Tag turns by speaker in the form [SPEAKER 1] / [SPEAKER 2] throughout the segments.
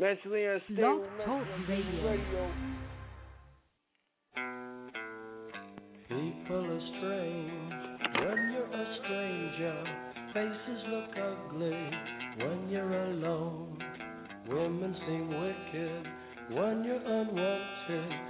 [SPEAKER 1] Mentally unstable. Mentally radio.
[SPEAKER 2] People are strange when you're a stranger. Faces look ugly when you're alone. Women seem wicked when you're unwanted.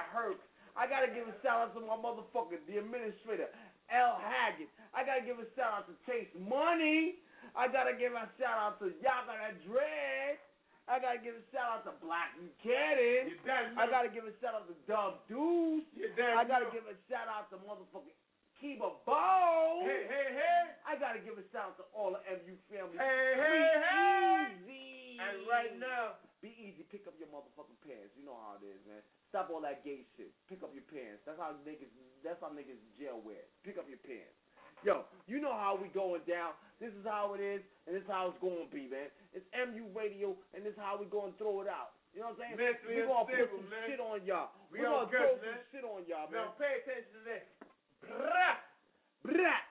[SPEAKER 1] Motherfucking man Herc. I gotta give a shout out to my motherfucker, the administrator, L. Haggood. I gotta give a shout out to Chase Money. I gotta give a shout out to Yaga that Dread. I gotta give a shout out to Black Buchanan. I gotta give a shout out to Dub Deuce. I gotta
[SPEAKER 3] know.
[SPEAKER 1] give a shout out to motherfucking Kiba Bow.
[SPEAKER 3] Hey, hey, hey.
[SPEAKER 1] I gotta give a shout out to all the MU family.
[SPEAKER 3] Hey, hey, hey.
[SPEAKER 1] easy.
[SPEAKER 3] And right now,
[SPEAKER 1] Be easy. Pick up your motherfucking pants. You know how it is, man. Stop all that gay shit. Pick up your pants. That's how niggas. That's how niggas jail wear. Pick up your pants. Yo, you know how we going down. This is how it is, and this is how it's going to be, man. It's MU Radio, and this is how we going to throw it out. You know what I'm saying?
[SPEAKER 3] Mentally
[SPEAKER 1] We're going to put some
[SPEAKER 3] man.
[SPEAKER 1] shit on y'all.
[SPEAKER 3] We
[SPEAKER 1] We're
[SPEAKER 3] all
[SPEAKER 1] going to throw
[SPEAKER 3] man.
[SPEAKER 1] some shit on y'all, man.
[SPEAKER 3] now pay attention to this. Brah.
[SPEAKER 1] Brat.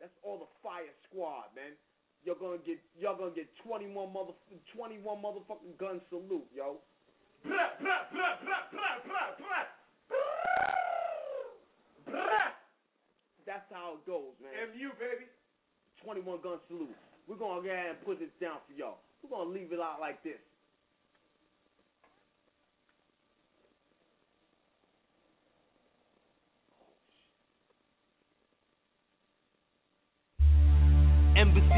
[SPEAKER 1] That's all the fire squad, man. You're gonna get y'all gonna get 21 mother 21 motherfucking gun salute, yo. That's how it goes, man.
[SPEAKER 3] MU, baby.
[SPEAKER 1] 21 gun salute. We're gonna go ahead and put this down for y'all. We're gonna leave it out like this.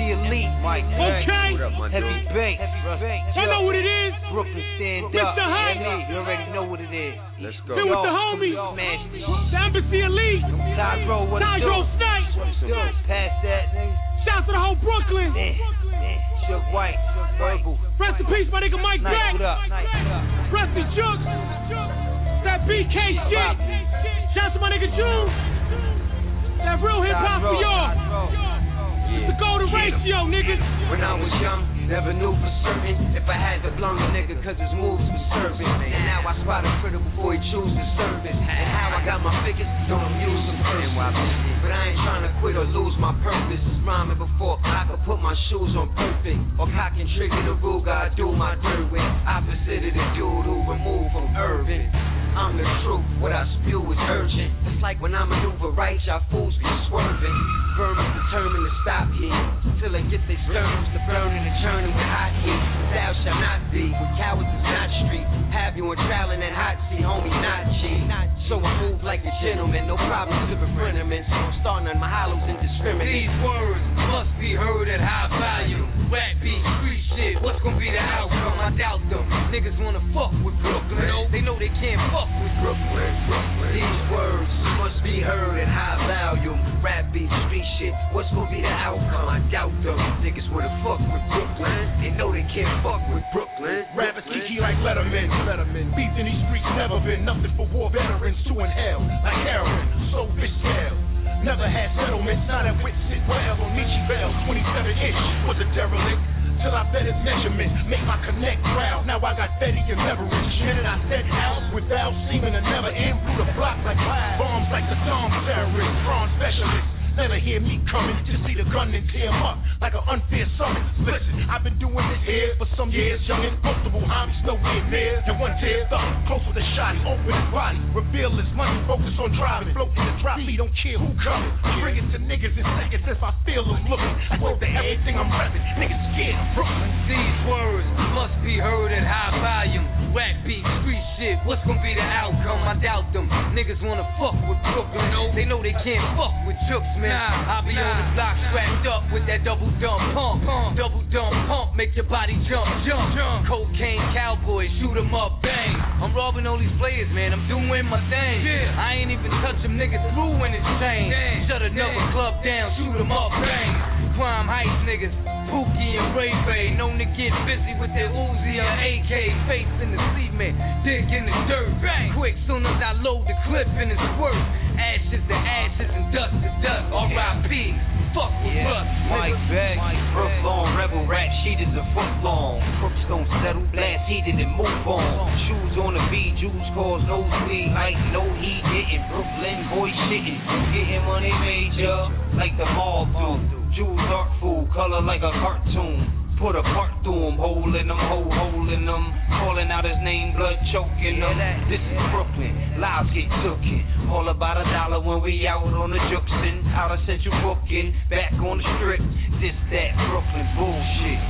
[SPEAKER 4] Elite, Mike.
[SPEAKER 5] Okay.
[SPEAKER 6] Up, my
[SPEAKER 4] Heavy bass.
[SPEAKER 5] I know what it is.
[SPEAKER 4] Brooklyn stand
[SPEAKER 5] Mr.
[SPEAKER 4] up.
[SPEAKER 5] Hyde.
[SPEAKER 4] Yeah, You already know what it is.
[SPEAKER 6] Let's
[SPEAKER 5] Been
[SPEAKER 6] go.
[SPEAKER 5] with the homies.
[SPEAKER 4] Smash
[SPEAKER 5] The Embassy Elite.
[SPEAKER 4] Tyrone, what do?
[SPEAKER 5] Snipes.
[SPEAKER 4] Pass that, nigga.
[SPEAKER 5] Shouts to the whole Brooklyn.
[SPEAKER 4] Yeah, yeah. Shook White, verbal.
[SPEAKER 5] Rest in peace, my nigga Mike
[SPEAKER 4] Nice,
[SPEAKER 5] Jack.
[SPEAKER 4] what up? Nice, what up?
[SPEAKER 5] Rest in Jukes. That BK shit. Shouts to my nigga June. That real hip hop for y'all. The golden ratio, niggas.
[SPEAKER 4] When I was young, never knew for certain if I had to blunt a nigga cause his moves was serving. And now I spot a critic before he chooses service. And how I got my figures, don't use them first. But I ain't trying to quit or lose my purpose. It's rhyming before I could put my shoes on perfect. Or cock and trigger the Ruger, I do my dirt with. Opposite of the dude who removed from urban. I'm the truth, what I spew is urgent. It's like when I maneuver right, y'all fools be swerving. Firm determined to stop here. Till they get their sterns to burning and churning with hot heat. Thou shall not be, with cowards is not street. Have you in trial in that hot seat, homie, not cheap. So I move like a gentleman, no problem to the frenemies. So I'm starting on my hollows indiscriminate. These words must be heard at high value. Rap beat, street shit, what's gonna be the outcome? I doubt them. Niggas wanna fuck with Brooklyn. They know they can't fuck with Brooklyn. These words must be heard at high value. Rap beat, street shit, what's gonna be the outcome? I doubt them. Niggas wanna fuck with Brooklyn. They know they can't fuck with Brooklyn.
[SPEAKER 7] Rappers kiki like Letterman. Letterman. Beef in these streets never been nothing for war veterans to inhale. Like heroin, so fish tail. Never had settlements, not at wit sit well on Nietzsche Bell. 27 inch was a derelict. Till I bet his measurement, make my connect proud. Now I got Betty and leverage. Minute I said house without seeming to never end through the block like bombs like the Dom terrorist, bronze specialist. Never hear me coming, just see the gun and tear up like an unfair summons. Listen, I've been doing this here for some years, young and multiple homies nowhere near. And one tear thumb, close with a shot, open his body, reveal his money, focus on driving, float in the drop, me don't care who comes. Bring it to niggas in seconds if I feel them looking. I know that everything I'm rapping, niggas scared of Brooklyn.
[SPEAKER 4] These words must be heard at high volume. Rap beat, street shit, what's gonna be the outcome? I doubt them. Niggas wanna fuck with Brooklyn. They know they can't fuck with Jooks, man. I'll be on the block strapped up with that double dump pump. pump. Double dump pump, make your body jump, jump. jump. Cocaine cowboy, shoot 'em up, bang. I'm robbing all these players, man. I'm doing my thing. I ain't even touch them niggas through when it's changed. Shut another club down, shoot 'em up, bang. Prime Heights niggas, Pookie and Ray Ray, known to get busy with their Uzi or AK, face in the cement, dig in the dirt, bang. Quick, soon as I load the clip and it's worth ashes to ashes and dust to dust. R.I.P. Fuck with us,
[SPEAKER 8] Mike Beck, Brooklyn rebel rap sheet is a foot long. Crooks don't settle, blast heated and move on. Shoes on the beat, Jews cause no nosebleed like no heat hitting. Brooklyn boy shitting, getting money major like the mob do. Jews artful, color like a cartoon. Put a part through him, hole in them, hole, in them. Calling out his name, blood choking them. This is Brooklyn, lives get tookin'. All about a dollar when we out on the Juxin. Out of Central Booking, back on the strip. This, that, Brooklyn bullshit.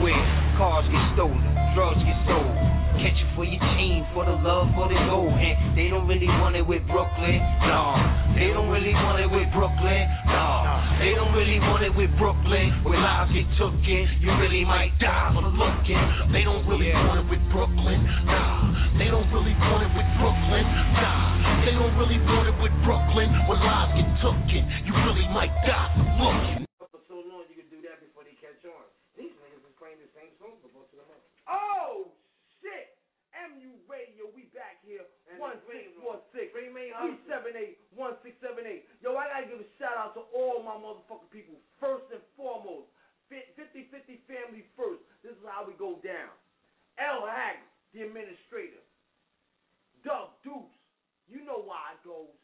[SPEAKER 8] Where cars get stolen, drugs get sold. Catch you for your team, for the love, for the gold. And they don't really want it with Brooklyn, nah. They don't really want it with Brooklyn, nah. They don't really want it with Brooklyn. Where lives get tooken, you really might die for looking. They don't really want it with Brooklyn, nah. They don't really want it with Brooklyn, nah. They don't really want it with Brooklyn. Where lives get tooken, you really might die for looking.
[SPEAKER 1] 1678. Yo, I gotta give a shout out to all my motherfucking people. First and foremost. 50-50 family first. This is how we go down. L Hag, the administrator. Dub Deuce, you know why it goes.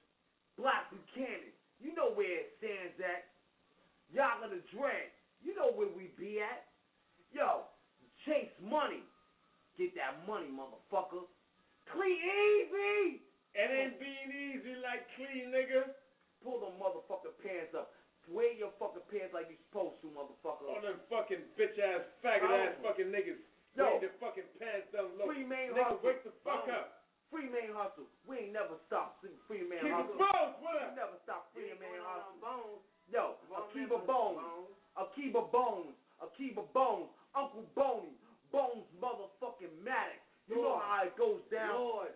[SPEAKER 1] Black Buchanan, you know where it stands at. Y'all gonna Dread, you know where we be at. Yo, chase money. Get that money, motherfucker. Clean easy.
[SPEAKER 3] It ain't being easy like clean, nigga.
[SPEAKER 1] Pull them motherfucking pants up. Wear your fucking pants like you supposed to, motherfucker.
[SPEAKER 3] All them fucking bitch ass, faggot ass fucking niggas.
[SPEAKER 1] Yo.
[SPEAKER 3] Their fucking pants down low.
[SPEAKER 1] Free main
[SPEAKER 3] Nigga,
[SPEAKER 1] hustle.
[SPEAKER 3] wake the fuck up.
[SPEAKER 1] Free man hustle. We ain't never stop free man
[SPEAKER 3] Keep
[SPEAKER 1] hustle.
[SPEAKER 3] bones, what
[SPEAKER 1] We never stop free man hustle. Yo, Akiva Bones. Akiva Akiba Bones, Akiba Bones, Uncle Boney, Bones motherfucking Maddox. You know how it goes down.
[SPEAKER 3] Lord.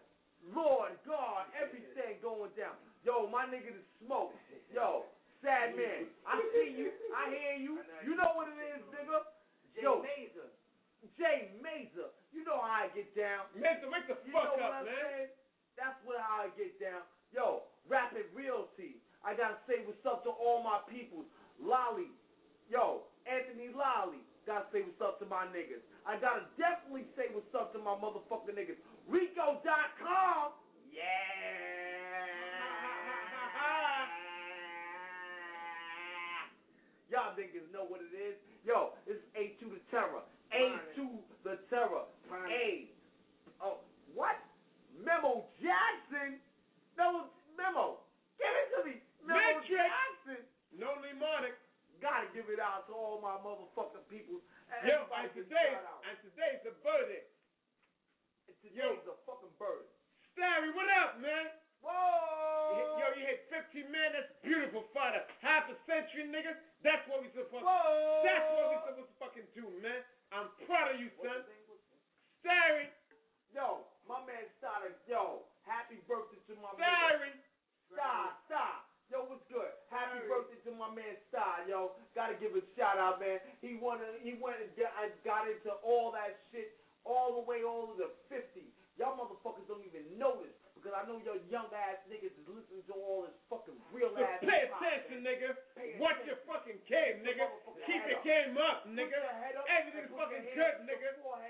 [SPEAKER 1] Lord God, everything going down. Yo, my nigga the smoke. Yo, sad man. I see you. I hear you. You know what it is, nigga.
[SPEAKER 3] Jay
[SPEAKER 1] Yo.
[SPEAKER 3] Mazer.
[SPEAKER 1] Jay Mazer. You know how I get down.
[SPEAKER 3] Mazer, wake the
[SPEAKER 1] You
[SPEAKER 3] fuck
[SPEAKER 1] know
[SPEAKER 3] up,
[SPEAKER 1] I'm
[SPEAKER 3] man.
[SPEAKER 1] saying? That's what how I get down. Yo, Rapid Realty. I gotta say what's up to all my peoples. Lolly. Yo, Anthony Lolly. Gotta say what's up to my niggas. I gotta definitely say what's up to my motherfucking niggas. Rico.com. Yeah. Y'all niggas know what it is. Yo, it's A to the terror. A to the terror. A. Oh, what? Memo Jackson? No, Memo. Give it to me. Memo. Jackson.
[SPEAKER 3] No mnemonic.
[SPEAKER 1] Gotta give it out to all my motherfucking people.
[SPEAKER 3] Yo,
[SPEAKER 1] everybody
[SPEAKER 3] and today, and today's the birthday.
[SPEAKER 1] Today's a fucking bird.
[SPEAKER 3] Starry, what up, man?
[SPEAKER 1] Whoa!
[SPEAKER 3] Yo, you hit 15 man. That's beautiful, fighter. Half a century, nigga. That's what we supposed.
[SPEAKER 1] Whoa!
[SPEAKER 3] That's what we supposed to fucking do, man. I'm proud of you, son. Starry,
[SPEAKER 1] Yo, my man started. Yo, happy birthday to my man.
[SPEAKER 3] Starry.
[SPEAKER 1] stop. Star. Yo, what's good? Happy birthday to my man Star, yo. Gotta give a shout out, man. He went, he went and got, got into all that shit all the way over to 50. Y'all motherfuckers don't even notice because I know your young ass niggas is listening to all this fucking real
[SPEAKER 3] So
[SPEAKER 1] ass.
[SPEAKER 3] pay attention, nigga.
[SPEAKER 1] Pay
[SPEAKER 3] Watch
[SPEAKER 1] attention.
[SPEAKER 3] your fucking game, nigga.
[SPEAKER 1] Motherfucker,
[SPEAKER 3] Keep your
[SPEAKER 1] up.
[SPEAKER 3] game up, nigga.
[SPEAKER 1] your up
[SPEAKER 3] Everything's fucking good, nigga.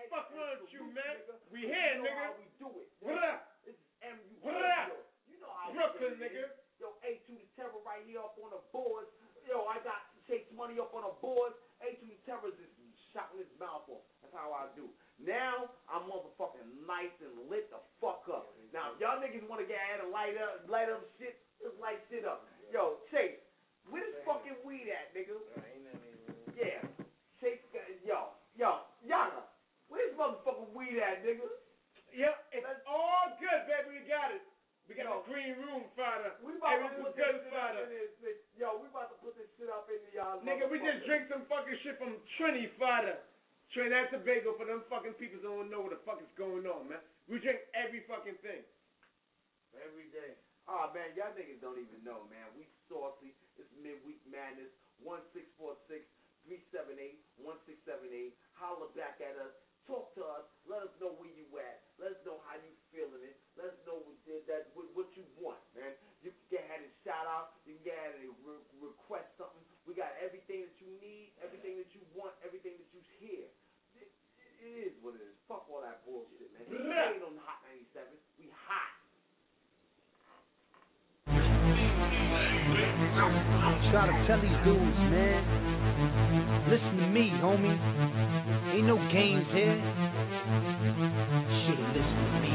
[SPEAKER 3] Fuck wrong with you, man. We
[SPEAKER 1] You
[SPEAKER 3] here,
[SPEAKER 1] know
[SPEAKER 3] nigga.
[SPEAKER 1] how we do it.
[SPEAKER 3] What up?
[SPEAKER 1] This is MU
[SPEAKER 3] What up?
[SPEAKER 1] You know how
[SPEAKER 3] Brooklyn, nigga.
[SPEAKER 1] Yo, A2 the Terror right here up on the boards. Yo, I got Chase Money up on the boards. A2 the Terror is just shouting his mouth off. That's how I do. Now, I'm motherfucking nice and lit the fuck up. Now, if y'all niggas want to get ahead and light up, light up shit, just light shit up. Yo, Chase, where this fucking weed at, nigga? Yeah. Chase, got- yo, yo, Yaga, where this motherfucking weed at, nigga?
[SPEAKER 3] Yep, it's all good, baby. We got it. We got
[SPEAKER 1] Yo.
[SPEAKER 3] the green room, fighter.
[SPEAKER 1] We about to put this shit up
[SPEAKER 3] fighter.
[SPEAKER 1] in this. Yo, we about to put this shit up into y'all.
[SPEAKER 3] Nigga, we just drink some fucking shit from Trini, fighter. Trinidad Tobago for them fucking people that don't know what the fuck is going on, man. We drink every fucking thing.
[SPEAKER 1] Every day. Oh man, y'all niggas don't even know, man. We saucy. It's midweek madness. One six four six three seven eight one six seven eight. Holler back at us. Talk to us. Let us know where you at. Let us know how you feeling it. Let us know what, that, what, what you want, man. You can get ahead and shout out. You can get ahead and re- request something. We got everything that you need, everything that you want, everything that you hear. It, it is what it is. Fuck all that bullshit, man. We ain't on Hot 97. We hot.
[SPEAKER 8] Try to tell these dudes, man. Listen to me, homie. Ain't no games here. Should've listened to me.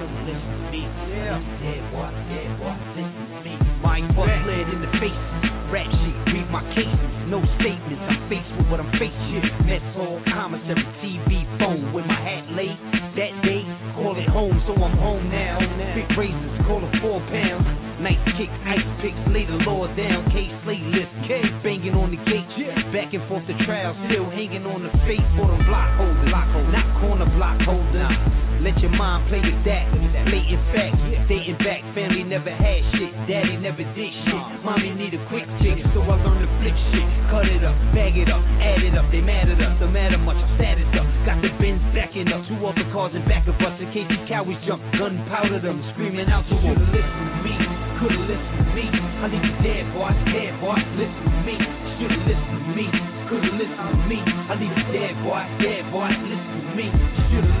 [SPEAKER 8] Could've listened to me. Yeah. Yeah, boy. Yeah, boy. Listen to me. Mind lead in the face. Rap shit, read my cases. No statements. I'm faced with what I'm facing. Mess hall, commissary, TV, phone with my hat laid. That day, call it home, so I'm home now. Big razors, call it four pounds. Nice kicks, ice picks, lay the law down. Case slay list, K banging on the gate. Back and forth the trial, still hanging on the face for the block holders. Not corner block holders. Let your mind play with that. Blatant fact, dating back, family never had shit. Daddy never did shit. Mommy need a quick chick, so I learned to flip shit. Cut it up, bag it up, add it up. They mad at us, don't matter much. I'm sad as up. Got the bins backing up, two other cars in back of us in case these cowards jump. Gunpowder them, screaming out to them. Listen to me, could've listened to me. I need you dead, boy, dead, boy. Listen to me, should've listened to me. Could've listened to me. I need you dead, boy, dead, boy. Listen to me, should've listened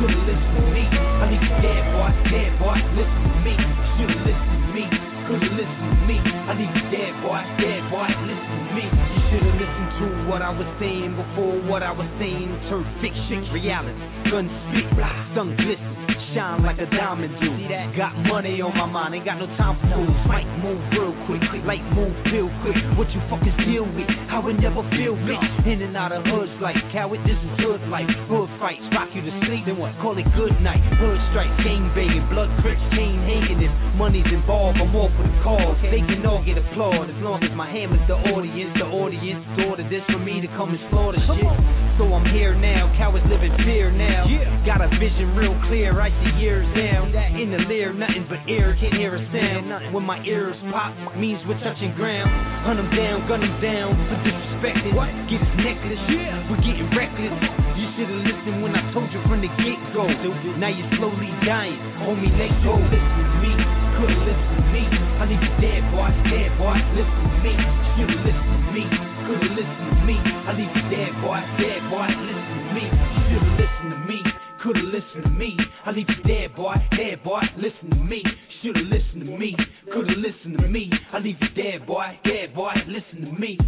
[SPEAKER 8] me. Could've listened to me. I need you dead, boy, dead, boy. Listen to me, should've listened to me. Could've listened to me. I need you dead, boy, dead, boy. Listen to me. You should've listened to what I was saying before what I was saying. Turn fiction reality. Gun spit, sun glisten. Shine like a diamond do. Got money on my mind, ain't got no time for fools. Might move real quick, like move real quick. What you fuckers deal with? I would never feel fit. In and out of hoods like coward, this is hood life. Hood fights, rock you to sleep, then what? Call it good night. Hood strikes, gang banging, blood crits, chain hanging. If money's involved, I'm all for the cause. They can all get applaud as long as my hammer's the audience. The audience ordered this for me to come and the shit. So I'm here now, cowards live in fear now. Got a vision real clear, I see years down. In the leer, nothing but air, can't hear a sound. When my ears pop, means we're touching ground. Hunt 'em down, gun 'em down for disrespecting. What? Get his necklace, we're getting reckless. You should've listened when I told you from the get go. Now you're slowly dying, homie. Let go. Listen to me, could've listened to me. I need you dead, boy, dead, boy. Listen to me, should've listened to me. Could've listened to me. I leave you dead, boy, dead, boy. Listen to me, You should've listened to me. Could've listened to me. I leave you dead, boy, dead, boy. Listen to me, should've listened to me. Could've listened to me. I leave you dead, boy, dead, boy. Listen to me.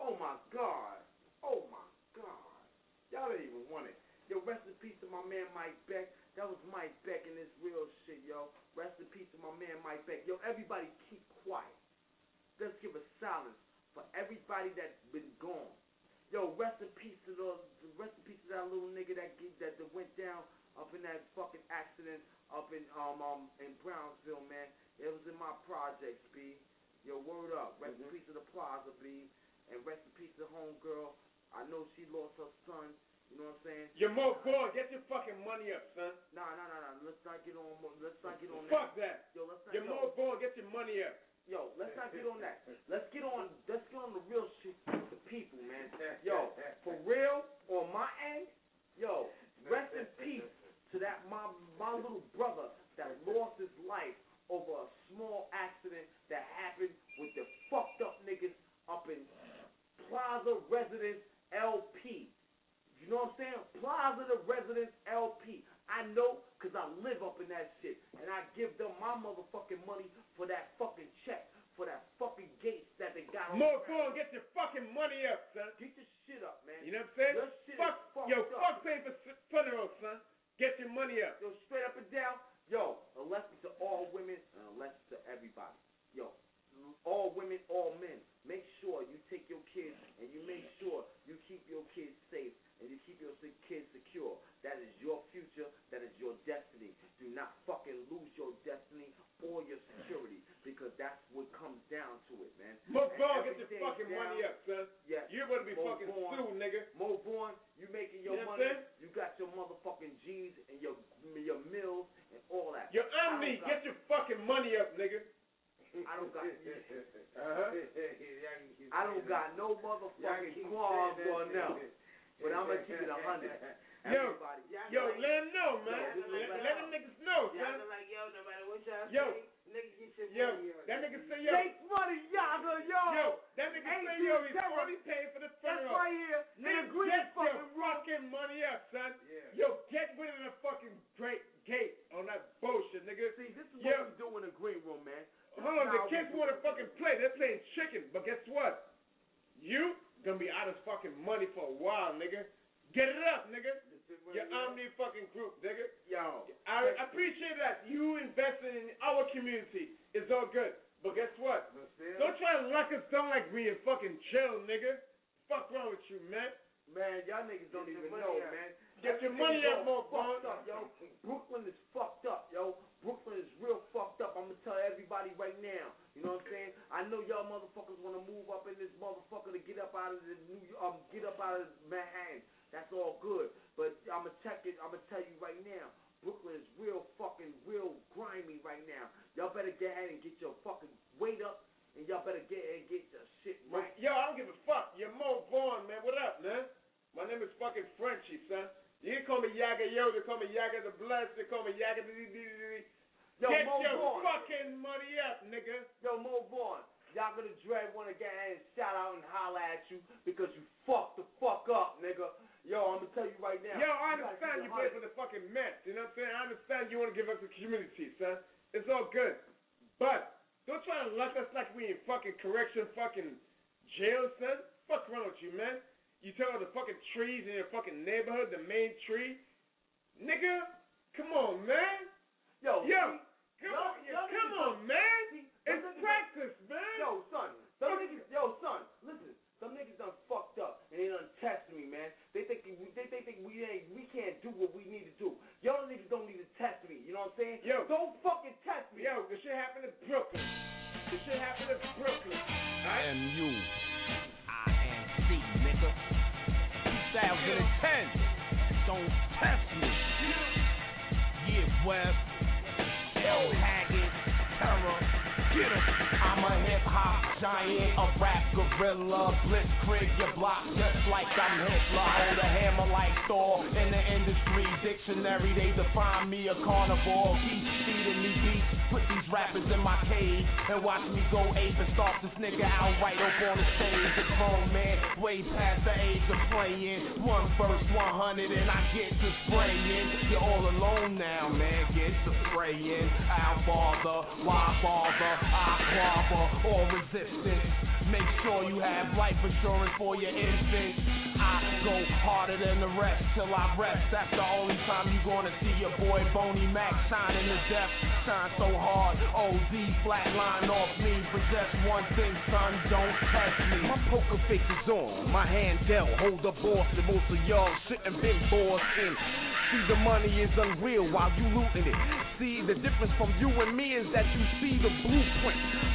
[SPEAKER 1] Oh my God. Oh my God. Y'all don't even want it. Yo, rest in peace to my man Mike Beck. That was Mike Beck and this real shit, yo. Rest in peace to my man Mike Beck. Yo, everybody keep quiet. Let's give a silence for everybody that's been gone. Yo, rest in peace to the rest in peace to that little nigga that get, that, that went down up in that fucking accident up in um um in Brownsville, man. It was in my projects, B. Yo, word up. Rest in peace to the plaza, B. And rest in peace to the homegirl. I know she lost her son. You know what I'm saying?
[SPEAKER 3] You're more bored. Get your fucking money up, son.
[SPEAKER 1] Nah, nah, nah, nah. Let's not get on. Let's not get on
[SPEAKER 3] Fuck
[SPEAKER 1] that.
[SPEAKER 3] that.
[SPEAKER 1] Yo, let's not.
[SPEAKER 3] You're
[SPEAKER 1] yo,
[SPEAKER 3] more bored. Get your money up.
[SPEAKER 1] Yo, let's not get on that. Let's get on. Let's get on the real shit. with The people, man. Yo, for real, on my end, yo, rest in peace to that my my little brother that lost his life over a small accident that happened with the fucked up niggas up in Plaza Residence LP. You know what I'm saying? Plaza the Residence LP. I know because I live up in that shit. And I give them my motherfucking money for that fucking check, for that fucking gates that they got on
[SPEAKER 3] More
[SPEAKER 1] the
[SPEAKER 3] Get your fucking money up, son.
[SPEAKER 1] Get your shit up, man.
[SPEAKER 3] You know what I'm saying?
[SPEAKER 1] Your shit
[SPEAKER 3] Fuck,
[SPEAKER 1] is
[SPEAKER 3] yo,
[SPEAKER 1] up.
[SPEAKER 3] fuck paying for funerals, son. Get your money up.
[SPEAKER 1] Yo, straight up and down. Yo, a lesson to all women and a lesson to everybody. Yo, all women, all men. Make sure you take your kids and you make sure you keep your kids safe and you keep your kids secure. That is your future. That is your destiny. Do not fucking lose your destiny or your security because that's what comes down to it, man.
[SPEAKER 3] More
[SPEAKER 1] And
[SPEAKER 3] bored. Get your fucking
[SPEAKER 1] down-
[SPEAKER 3] money up, son.
[SPEAKER 1] Yes.
[SPEAKER 3] You're going to be
[SPEAKER 1] More
[SPEAKER 3] fucking
[SPEAKER 1] born.
[SPEAKER 3] sued, nigga.
[SPEAKER 1] Mo Vaughn, you making your
[SPEAKER 3] You know
[SPEAKER 1] money. You got your motherfucking G's and your your mills and all that.
[SPEAKER 3] Your
[SPEAKER 1] I don't
[SPEAKER 3] omni. Get your fucking money up, nigga.
[SPEAKER 1] I don't got
[SPEAKER 3] Uh-huh.
[SPEAKER 1] I don't got no motherfucking qualms on them. But I'm gonna keep it a hundred.
[SPEAKER 3] Yo, yo, let them know, man. Let, let them niggas know,
[SPEAKER 9] Y'all
[SPEAKER 3] son.
[SPEAKER 9] like, yo, no matter what y'all
[SPEAKER 3] Yo.
[SPEAKER 9] say, nigga get your
[SPEAKER 3] Yo,
[SPEAKER 9] money up.
[SPEAKER 3] that nigga say, yo,
[SPEAKER 1] Take money, Yaga, yo.
[SPEAKER 3] yo, that nigga say, yo, he's only paying for the
[SPEAKER 1] That's right here.
[SPEAKER 3] Nigga,
[SPEAKER 1] green
[SPEAKER 3] get
[SPEAKER 1] fucking
[SPEAKER 3] fucking money up, son.
[SPEAKER 1] Yeah.
[SPEAKER 3] Yo, get rid of the fucking great gate on that bullshit, nigga.
[SPEAKER 1] See, this is
[SPEAKER 3] Yo.
[SPEAKER 1] what we do in the green room, man.
[SPEAKER 3] Hold on, the kids want to fucking play. They're playing chicken, but guess what? You gonna be out of fucking money for a while, nigga. Get it up, nigga. Your Omni fucking group, nigga.
[SPEAKER 1] Yo.
[SPEAKER 3] I, I appreciate that you invested in our community. It's all good. But guess what? Don't try to lock us down like we in fucking jail, nigga. Fuck wrong with you, man.
[SPEAKER 1] Man, y'all niggas don't
[SPEAKER 9] Get
[SPEAKER 1] even know,
[SPEAKER 9] money up.
[SPEAKER 1] man.
[SPEAKER 3] Get your money up,
[SPEAKER 1] all
[SPEAKER 3] Mo
[SPEAKER 1] fucked up, yo. Brooklyn is fucked up, yo. Brooklyn is real fucked up. I'm gonna tell everybody right now. You know what I'm saying? I know y'all motherfuckers wanna move up in this motherfucker to get up out of the New um get up out of Manhattan. That's all good. But I'm gonna check it. I'm gonna tell you right now. Brooklyn is real fucking real grimy right now. Y'all better get ahead and get your fucking weight up, and y'all better get and get your shit right.
[SPEAKER 3] Yo, I don't give a fuck. You're Mo Vaughn, man. What up, man? My name is fucking Frenchie, son. You can call me Yaga Yo, they call me Yaga the Blessed, they call me Yaga the
[SPEAKER 1] Yo,
[SPEAKER 3] Get
[SPEAKER 1] Mo
[SPEAKER 3] your fucking money up, nigga.
[SPEAKER 1] Yo, Mo Vaughn, y'all gonna dread wanna get ahead and shout out and holler at you because you fucked the fuck up, nigga. Yo, I'm gonna tell you right now.
[SPEAKER 3] Yo, I
[SPEAKER 1] you
[SPEAKER 3] understand you
[SPEAKER 1] it
[SPEAKER 3] play for the fucking Mets, you know what I'm saying? I understand you want to give up the community, son. It's all good. But don't try to lock us like we in fucking correction fucking jail, son. Fuck wrong with you, man. You tell the fucking trees in your fucking neighborhood, the main tree, nigga, come on, man.
[SPEAKER 1] Yo,
[SPEAKER 3] Yo,
[SPEAKER 1] see,
[SPEAKER 3] come
[SPEAKER 1] y'all-
[SPEAKER 3] on,
[SPEAKER 1] y'all
[SPEAKER 3] come
[SPEAKER 1] niggas
[SPEAKER 3] on, man.
[SPEAKER 1] see,
[SPEAKER 3] It's
[SPEAKER 1] some niggas-
[SPEAKER 3] practice, man.
[SPEAKER 1] Yo, son, some niggas, yo, son, listen. Some niggas done fucked up and they done tested me, man. They think we, they, they think we ain't, we can't do what we need to do. Y'all niggas don't need to test me. You know what I'm saying?
[SPEAKER 3] Yo.
[SPEAKER 1] don't fucking test me.
[SPEAKER 3] Yo, this shit happened in Brooklyn. This shit happened in Brooklyn. Alright?
[SPEAKER 10] MU. INC, nigga. 2010. Don't test me. Yeah, West. L. Haggood. Get 'em. I'm a hip hop giant, a rap gorilla. Blitzkrieg your block just like I'm Hitler. Hold a hammer like Thor. In the industry dictionary, they define me a carnivore. Keep feeding me beats. Put these rappers in my cage and watch me go ape and stalk this nigga out right up on the stage. A grown man, way past the age of playing. One verse, 100, and I get to spraying. You're all alone now, man. Get to spraying. I'll bother, why bother? I quabble, all resistance. Make sure you have life insurance for your infant. I go harder than the rest till I rest. That's the only time you gonna see your boy Boney Mac shining to death. Shine so hard, OD flatline off me. But Possess one thing, son, don't test me. My poker face is on, my hand dealt, hold the boss, and most of y'all sitting big boss in. See the money is unreal while you looting it. See the difference from you and me is that you see the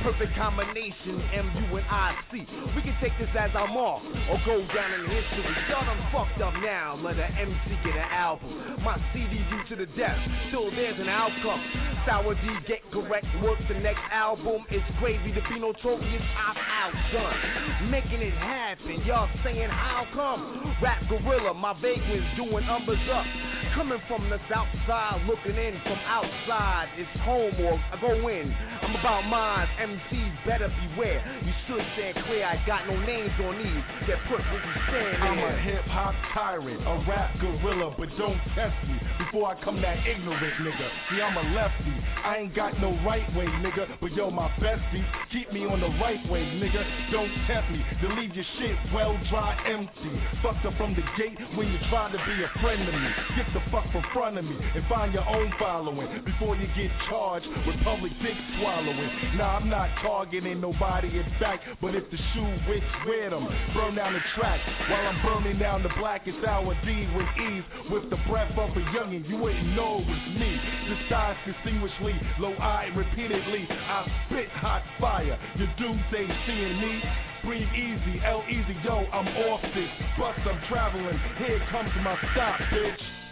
[SPEAKER 10] Perfect combination, MU and IC. We can take this as our mark or go down in history. Y'all done fucked up now. Let an MC get an album. My CD due to the death. Still there's an outcome. Sour D get correct. Work the next album. It's gravy. The is I've outdone. Making it happen. Y'all saying how come? Rap gorilla. My vagrants doing numbers up. Coming from the south side, looking in from outside. It's home or I go in. I'm about mine. MCs better beware. You should stand clear. I got no names on these. Get put where you stand
[SPEAKER 11] I'm a hip hop tyrant, a rap gorilla, but don't test me before I come that ignorant nigga. See, I'm a lefty. I ain't got no right way, nigga, but yo, my bestie, keep me on the right way, nigga. Don't tempt me to leave your shit well dry empty. Fucked up from the gate when you try to be a friend of me. Get the fuck from front of me and find your own following before you get charged with public dick swallowing. Nah, I'm not targeting nobody in fact, but if the shoe wicks, wear them. Burn down the track while I'm burning down the blackest hour D with ease. With the breath of a youngin', you wouldn't know it was me. Disguised distinguishedly, low-eyed repeatedly. I spit hot fire. Your dudes ain't seeing me. Breathe easy, L easy, yo, I'm off this. Bus, I'm traveling. Here comes my stop, bitch.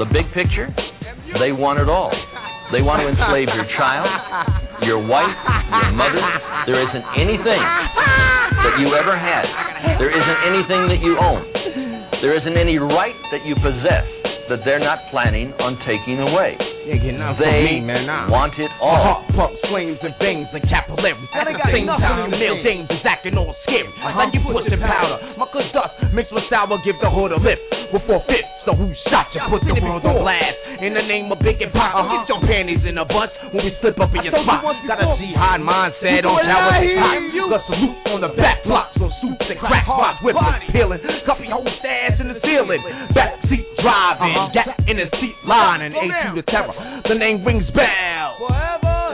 [SPEAKER 12] The big picture, they want it all. They want to enslave your child, your wife, your mother. There isn't anything that you ever had. There isn't anything that you own. There isn't any right that you possess that they're not planning on taking away.
[SPEAKER 10] Yeah, get nothing from
[SPEAKER 12] They
[SPEAKER 10] me, man. Nah.
[SPEAKER 12] want it
[SPEAKER 10] My
[SPEAKER 12] all.
[SPEAKER 10] heart pumps flames and veins and capillaries.
[SPEAKER 1] Now
[SPEAKER 10] At
[SPEAKER 1] they
[SPEAKER 10] the
[SPEAKER 1] got
[SPEAKER 10] same
[SPEAKER 1] nothing
[SPEAKER 10] time,
[SPEAKER 1] in the
[SPEAKER 10] male
[SPEAKER 1] veins.
[SPEAKER 10] dames is acting all scary. Uh-huh. Like you pushing powder. My good dust mixed with sour give the hood a lift. With four fifths, so who shot you? Put the world on blast. In the name of big and pop, get your panties in a bunch when we slip up in your spot. Got a jihad mindset on towers and pop. Got salute on the back blocks, so suits and crack spots, whipping, peeling. Copy whole stash in the ceiling. Back seat driving, gap in the seat line, and A2 the terror. The name rings bell.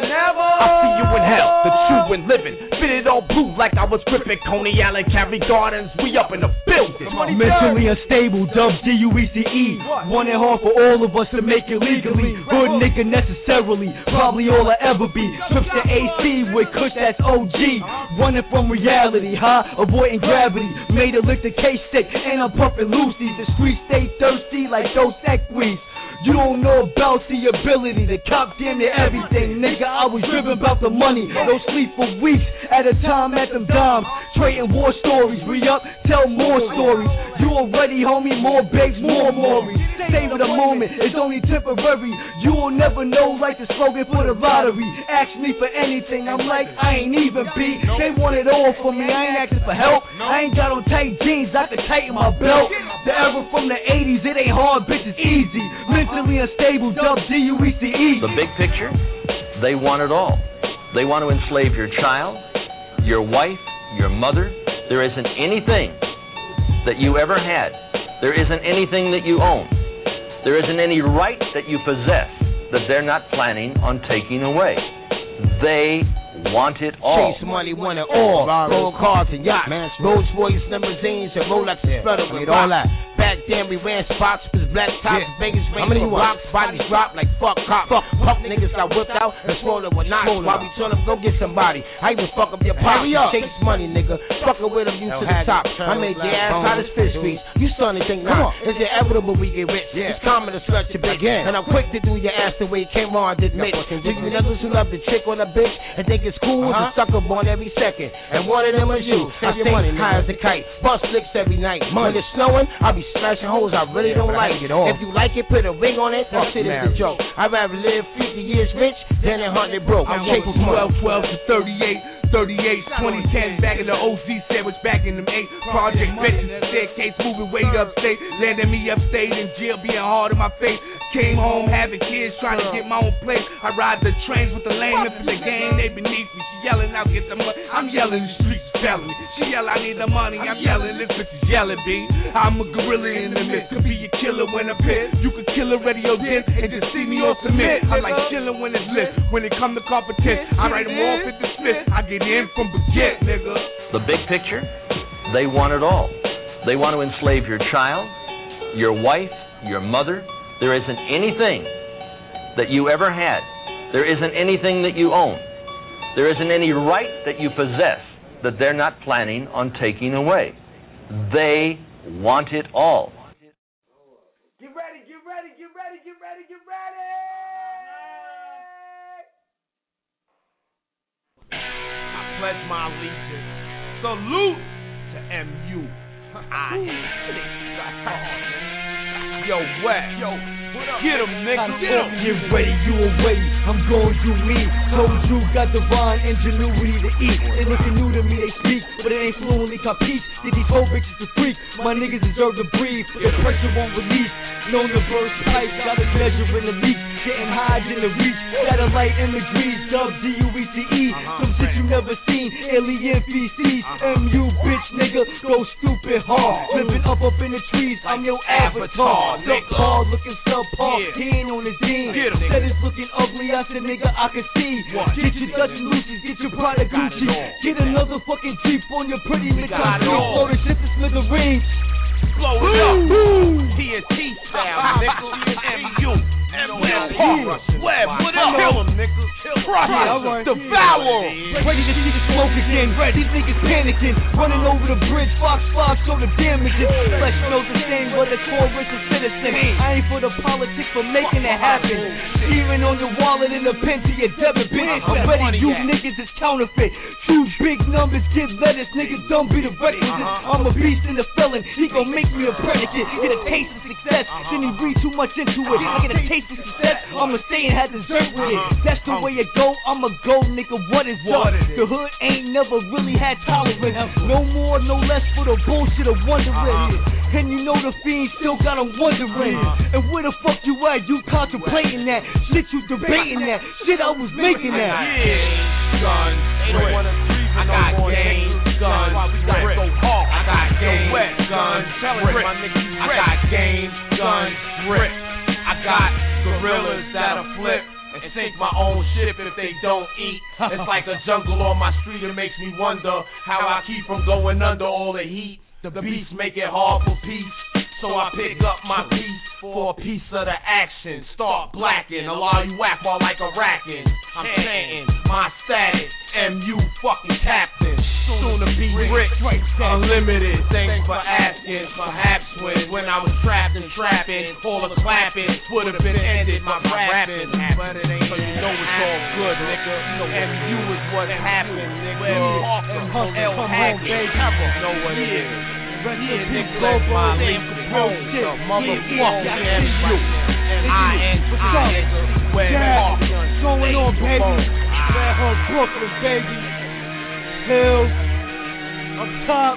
[SPEAKER 10] I see you in hell, the true and living. Fitted all blue like I was gripping Coney Island, Carey Gardens. We up in the building.
[SPEAKER 8] Mentally unstable, dubbed D-U-E-C-E. One and hard for all of us to make it legally. Hood nigga necessarily, probably all I ever be. Trips to AC with Kush, that's OG. Running from reality, huh? Avoiding gravity. Made a lick the case stick, and I'm pumping Lucy. The streets stay thirsty like those equis. You don't know about the ability to cop damn near everything, nigga. I was driven about the money, no sleep for weeks at a time at them dimes. Trading war stories, re up, tell more stories. You already, homie, more bags, more Maury. Savor the moment, it's only temporary. You'll never know, like the slogan for the lottery. Ask me for anything, I'm like, I ain't even beat. They want it all for me, I ain't asking for help. I ain't got on tight jeans, I can tighten my belt. The era from the 80s, it ain't hard, bitch, it's easy. Men E C E.
[SPEAKER 12] The big picture, they want it all. They want to enslave your child, your wife, your mother. There isn't anything that you ever had. There isn't anything that you own. There isn't any right that you possess that they're not planning on taking away. They want it all.
[SPEAKER 4] Chase money, want it all. Gold cars and yachts, Rolls Royce limousines and Rolex yeah. spreader with all that. Back then we ran spots with black tops, yeah. Vegas How many you rocks, bodies drop like fuck cops. Fuck, fuck niggas got whipped out and swollen with knots. While we turn up, go get somebody. I even fuck up your pop. Chase money, nigga. Fucking with them, you to the top. I made your ass out of fish fees. You starting to think now. It's inevitable we get rich. It's common to stretch your bitch. And I'm quick to do your ass the way it came on, admit. Do you niggas who love the chick on a bitch and think it's cool uh-huh. to suck up on every second? And one of them is you. I stay money, high as a kite. Bust licks every night. When it's snowing, I'll be smashing hoes I really don't like. It If you like it, put a ring on it. That shit is a joke. I'd rather live 50 years rich than a hundred broke.
[SPEAKER 10] I'm taking 12, 12 to 38. 38, 2010, back in the OZ sandwich, back in them eight project bitches, staircase moving way upstate, landing me upstate in jail, being hard in my face. Came home having kids, trying to get my own place. I ride the trains with the lame and the game, they beneath me. She yelling out, get the money. I'm yelling, the streets telling me. She yell, I need the money. I'm yelling, this bitch is yelling, B. I'm a gorilla in the mist. Could be a killer when I'm pissed. You could kill a radio disc and just see me on cement. I like chilling when it's lit. When it come to competition, I write them off at the Smith. I get in from nigga.
[SPEAKER 12] The big picture, they want it all. They want to enslave your child, your wife, your mother. There isn't anything that you ever had. There isn't anything that you own. There isn't any right that you possess that they're not planning on taking away. They want it all.
[SPEAKER 10] Pledge my allegiance. Salute to MU. I Yo, wet. Yo, Get him, nigga. Get him.
[SPEAKER 8] Get ready, you away. I'm going to me. Told you, got divine ingenuity to eat. They looking new to me, they speak, but it ain't fluently capiche. Did these whole bitches to freak? My niggas deserve to breathe. The pressure won't release. Known to burst pipes, got a measure in the leak. Getting high in the reach. Satellite imagery, dub D-U-E-C-E. Some shit you never seen. Alien feces. M-U, bitch, nigga. Go stupid hard. Living up up in the trees. I'm your avatar. Subpar, looking subpar. He ain't on his team. Said it's looking ugly. I said, nigga, I can see. Get your Dutch and Lucy's. Get your Prada Gucci. Get another fucking Jeep on your pretty McDonald's. Blow the shit to smithereens.
[SPEAKER 10] Blow it up. TNT style, nigga. MU. Web Park. Web, what up? Kill him, nigga. Crush
[SPEAKER 8] yeah,
[SPEAKER 10] Devour.
[SPEAKER 8] Ready to see the smoke again. These niggas panicking. Running over the bridge. Fox 5 show the damages. Flesh smells the same, but the core is a citizen. I ain't for the politics, for making it happen. Even on your wallet in the pen to your debit bitch. I'm ready, you niggas is counterfeit. Two big numbers, give letters. Niggas don't be the requisite. I'm a beast in the felon. He gon' make me a predicate. Get a taste of success. Then he read too much into it. I get a taste of success. I'ma stay and have dessert with it. That's the way it go. I'ma go, nigga. What is up? The hood ain't never really had tolerance. No more, no less for the bullshit of wondering. And you know the fiend still got him wondering. And where the fuck you at? You contemplating that shit? You debating that shit? I was making that.
[SPEAKER 10] Yeah, guns, I got game, guns, rip. I got game, guns, rip. I got game, guns, rip. I got gorillas that'll flip and sink my own ship if they don't eat. It's like a jungle on my street. It makes me wonder how I keep from going under all the heat. The beats make it hard for peace. So I pick up my piece for a piece of the action. Start blacking, allow you whack while like a racking. I'm chanting my status, MU fucking captain. Soon to be rich, unlimited. Thanks for asking. Perhaps when when I was trapped and trapping, all the clapping would have been ended. My rapping, but it ain't. So you know it's all good, nigga. MU is what happened, nigga. L Haggood, know what it is. Yeah, nigga, that's my lead. The motherfucking MU. I and I, nigga. Where
[SPEAKER 8] What's going on, baby? Red Hook, Brooklyn, baby. Hills, up top.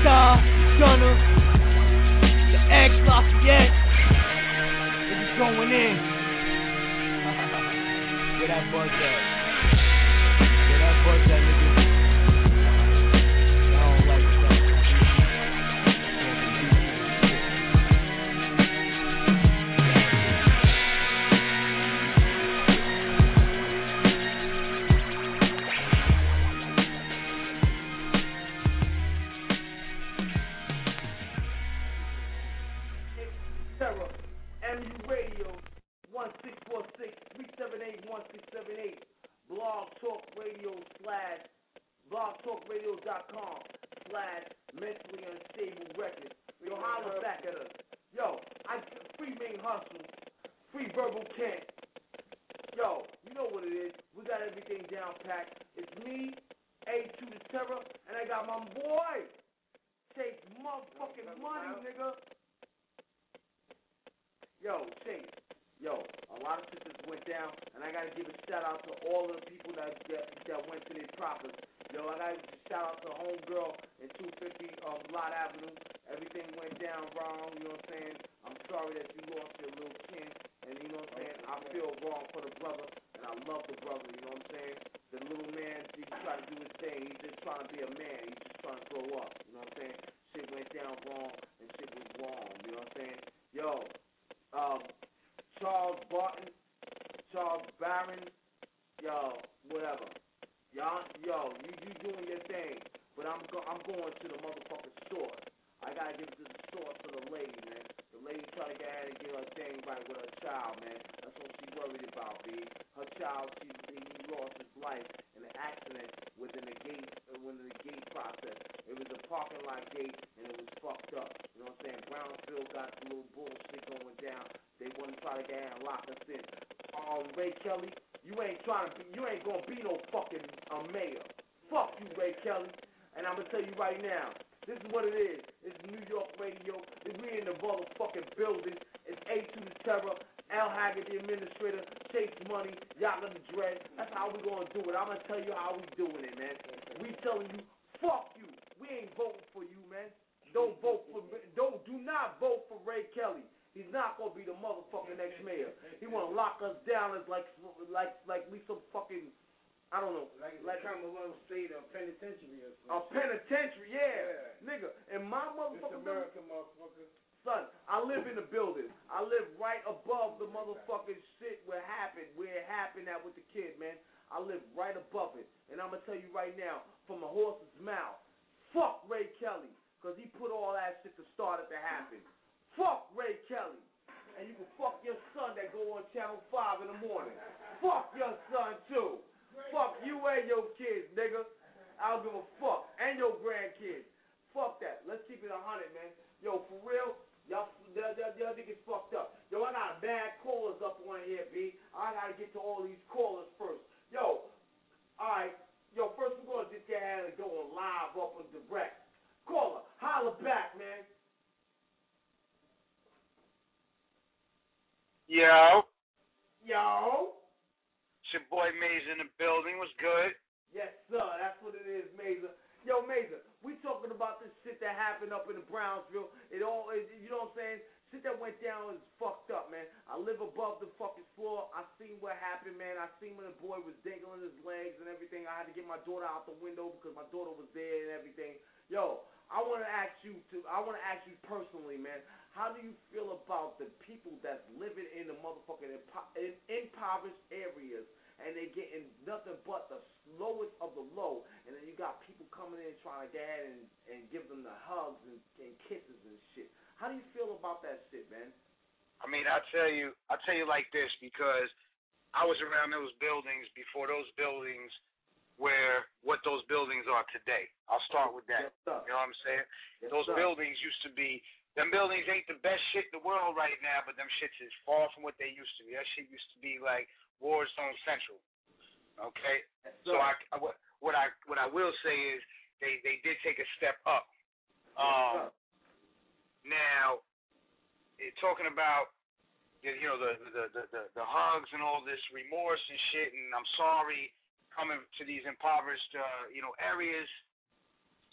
[SPEAKER 8] Star, Gunner, the X Lafayette.
[SPEAKER 10] going in. Where that buzz at? Where that buzz at,
[SPEAKER 1] slash, blogtalkradio.com slash mentally unstable records. Yo, holler back at us. Yo, I free main hustle, free verbal Kent. Yo, you know what it is. We got everything down packed. It's me, A to the Terror, and I got my boy. Take motherfucking money, nigga. Yo, Chase. Yo, a lot of just went down, and I gotta give a shout out to all of the people that that, that went to their prophets. Yo, I gotta shout out to homegirl in 250 um, Lott Avenue. Everything went down wrong. You know what I'm saying? I'm sorry that you lost your little kin, and you know what I'm saying. I feel wrong for the brother, and I love the brother. You know what I'm saying? The little man, he trying to do his thing. He's just trying to be a man. He's just trying to grow up. You know what I'm saying? Shit went down wrong, and shit was wrong. You know what I'm saying? Yo, um, Charles Barton, Charles Barron, yo, whatever. Y'all, yo, you you doing your thing, but I'm go, I'm going to the motherfucking store. I gotta give it to the store to the lady, man. The lady try to get and get her thing right with her child, man. That's what she worried about, B. Her child, she he lost his life in an accident within the gate, uh, within the gate process. It was a parking lot gate, and it was fucked up. You know what I'm saying? Brownsville got some little bullshit going down. They want to try to get ahead and lock us in. Um, Ray Kelly, you ain't trying to be, you ain't gonna be no fucking uh, mayor. Fuck you, Ray Kelly. And I'm gonna tell you right now, this is what it is. It's New York Radio. It's we in the motherfucking building. It's A to the Terror. Al Haggood, the administrator. Chase Money. Yaga the Dread. That's how we gonna do it. I'm gonna tell you how we doing it, man. We telling you, fuck you. We ain't voting for you, man. Don't vote for. Don't do not vote for Ray Kelly. He's not gonna be the motherfucking next mayor. He wanna lock us down as like like like we some fucking I don't know
[SPEAKER 9] Like,
[SPEAKER 1] like
[SPEAKER 9] like Commonwealth State or penitentiary or
[SPEAKER 1] a
[SPEAKER 9] something.
[SPEAKER 1] penitentiary, yeah, nigga. And my
[SPEAKER 9] It's
[SPEAKER 1] motherfucking
[SPEAKER 9] America, motherfucker.
[SPEAKER 1] son, I live in the building. I live right above the motherfucking shit where it happened, where it happened at with the kid, man. I live right above it, and I'm gonna tell you right now, from a horse's mouth, fuck Ray Kelly, cause he put all that shit to start it to happen. Fuck Ray Kelly. And you can fuck your son that go on Channel 5 in the morning. Fuck your son too. Fuck you and your kids, nigga. I don't give a fuck. And your grandkids. Fuck that. Let's keep it a hundred, man. Yo, for real, y'all, y'all, y'all, y'all niggas fucked up. Yo, I got bad callers up on here, B. I gotta get to all these callers first. Yo, alright. Yo, first we're gonna just get ahead and go on live up and direct. Caller, holla back, man.
[SPEAKER 13] Yo,
[SPEAKER 1] Yo.
[SPEAKER 13] it's your boy Maze in the building. Was good.
[SPEAKER 1] Yes, sir. That's what it is, Mazer. Yo, Mazer, we talking about this shit that happened up in the Brownsville. It all, it, you know what I'm saying? Shit that went down is fucked up, man. I live above the fucking floor. I seen what happened, man. I seen when the boy was dangling his legs and everything. I had to get my daughter out the window because my daughter was there and everything. Yo, I want to ask you to. I want to ask you personally, man. How do you feel about the people that's living in the motherfucking impo- in, impoverished areas and they getting nothing but the lowest of the low, and then you got people coming in trying to get ahead and, and give them the hugs and, and kisses and shit. How do you feel about that shit, man?
[SPEAKER 13] I mean, I tell you, I tell you like this because I was around those buildings before those buildings where what those buildings are today. I'll start with that.
[SPEAKER 1] Yes.
[SPEAKER 13] You know what I'm saying?
[SPEAKER 1] Yes,
[SPEAKER 13] those
[SPEAKER 1] sir.
[SPEAKER 13] buildings used to be. Them buildings ain't the best shit in the world right now, but them shits is far from what they used to be. That shit used to be like War Zone Central. Okay,
[SPEAKER 1] Yes,
[SPEAKER 13] so. I, I what what I what I will say is they they did take a step up. Um, now, eh, talking about you know the, the the the the hugs and all this remorse and shit, and I'm sorry coming to these impoverished uh, you know areas.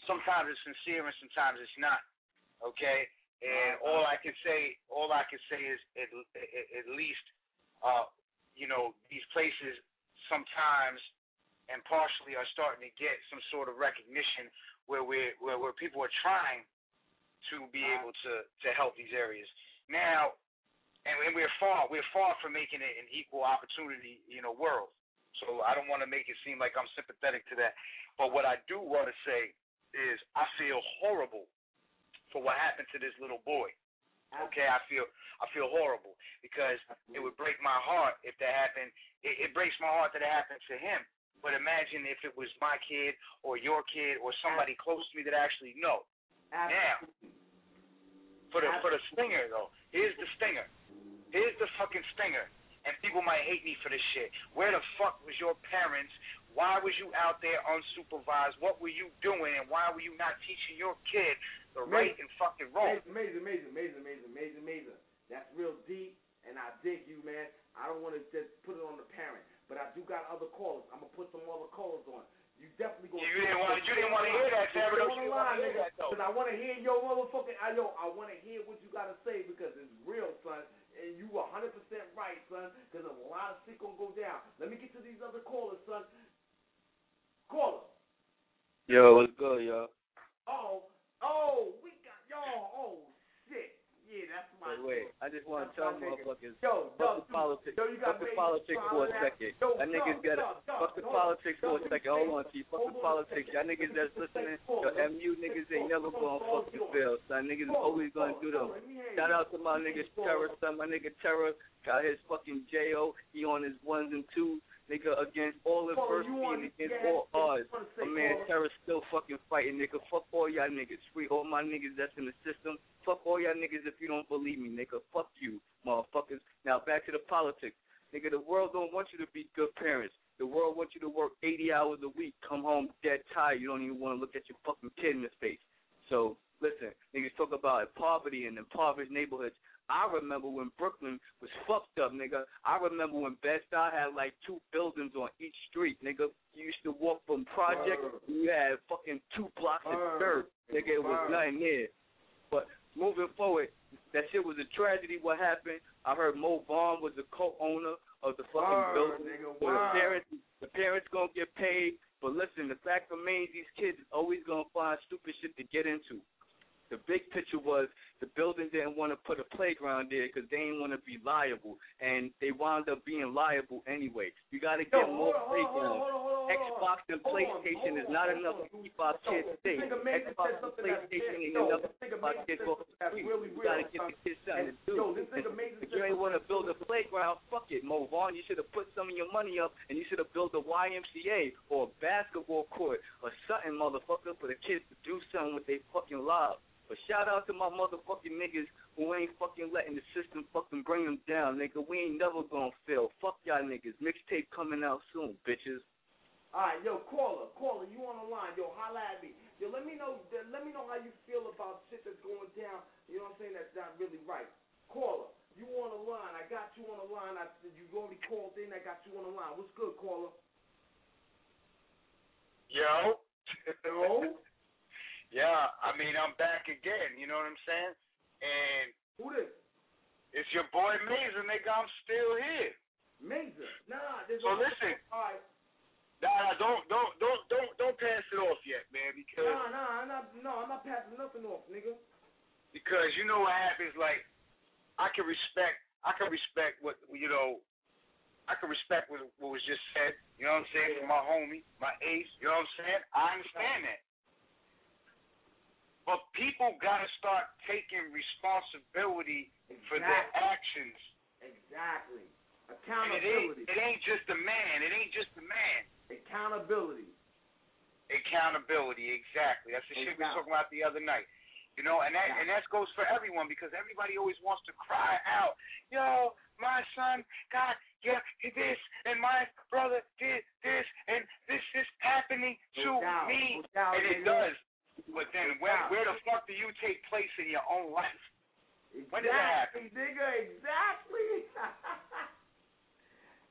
[SPEAKER 13] Sometimes it's sincere and sometimes it's not. Okay, And all I can say, all I can say is at, at, at least, uh, you know, these places sometimes and partially are starting to get some sort of recognition where we where, where people are trying to be able to to help these areas. Now, and, we're far we're far from making it an equal opportunity, you know, world. So I don't want to make it seem like I'm sympathetic to that. But what I do want to say is I feel horrible for what happened to this little boy. Okay, I feel I feel horrible because it would break my heart if that happened. It, it breaks my heart that it happened to him. But imagine if it was my kid or your kid or somebody close to me that I actually know. Now, for the for the stinger though, here's the stinger. Here's the fucking stinger. And people might hate me for this shit. Where the fuck was your parents? Why was you out there unsupervised? What were you doing? And why were you not teaching your kid the right and fucking wrong?
[SPEAKER 1] Amazing, amazing, amazing, amazing, amazing, amazing. That's real deep, and I dig you, man. I don't want to just put it on the parent, but I do got other callers. I'm gonna put some other callers on. You definitely gonna.
[SPEAKER 13] You didn't want. You didn't want to hear that, Sarah. You didn't want to hear that, though.
[SPEAKER 1] because I want to hear your motherfucking. I yo, I want to hear what you gotta say because it's real, son. And you 100% right, son. Because a lot of shit gonna go down. Let me get to these other callers, son. Caller.
[SPEAKER 14] Yo, what's good, yo?
[SPEAKER 1] Oh, oh, we got y'all. That's my.
[SPEAKER 14] Wait, wait. I just want to tell motherfuckers,
[SPEAKER 1] Yo,
[SPEAKER 14] fuck the politics,
[SPEAKER 1] yo,
[SPEAKER 14] fuck the politics for a second.
[SPEAKER 1] Yo,
[SPEAKER 14] That niggas got
[SPEAKER 1] Doug,
[SPEAKER 14] fuck the politics for a second. Hold on, T. Fuck the politics. Y'all niggas that's listening, yo, MU niggas ain't never gonna fucking fail, son. Niggas always gonna do them. Shout out to my nigga Terror, son. My nigga Terror got his fucking J.O. He on his ones and twos. Nigga, against all adversity and against all odds. My man Terror still fucking fighting, nigga. Fuck all y'all niggas. Free all my niggas that's in the system. Fuck all y'all niggas if you don't believe me, nigga. Fuck you, motherfuckers. Now back to the politics. Nigga, the world don't want you to be good parents. The world wants you to work 80 hours a week, come home dead tired. You don't even want to look at your fucking kid in the face. So, listen, niggas talk about poverty and impoverished neighborhoods. I remember when Brooklyn was fucked up, nigga. I remember when Bed-Stuy had like two buildings on each street, nigga. You used to walk from Project, you had fucking two blocks of dirt, nigga. It was nothing there. But moving forward, that shit was a tragedy. What happened? I heard Mo Vaughn was the co-owner of the fucking building.
[SPEAKER 1] nigga,
[SPEAKER 14] so the parents, the parents gonna get paid. But listen, the fact remains, these kids always gonna find stupid shit to get into. The big picture was the building didn't want to put a playground there because they didn't want to be liable, and they wound up being liable anyway. You got to get
[SPEAKER 1] Yo,
[SPEAKER 14] more
[SPEAKER 1] on,
[SPEAKER 14] playgrounds.
[SPEAKER 1] hold on, hold on, hold.
[SPEAKER 14] Xbox and PlayStation is not enough
[SPEAKER 1] on.
[SPEAKER 14] to keep our kids safe. Xbox and PlayStation ain't enough to keep our kids off the street.
[SPEAKER 1] really
[SPEAKER 14] You got to get the kids something to do.
[SPEAKER 1] Yo, this nigga
[SPEAKER 14] And
[SPEAKER 1] Mason
[SPEAKER 14] if you ain't want to build a playground, fuck it, Mo Vaughn. You should have put some of your money up, and you should have built a YMCA or a basketball court or something, motherfucker, for the kids to do something with their fucking lives. But shout out to my motherfucking niggas who ain't fucking letting the system fucking bring them down, nigga. We ain't never gonna fail. Fuck y'all niggas. Mixtape coming out soon, bitches.
[SPEAKER 1] All right, yo, caller, caller, you on the line? Yo, holla at me. Yo, let me know. Let me know how you feel about shit that's going down. You know what I'm saying? That's not really right. Caller, you on the line? I got you on the line. I said you already called in. I got you on the line. What's good, caller?
[SPEAKER 13] Yo.
[SPEAKER 1] Yo.
[SPEAKER 13] yeah, I mean I'm back again. You know what I'm saying? And
[SPEAKER 1] who this?
[SPEAKER 13] It's your boy Mazer, nigga. I'm still here.
[SPEAKER 1] Mazer. Nah, there's
[SPEAKER 13] So
[SPEAKER 1] no-
[SPEAKER 13] listen.
[SPEAKER 1] All right.
[SPEAKER 13] Nah, nah, don't don't don't don't don't pass it off yet, man, because
[SPEAKER 1] Nah, nah, I'm not. No, I'm not passing nothing off, nigga.
[SPEAKER 13] because you know what happens. Like I can respect I can respect what you know. I can respect what, what was just said. You know what I'm saying? From my homie, my ace. You know what I'm saying? I understand that. But people gotta start taking responsibility for their actions.
[SPEAKER 1] Exactly.
[SPEAKER 13] And it ain't,
[SPEAKER 1] Accountability.
[SPEAKER 13] it ain't just a man. It ain't just a man.
[SPEAKER 1] Accountability.
[SPEAKER 13] Accountability, exactly. That's the shit we were talking about the other night. You know, and that and that goes for everyone because everybody always wants to cry out, "Yo, my son got yeah this, and my brother did this, and this is happening to me," and it does. But then, where where the fuck do you take place in your own life? When did that happen?
[SPEAKER 1] Nigga. Exactly.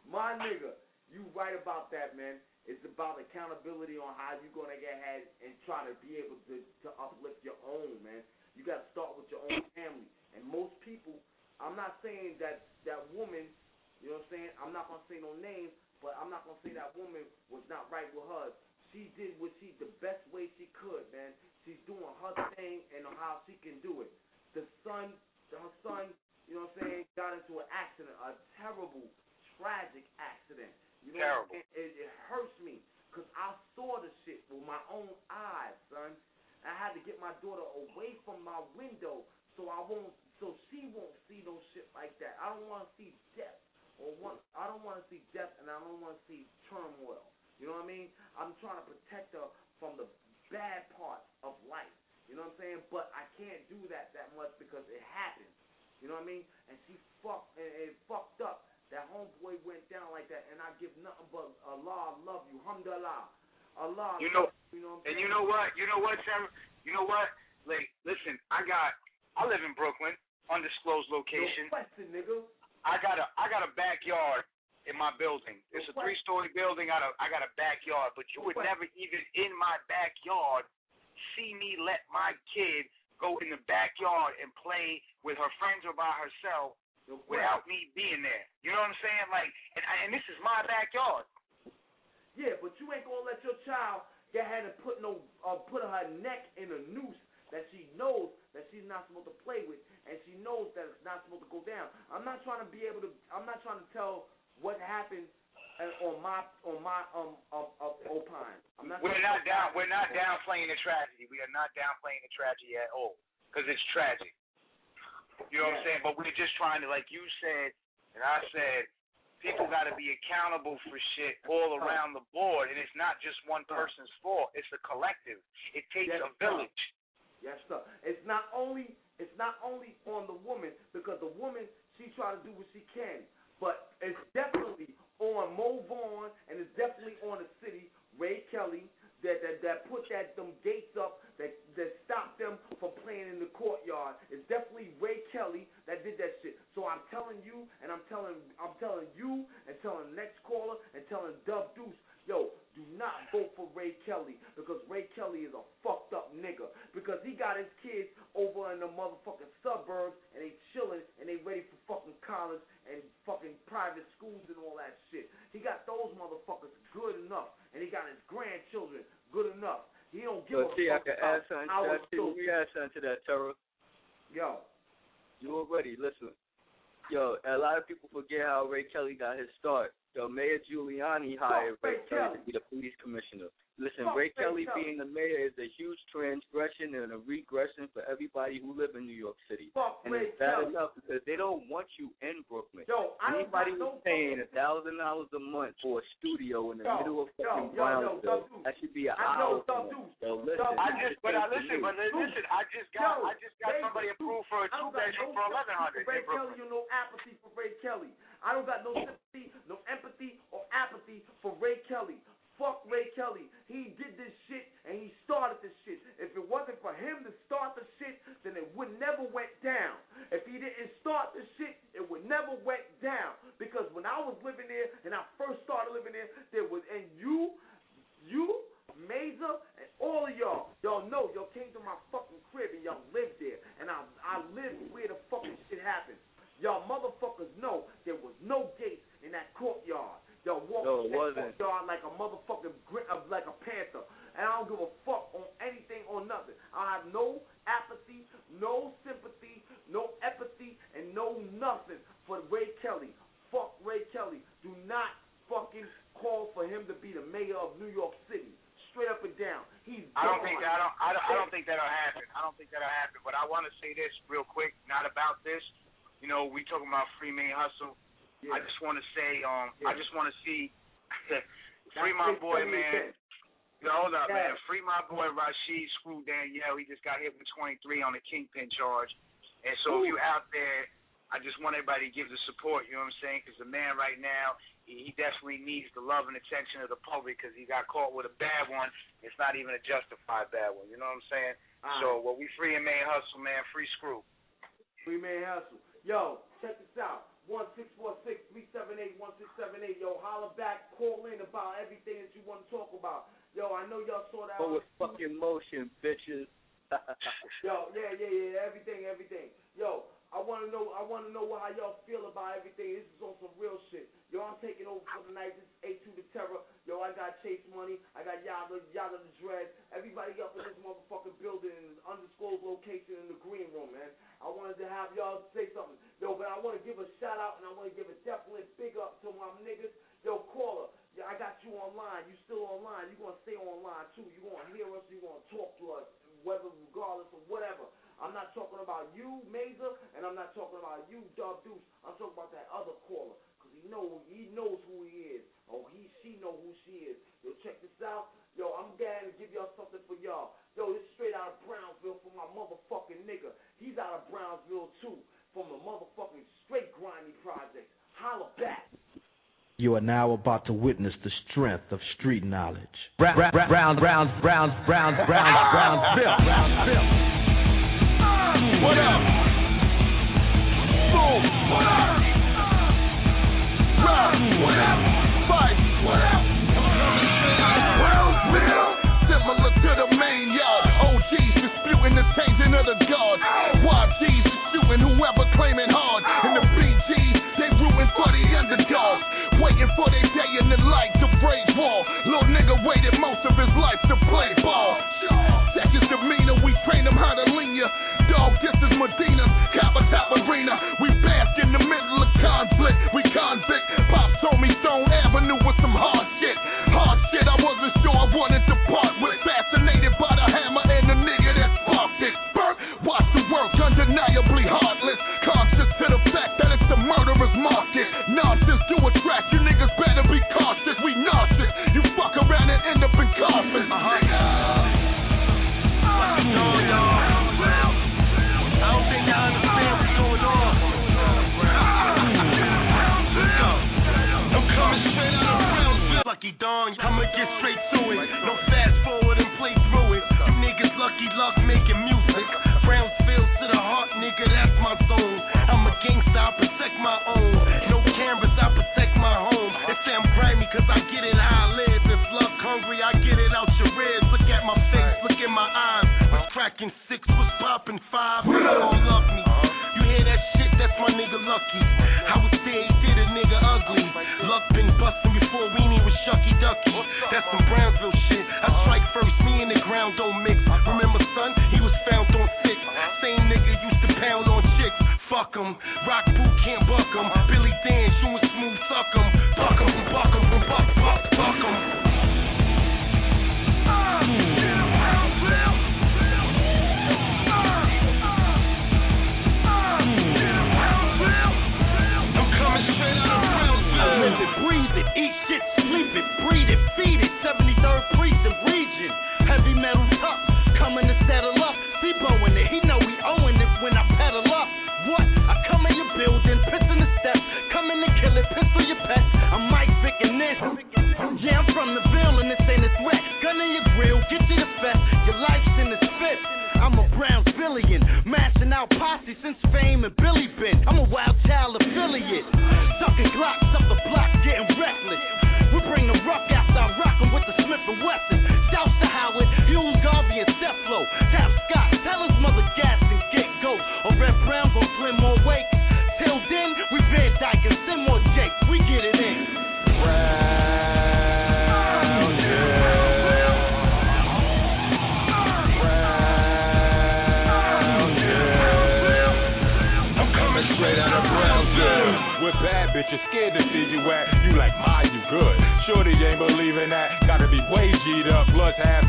[SPEAKER 1] My nigga, you right about that, man. It's about accountability on how you gonna get ahead and try to be able to to uplift your own, man. You gotta start with your own family. And most people, I'm not saying that that woman, you know what I'm saying? I'm not gonna say no names, but I'm not gonna say that woman was not right with her. She did what she the best way she could, man. She's doing her thing and how she can do it. The son, her son, you know what I'm saying, got into an accident, a terrible, tragic accident. You know
[SPEAKER 13] Terrible.
[SPEAKER 1] I'm it, it hurts me because I saw the shit with my own eyes, son. I had to get my daughter away from my window so I won't, so she won't see no shit like that. I don't want to see death or want, I don't want to see death and I don't want to see turmoil. You know what I mean? I'm trying to protect her from the bad parts of life. You know what I'm saying? But I can't do that that much because it happens. You know what I mean? And she fucked and it fucked up. That homeboy went down like that, and I give nothing but Allah love you, Alhamdulillah. Allah.
[SPEAKER 13] You know,
[SPEAKER 1] you, know
[SPEAKER 13] and you know what? You know what, Sarah? You know what? Like, listen, I got, I live in Brooklyn, undisclosed location.
[SPEAKER 1] No question, nigga.
[SPEAKER 13] I got a, I got a backyard in my building. It's a three-story building. I got a, I got a backyard, but you would never even in my backyard see me let my kid go in the backyard and play with her friends or by herself without me being there. You know what I'm saying? Like, and, and this is my backyard.
[SPEAKER 1] Yeah, but you ain't gonna let your child get ahead and put no uh, put her neck in a noose that she knows that she's not supposed to play with, and she knows that it's not supposed to go down. I'm not trying to be able to. I'm not trying to tell what happened on my on my um um, um opine. I'm not.
[SPEAKER 13] We're not down. We're not downplaying the tragedy. We are not downplaying the tragedy at all because it's tragic. You know what I'm saying? But we're just trying to, like you said, and I said, people got to be accountable for shit all around the board, and it's not just one person's fault. It's a collective. It takes
[SPEAKER 1] Yes,
[SPEAKER 13] a village.
[SPEAKER 1] Yes, sir. It's not only it's not only on the woman because the woman she try to do what she can, but it's definitely on Mo Vaughn and it's definitely on the city Ray Kelly that that, that them
[SPEAKER 13] needs the attention of the public because he got caught with a bad one. It's not even a justified bad one. You know what I'm saying?
[SPEAKER 1] All
[SPEAKER 13] So what we free and main hustle, man. Free Screw.
[SPEAKER 1] Free man hustle. Yo, check this out. One six four six three seven eight one six seven eight. Yo, holler back, call in about everything that you want to talk about. Yo, I know y'all saw that.
[SPEAKER 14] Oh, with fucking motion, bitches.
[SPEAKER 1] Yo, yeah, yeah, yeah, everything, everything. Yo, I want to know. I want to know how y'all feel about everything. This is on some real shit. Yo, I'm taking over for the night. This is A2 the Terror. Yo, I got Chase Money. I got Yada, Yada the Dread. Everybody up in this motherfucking building in an undisclosed location in the green room, man. I wanted to have y'all say something. Yo, but I want to give a shout out and I want to give a definite big up to my niggas. Yo, caller. Yeah, I got you online. You still online. You gonna stay online too. You gonna hear us. You gonna talk to us, whether regardless of whatever. I'm not talking about you, Mazer, and I'm not talking about you, Dub Deuce. I'm talking about that other caller, cause he know he knows who he is. Oh, he she know who she is. Yo, check this out. Yo, I'm going to give y'all something for y'all. Yo, this straight out of Brownsville for my motherfucking nigga. He's out of Brownsville too, from the motherfucking straight grimy projects. Holla back.
[SPEAKER 15] You are now about to witness the strength of street knowledge.
[SPEAKER 8] Brown, brown, brown, brown, brown, brown, brown, Brownsville. Brownsville.
[SPEAKER 11] What up? Boom. What up? What up? Fight. What up? Similar to the main yard. OGs disputing the changing of the guard. YGs disputing whoever claiming. Waiting for their day in the light to break wall. Little nigga waited most of his life to play ball. That's his demeanor, we train him how to lean ya. Dog, this is Medina, Kappa Top Arena. We bask in the middle of conflict. We convict. Pop told me Stone Avenue with some hard shit. Hard shit I wasn't sure I wanted to part with. Fascinated by the hammer and the nigga that sparked it. Burp, watch the work, undeniably heartless. Conscious to the fact that it's the murderer's market. Nonsense niggas better be cautious. We nauseous. You fuck around and end up in coffins. Uh-huh.
[SPEAKER 16] I don't think y'all understand what's going on. I'm coming straight out of Brownsville. Lucky Dawn, I'ma get straight to it. No fast forward and play through it. You niggas lucky luck making music. Brownsville to the heart, nigga, that's my zone. I'm a gangster, I protect my own. Six, was popping five. They all love me. You hear that shit? That's my nigga Lucky. I was there, he did a nigga ugly. Luck been bustin' before Weenie was Shucky Ducky. That's some Brownsville shit. 73rd precinct region. Heavy metal tough, coming to settle up. Deboing it, he know we owing it when I pedal up. What? I come in your building, piss in the steps, come in and kill it, pistol your pets. I'm Mike Vick this. Yeah, I'm from the Ville and this ain't a threat. Gun in your grill, get you the best. Your life's in the spit. I'm a Brownsvillian, mashing out posse since fame and Billy been. I'm a wild child affiliate, We get it in.
[SPEAKER 11] I'm coming straight out of Brownsville. With bad bitches scared to see you. You like, my, you good. Shorty ain't believing that. Gotta be way G'd up. Have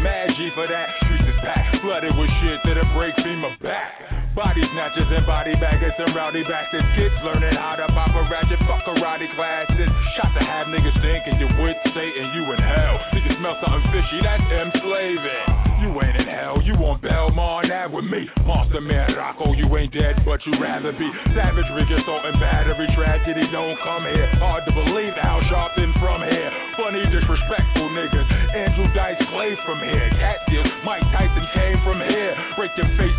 [SPEAKER 11] for that. Streets is packed. Flooded with shit that'll break FEMA back. Body snatchers and body baggers and rowdy bastards. Kids learning how to pop a ratchet, fuck karate classes. Shot to have niggas thinking you would Satan, you in hell. Niggas smell something fishy, that's enslaving. You ain't in hell, you on Belmont Ave with me. Monster Man Rocco, you ain't dead, but you rather be. Savagery, assault and battery, tragedy don't come here. Hard to believe Al Sharpton from here. Funny, disrespectful niggas. Andrew Dice Clay from here. Cat deals, Mike Tyson came from here. Break your face,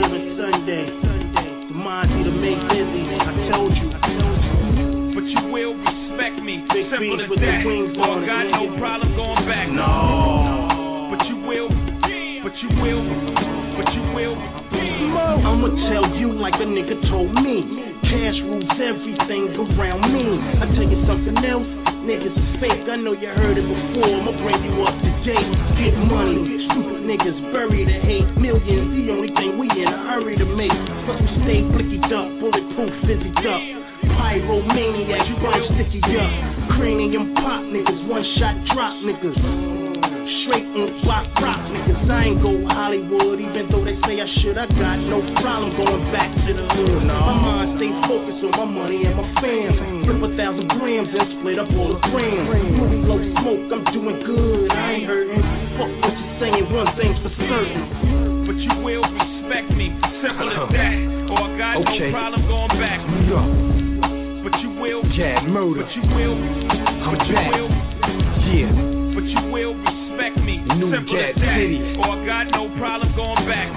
[SPEAKER 16] Sunday. The the Make Busy. I told you.
[SPEAKER 17] But you will respect me.
[SPEAKER 16] Big
[SPEAKER 17] Simple as
[SPEAKER 16] with
[SPEAKER 17] that.
[SPEAKER 16] Oh,
[SPEAKER 17] got no problem going back.
[SPEAKER 16] No.
[SPEAKER 17] But you will. But you will. But you will.
[SPEAKER 16] I'ma tell you like a nigga told me. Cash rules everything around me. I tell you something else, niggas is fake. I know you heard it before. I'ma bring you up to date. Get money. Stupid niggas bury the hate. Millions, the only thing we in a hurry to make. Plus we stay blickied up, bulletproof, fizzy up. Pyromaniac, you run sticky up. Cranium pop niggas, one shot drop niggas. Straight on block rock niggas. I ain't go Hollywood, even though they say I should. I got no problem going back to the hood. My mind stay focused on my money and my fans. Mm. Flip a thousand grams and split up all the grams. Mm. Moving low smoke, I'm doing good. I ain't hurting. Fuck what you saying, one thing's for certain.
[SPEAKER 17] But you will respect me. Simple as that. Or I got
[SPEAKER 16] Okay.
[SPEAKER 17] no problem going back.
[SPEAKER 16] New York.
[SPEAKER 17] But you will.
[SPEAKER 16] Yeah, murder.
[SPEAKER 17] But you will.
[SPEAKER 16] I'm
[SPEAKER 17] but you will.
[SPEAKER 16] Yeah.
[SPEAKER 17] But you will respect me.
[SPEAKER 16] New
[SPEAKER 17] Simple as.
[SPEAKER 16] City.
[SPEAKER 17] Or I got no problem going back.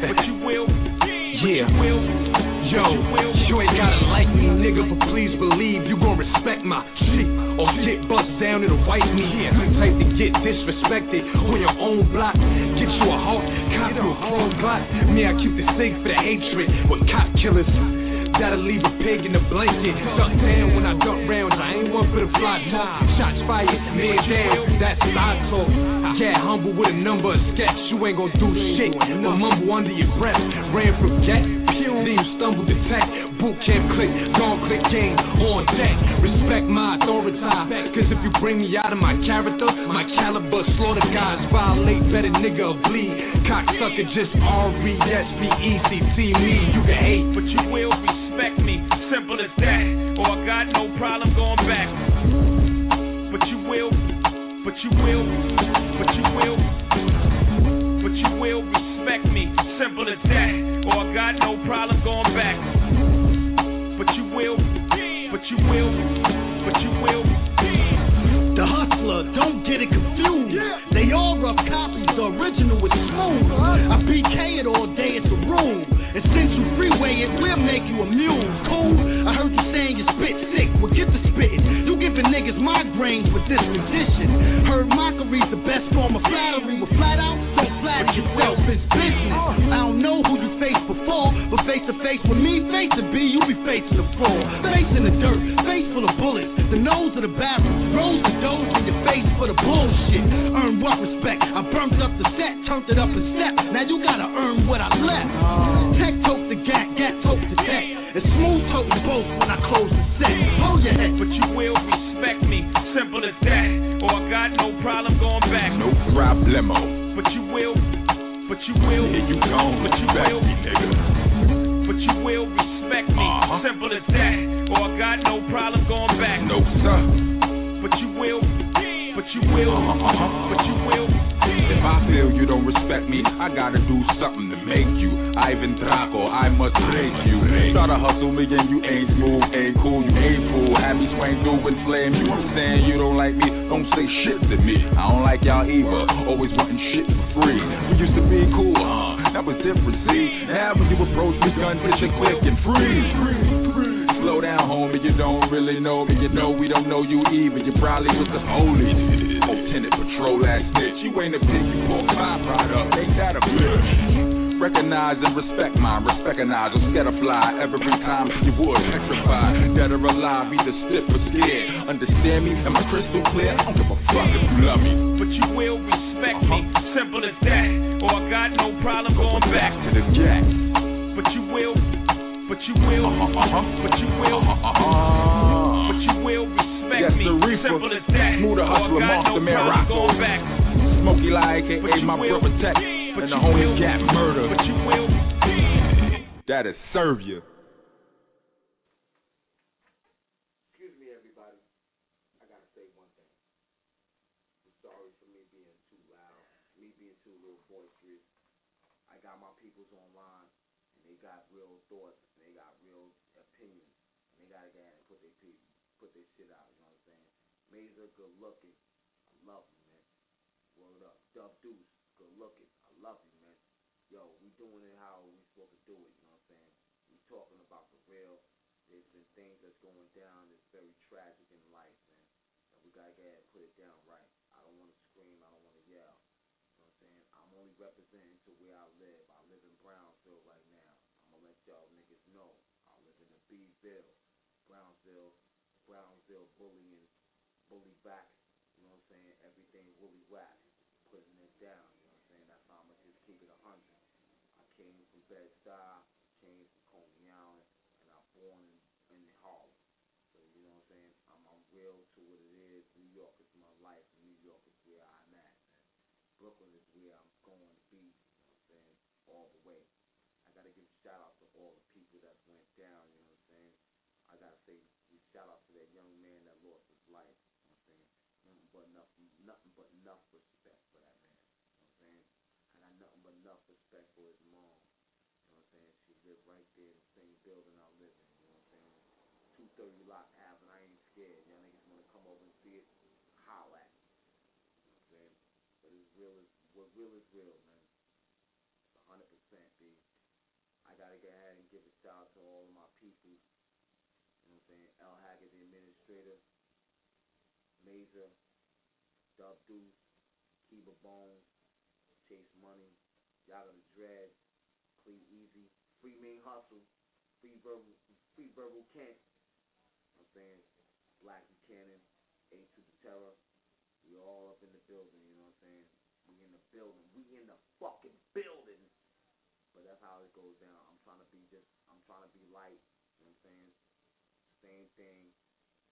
[SPEAKER 17] But you will.
[SPEAKER 18] Yeah.
[SPEAKER 17] will.
[SPEAKER 18] Yo, you ain't gotta like me, nigga, but please believe you gon' respect my shit. Or get bust down, it'll wipe me. Yeah, type to get disrespected on your own block get you a halt, cop you a chrome block. Me, I keep the stake for the hatred with cop killers. Gotta leave a pig in the blanket. Duck down when I duck rounds. I ain't one for the fly talk. Shots fired, man down. That's side talk. Yeah, humble with a number of sketch. You ain't gon' do shit. But mumble under your breath. Ran from jet. You stumbled attack. Boot Camp Clik. Gone click game. On deck. Respect my authority. Cause if you bring me out of my character, my caliber slaughter guys. Violate better nigga bleed. Cocksucker just R-E-S-P-E-C-T me. You can hate.
[SPEAKER 17] But you will respect me. Simple as that. Or I got no problem going back. Simple as that. Or I got no problem going back. But you will. But you will. But you will.
[SPEAKER 16] The hustler, don't get it confused. They all rough copies, the original is smooth. I PK it all day, it's a rule. And since you freeway it, we'll make you a mule. Cool. I heard you saying you spit sick. Well, get the spitting. Giving niggas migraines with this condition. Heard mockery's the best form of flattery. With flat out, don't flatter yourself. It's business. I don't know who you faced before, but face to face with me, face to be, you be facing the floor. Face in the dirt, face full of bullets. The nose of the barrel, rose the doze in your face for the bullshit. Earn what respect? I burnt up the set, turned it up a step. Now you gotta earn what I left. Tech the both when I close the set. Hold your head.
[SPEAKER 17] But you will respect me. Simple as that. Or I got no problem going back.
[SPEAKER 19] No problemo.
[SPEAKER 17] But you will. But you will.
[SPEAKER 19] Here you gone.
[SPEAKER 17] But you
[SPEAKER 19] Back
[SPEAKER 17] will.
[SPEAKER 19] me, nigga.
[SPEAKER 17] But you will respect me.
[SPEAKER 19] Uh-huh.
[SPEAKER 17] Simple as that. Or I got no problem going back.
[SPEAKER 19] No, sir.
[SPEAKER 17] But you will. But you will.
[SPEAKER 19] Uh-huh.
[SPEAKER 17] But you will.
[SPEAKER 19] If I feel you don't respect me, I gotta do something to make you. Ivan Drago, I must break you. Try to hustle me and you ain't smooth, ain't cool, you ain't fool. Have me swing through and flame you. Saying you don't like me, don't say shit to me. I don't like y'all either, always wanting shit for free. We used to be cool, huh? That was different, see? Now when you approach me, gun bitch quick and free. Slow down, homie, you don't really know me. You know we don't know you even. You probably was the police. Lieutenant Patrol ass snitch. You ain't a pig, you pork pie product. Ain't that a bitch? Recognize and respect mine, Respect and recognize or scatter fly every time you would petrify. Dead or alive, either stiff or scared. Understand me? Am I crystal clear? I don't give a fuck if you love me.
[SPEAKER 17] But you will respect me. Simple as that. Or I got no problem going back.
[SPEAKER 19] To the jack.
[SPEAKER 17] But you will. But you will.
[SPEAKER 19] Uh-huh. uh-huh.
[SPEAKER 17] But you will. Uh-huh, uh-huh. But you will respect
[SPEAKER 19] Yes,
[SPEAKER 17] me.
[SPEAKER 19] the reefer.
[SPEAKER 17] Simple as that.
[SPEAKER 19] Smoother
[SPEAKER 17] Or I
[SPEAKER 19] hustler,
[SPEAKER 17] got
[SPEAKER 19] monster
[SPEAKER 17] no
[SPEAKER 19] man, rock.
[SPEAKER 17] going back.
[SPEAKER 19] Smokey Lie, aka my
[SPEAKER 17] will.
[SPEAKER 19] brother Tech.
[SPEAKER 17] But
[SPEAKER 19] And the homie. Gap Murder.
[SPEAKER 17] But you will.
[SPEAKER 19] That'll serve you.
[SPEAKER 1] Excuse me, everybody. I gotta say one thing. I'm sorry for me being too loud, me being too little boisterous. I got my peoples online, and they got real thoughts, and they got real opinions, and And they gotta get in and put their pe- put their shit out. You know what I'm saying? Mazer, good looking. I love you, man. Word up. Dub Deuce, good looking. I love you, man. Yo, we doing it how we supposed to do it. You know what I'm saying? We talking about the real. There's been things that's going down that's very tragic in life, man. And we gotta get ahead and put it down right. I don't want to scream. I don't want to yell. You know what I'm saying? I'm only representing to where I live. I live in Brownsville right now. I'm gonna let y'all niggas know. I live in the Bville, Brownsville, Brownsville bullying, bully back. You know what I'm saying? Everything woolly whack, putting it down. You know what I'm saying? That's how I'm gonna just keep it a hundred. I came from Bed-Stuy, came from Coney Island, and I born in, in Harlem. So you know what I'm saying? I'm, I'm real to what it is. New York is my life. and New York is where I'm at, man. Brooklyn is where I'm going to be. You know what I'm saying? All the way. I gotta give a shout out to all the people that went down. You know what I'm saying? I gotta say shout out to that young man that lost his life. You know what I'm saying? Nothing but enough, nothing but enough respect for that man. You know what I'm saying? I got nothing but enough respect for his mom. You know what I'm saying? She lived right there in the same building I live in. You know what I'm saying? 230 Lott Ave, and I ain't scared. Y'all niggas wanna come over and see it? Holla at me. You know what I'm saying? But it's real is what real is real, man. It's a hundred percent, B. I gotta get ahead and give a shout out to all of my people. You know what I'm saying? L Haggood, the administrator, Mazer, Dub Deuce, Kiba Bones, Chase Money, Yaga the Dread, Clee Easy, Free Main Hustle, Free Verbal, Free Verbal Kent. You know what I'm saying? Black Buchanan, A to the Terror. We all up in the building, you know what I'm saying? We in the building. We in the fucking building. But that's how it goes down. I'm trying to be just, I'm trying to be light. You know what I'm saying? Same thing.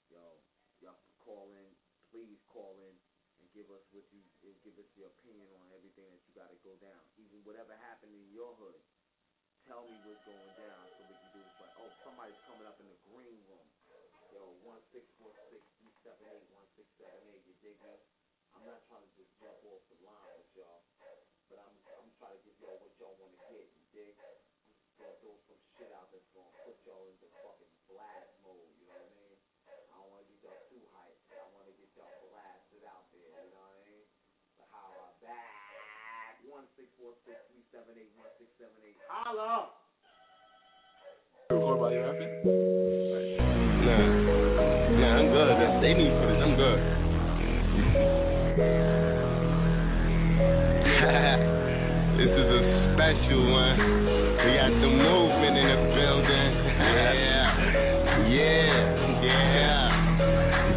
[SPEAKER 1] Yo, y'all call in. Please call in and give us what you, and give us your opinion on everything that you got to go down. Even whatever happened in your hood. Tell me what's going down so we can do this. Like, oh, somebody's coming up in the green room. Yo, one six four six three seven eight one six seven eight. You dig me? I'm not trying to just jump off the line with y'all, but I'm I'm trying to give y'all what y'all want to get. You dig? Just gonna throw some shit out that's gonna put y'all into fucking blast mode. You know what I mean? I don't want to get y'all too hyped. I want to get y'all blasted out there. You know what I mean? But how I back one six four six three seven eight one six seven eight. Holla!
[SPEAKER 20] What about you rapping? Nah. Nah, I'm good. That's- They need for this. I'm good. this is a special one. We got the movement in the building. yeah. Yeah. Yeah.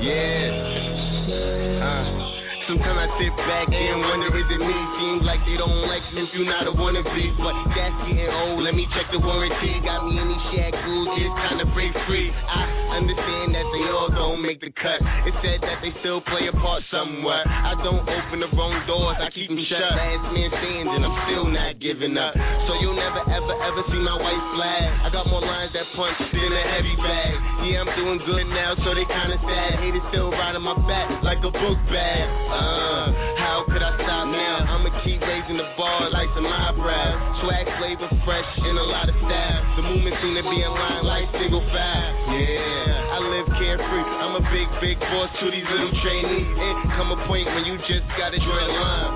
[SPEAKER 20] Yeah. Uh. Sometimes I sit back and wonder is it me? Seems like they don't like me if you not a wannabe. But that's getting old. Let me check the warranty. Got me in these shackles. It's time to break free. I understand that they all don't make the cut. It said that they still play a part somewhere. I don't open the wrong doors. I keep them shut. Last man standing. I'm still not giving up. So you'll never ever ever see my white flag. I got more lines that punch than a heavy bag. Yeah, I'm doing good now, so they kinda sad. Haters still riding my back like a book bag. Uh, how could I stop now? I'ma keep raising the bar like some eyebrows. Swag flavor fresh and a lot of style. The movement seem to be in line like single five. Yeah, I live carefree. I'm a big, big boss to these little trainees. It come a point when you just gotta draw a line.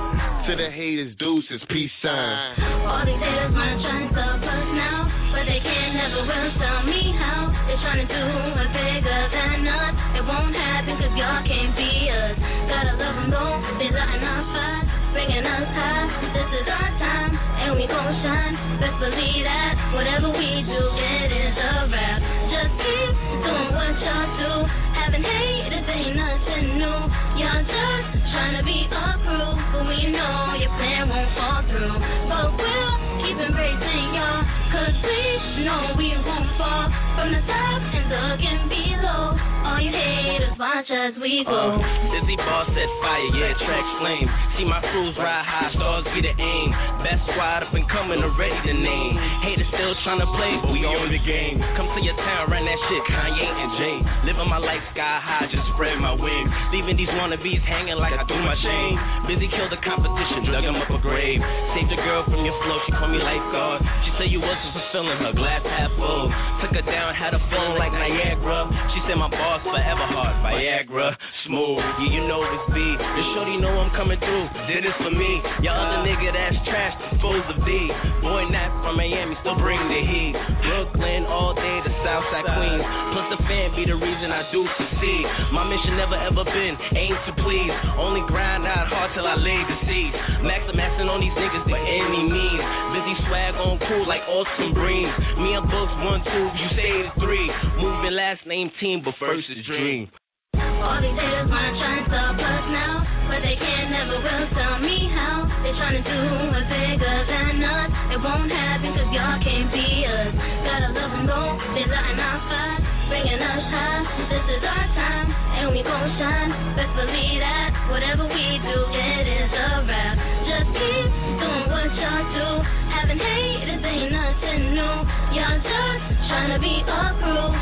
[SPEAKER 20] To the haters, deuces, peace sign.
[SPEAKER 21] All these haters wanna try and stop us now, but they can never will tell me how. They're trying to do it bigger than us. It won't happen cause y'all can't be us. Gotta love them though, they lighting our fire, bringing us high. This is our time, and we gon' shine. Best believe that whatever we do, it is a rap. Just keep doing what y'all do. Having haters ain't nothing new. Y'all just trying to be a crew, but we know your plan won't fall through. But we'll keep embracing y'all, cause we know we won't fall from the top and looking below. All you haters watch as we go.
[SPEAKER 10] Uh, Dizzy ball set fire, yeah, tracks flame. See my crews ride high, stars get an aim. Best squad up and coming, already the name. Haters still trying to play, but we on the game. Come to your town, run that shit, Kanye and Jay. Living my life sky high, just spread my wings. Leaving these wannabes hanging like I do my chain. Busy kill the competition, dug him up a grave. Saved a girl from your flow, she call me lifeguard. She said you wasn't fulfilling her glass half full. Took her down, had her feeling like Niagara. She said my boss forever hard, Viagra. Smooth, yeah, you know this beat. The shorty know I'm coming through. Did this for me. Your other nigga that's trash, disposed of D. Boy, not from Miami, still bring the heat. Brooklyn all day, the Southside Queens. Plus the fan be the reason I do succeed. My mission never ever been aim to please. Only grind out hard till I lay the seeds. Max the maxing on these niggas by any means. Busy swag on cool like awesome breams. Me and Books one two, you say three. Moving last name team, but first is dream.
[SPEAKER 21] All these haters wanna try and stop us now, but they can never will tell me how. They tryna do it bigger than us. It won't happen cause y'all can't be us. Gotta love them though, they're lighting our fire, bringing us high. This is our time, and we gon' shine. Best believe that, whatever we do, it is a rap. Just keep doing what y'all do. Haters ain't nothing new. Y'all just tryna be a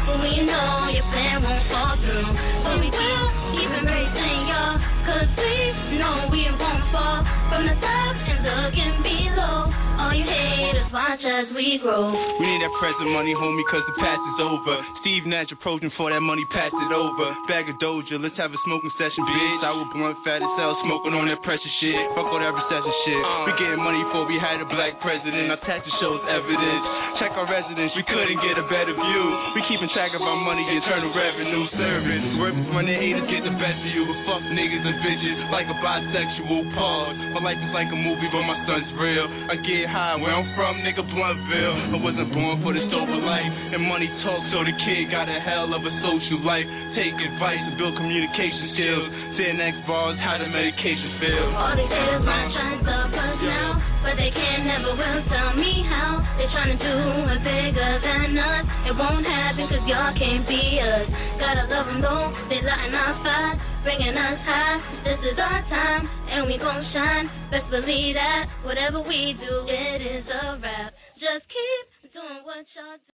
[SPEAKER 21] but we know your plan won't fall through. But we will keep embracing y'all, cause we know we won't fall from the top and looking below. All you haters watch as we grow.
[SPEAKER 22] We need that present money, homie, cause the past is over. Steve Nash approaching for that money, pass it over. Bag of Doja, let's have a smoking session, bitch. I was blunt, fat as hell, smoking on that pressure shit. Fuck all that recession shit. Uh. We getting money before we had a black president. Our taxes shows evidence. Check our residence, we couldn't get a better view. We keeping track of our money, internal revenue service. Worth when the haters get the best of you. But fuck niggas and bitches like a bisexual pause. My life is like a movie, but my son's real. I get high where I'm from, nigga Bluntville. I wasn't born for this sober life. And money talk, so the kid got a hell of a social life. Take advice and build communication skills. Next bars, how the medication feel.
[SPEAKER 21] All these haters wanna try and stop us now, but they can't, never will tell me how. They tryna do it bigger than us. It won't happen cause y'all can't be us. Gotta love them though, they lighting our fire, bringing us high. This is our time, and we gon' shine. Best believe that, whatever we do, it is a rap. Just keep doing what y'all do.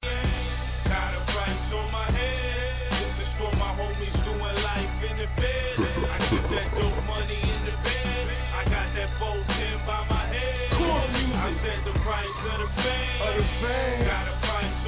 [SPEAKER 17] Got a price on my head. This is for my homies doing life in the bed. I keep that dope money in the bed. I got that 410 by my head. I said the price of the fame. Got a price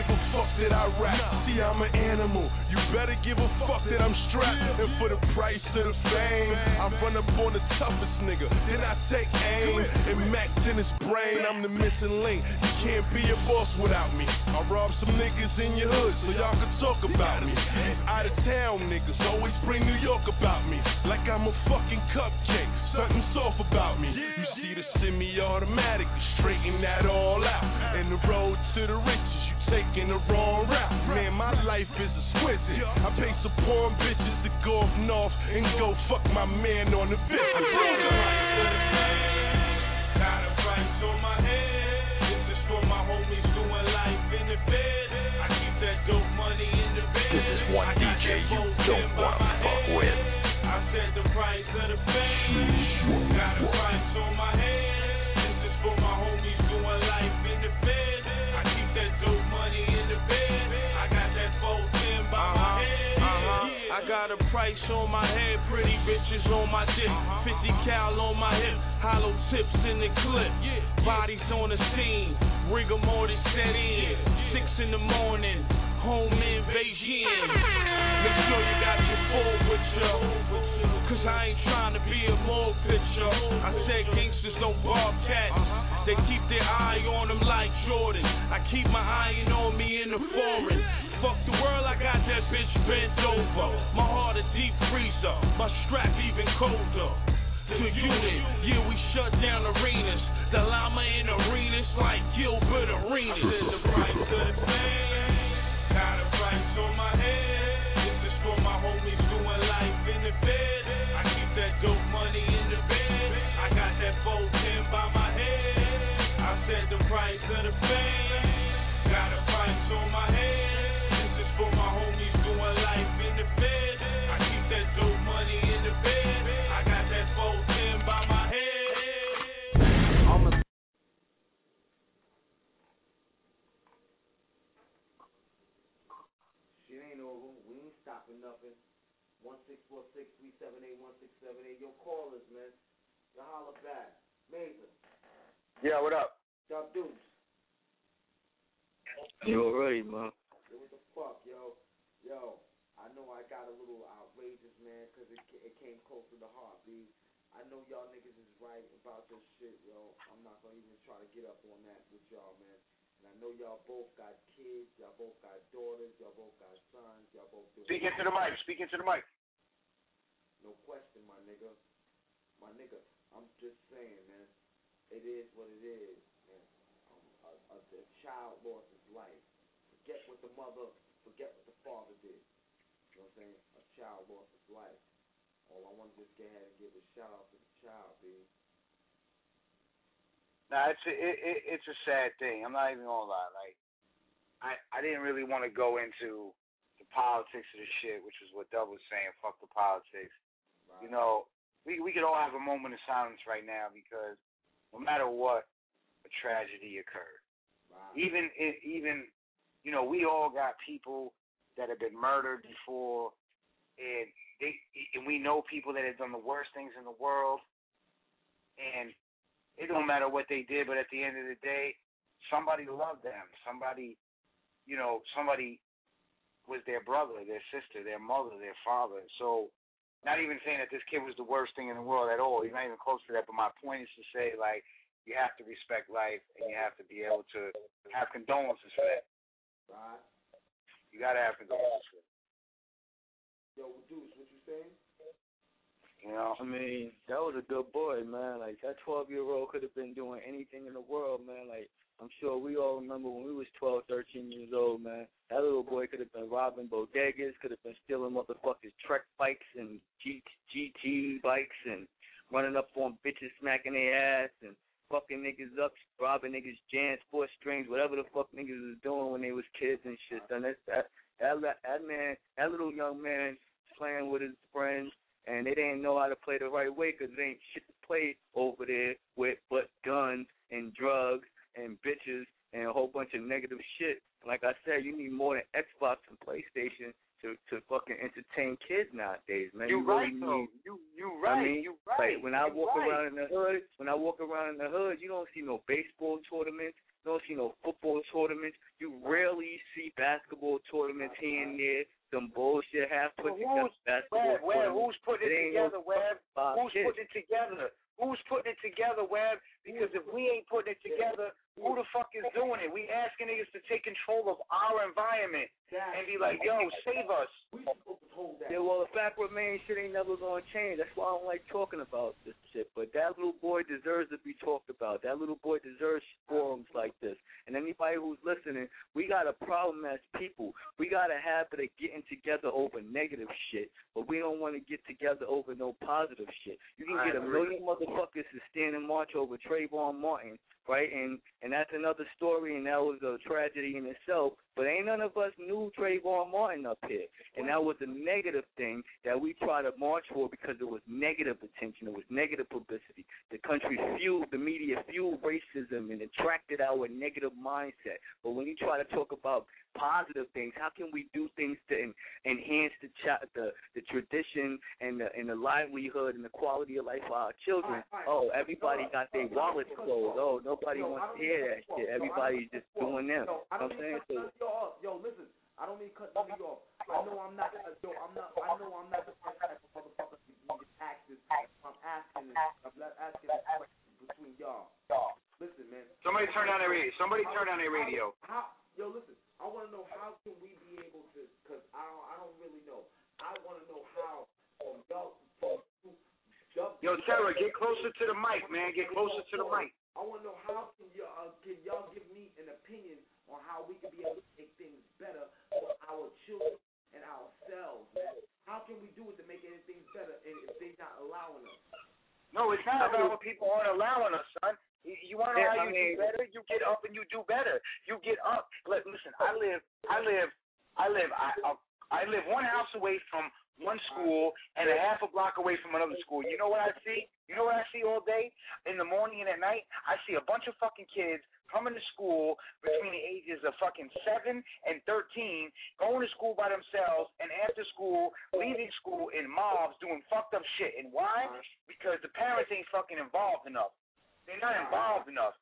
[SPEAKER 23] give a fuck that I rap. See, I'm an animal. You better give a fuck that I'm strapped. And for the price of the fame, I run up on the toughest nigga. Then I take aim and max in his brain. I'm the missing link. You can't be a boss without me. I rob some niggas in your hood so y'all can talk about me. Out of town niggas always bring New York about me. Like I'm a fucking cupcake. Something soft about me. You see the semi-automatic, to straighten that all out. And the road to the riches, taking the wrong route. Man, my life is exquisite. I pay some poor bitches to go up north and go fuck my man on the visit.
[SPEAKER 17] Got a price on my head. This is for my homies doing life in the bed. I keep that dope money in the bed.
[SPEAKER 24] This is one DJ you don't wanna fuck
[SPEAKER 17] got on my head,
[SPEAKER 22] pretty bitches on my dick, 50 cal on my hip, hollow tips in the clip, bodies on the scene, rigor mortis set in, six in the morning, home invasion. Make sure you got your full with you, cause I ain't trying to be a more picture. I said gangsters don't bark cats, they keep their eye on them like Jordan. I keep my iron on me in the foreign. Fuck the world, I got that bitch bent over. My heart a deep freezer, my strap even colder. To unit, yeah, we shut down arenas. The llama in arenas like Gilbert Arenas.
[SPEAKER 17] Said the price of the fame. Got a price on my head.
[SPEAKER 1] We ain't stopping nothing. One six four six three seven eight one six seven eight. Yo, call us, man. Yo, holla back. Mason.
[SPEAKER 13] Yeah, what up?
[SPEAKER 1] Dub Deuce.
[SPEAKER 14] You already, man.
[SPEAKER 1] Yo, what the fuck, yo? Yo, I know I got a little outrageous, man, 'cause it, it came close to the heart, B. I know y'all niggas is right about this shit, yo. I'm not gonna even try to get up on that with y'all, man. And I know y'all both got kids, y'all both got daughters, y'all both got sons, y'all both doing
[SPEAKER 13] Speak into the mic. Speak into the mic.
[SPEAKER 1] No question, my nigga. My nigga, I'm just saying, man. It is what it is, man. Um, a, a, a child lost his life. Forget what the mother, forget what the father did. You know what I'm saying? A child lost his life. All I want to just go ahead and give a shout out to the child, B.
[SPEAKER 13] Nah, it's a, it, it, it's a sad thing. I'm not even gonna lie. Like, I I didn't really want to go into the politics of the shit, which is what Dub was saying. Fuck the politics. You know, we we could all have a moment of silence right now because no matter what, a tragedy occurred. Even it, even you know, we all got people that have been murdered before, and they and we know people that have done the worst things in the world, and it don't matter what they did, but at the end of the day, somebody loved them. Somebody, you know, somebody was their brother, their sister, their mother, their father. So, not even saying that this kid was the worst thing in the world at all. He's not even close to that. But my point is to say, like, you have to respect life, and you have to be able to have condolences for that.
[SPEAKER 1] Right?
[SPEAKER 13] You gotta have condolences.
[SPEAKER 1] Yo, Deuce, what you saying?
[SPEAKER 13] You know.
[SPEAKER 14] I mean, that was a good boy, man. Like that twelve year old could have been doing anything in the world, man. Like I'm sure we all remember when we was twelve, thirteen years old, man. That little boy could have been robbing bodegas, could have been stealing motherfuckers Trek bikes and G- GT bikes and running up on bitches, smacking their ass and fucking niggas up, robbing niggas jams, four strings, whatever the fuck niggas was doing when they was kids and shit. And that's that that that man, that little young man playing with his friends and they didn't know how to play the right way because there ain't shit to play over there with but guns and drugs and bitches and a whole bunch of negative shit. Like I said, you need more than Xbox and PlayStation to to fucking entertain kids nowadays, man.
[SPEAKER 13] You
[SPEAKER 14] you
[SPEAKER 13] right
[SPEAKER 14] really
[SPEAKER 13] though.
[SPEAKER 14] need
[SPEAKER 13] You you right.
[SPEAKER 14] I mean,
[SPEAKER 13] you right.
[SPEAKER 14] Like when I
[SPEAKER 13] you
[SPEAKER 14] walk
[SPEAKER 13] right.
[SPEAKER 14] around in the hood, when I walk around in the hood, you don't see no baseball tournaments. You don't see no football tournaments. You rarely see basketball tournaments here and there. Some bullshit half put together
[SPEAKER 13] who's,
[SPEAKER 14] basketball
[SPEAKER 13] Web, Web, who's putting
[SPEAKER 14] It
[SPEAKER 13] it
[SPEAKER 14] ain't no
[SPEAKER 13] together, Web? Who's putting it together? Who's putting it together, Web? Because if we ain't putting it together, who the fuck is doing it? We asking niggas to take control of our environment and be like, yo, save us.
[SPEAKER 14] Yeah, well, the fact remains, shit ain't never gonna change. That's why I don't like talking about this shit. But that little boy deserves to be talked about. That little boy deserves forums like this. And anybody who's listening, we got a problem as people. We got a habit of getting together over negative shit, but we don't want to get together over no positive shit. You can
[SPEAKER 13] I
[SPEAKER 14] get a
[SPEAKER 13] agree.
[SPEAKER 14] million motherfuckers to stand and march over Trayvon Martin, right? And and that's another story, and that was a tragedy in itself. But ain't none of us knew Trayvon Martin up here, and that was a negative thing that we tried to march for because it was negative attention, it was negative publicity. The country fueled, the media fueled racism and attracted our negative mindset. But when you try to talk about positive things, how can we do things to en- enhance the chi- the the tradition and the and the livelihood and the quality of life for our children? Oh, everybody got their wallets closed. Oh, nobody wants to hear that shit. Everybody's just doing them.
[SPEAKER 1] Yo,
[SPEAKER 14] You know what I'm saying?
[SPEAKER 1] to y'all off. Yo, listen, I don't mean to cut none of you off. I know I'm not. Uh, yo, I'm not. I know I'm not the first type of motherfucker to be this. I'm asking this. I'm asking this question between y'all. Listen, man.
[SPEAKER 13] Somebody turn down their radio. Somebody turn down their radio.
[SPEAKER 1] How, yo, listen. I want to know how can we be able to? Cause I don't. I don't really know. I want to know how from y'all. From, from, y'all
[SPEAKER 13] Yo, Sarah, get closer to the mic, man. Get closer to the mic.
[SPEAKER 1] I want to know how can y'all uh, can y'all give me an opinion on how we can be able to make things better for our children and ourselves, man. How can we do it to make anything better and if they're not allowing us?
[SPEAKER 13] No, it's not about what people aren't allowing us, son. You, you want to know how you
[SPEAKER 1] mean-
[SPEAKER 13] do better? You get up and you do better. You get up. Listen, I live, I live, I live, I, I I live one house away from one school and a half a block away from another school. You know what I see? You know what I see all day? In the morning and at night, I see a bunch of fucking kids coming to school between the ages of fucking seven and thirteen, going to school by themselves, and after school, leaving school in mobs doing fucked up shit. And why? Because the parents ain't fucking involved enough. They're not involved enough.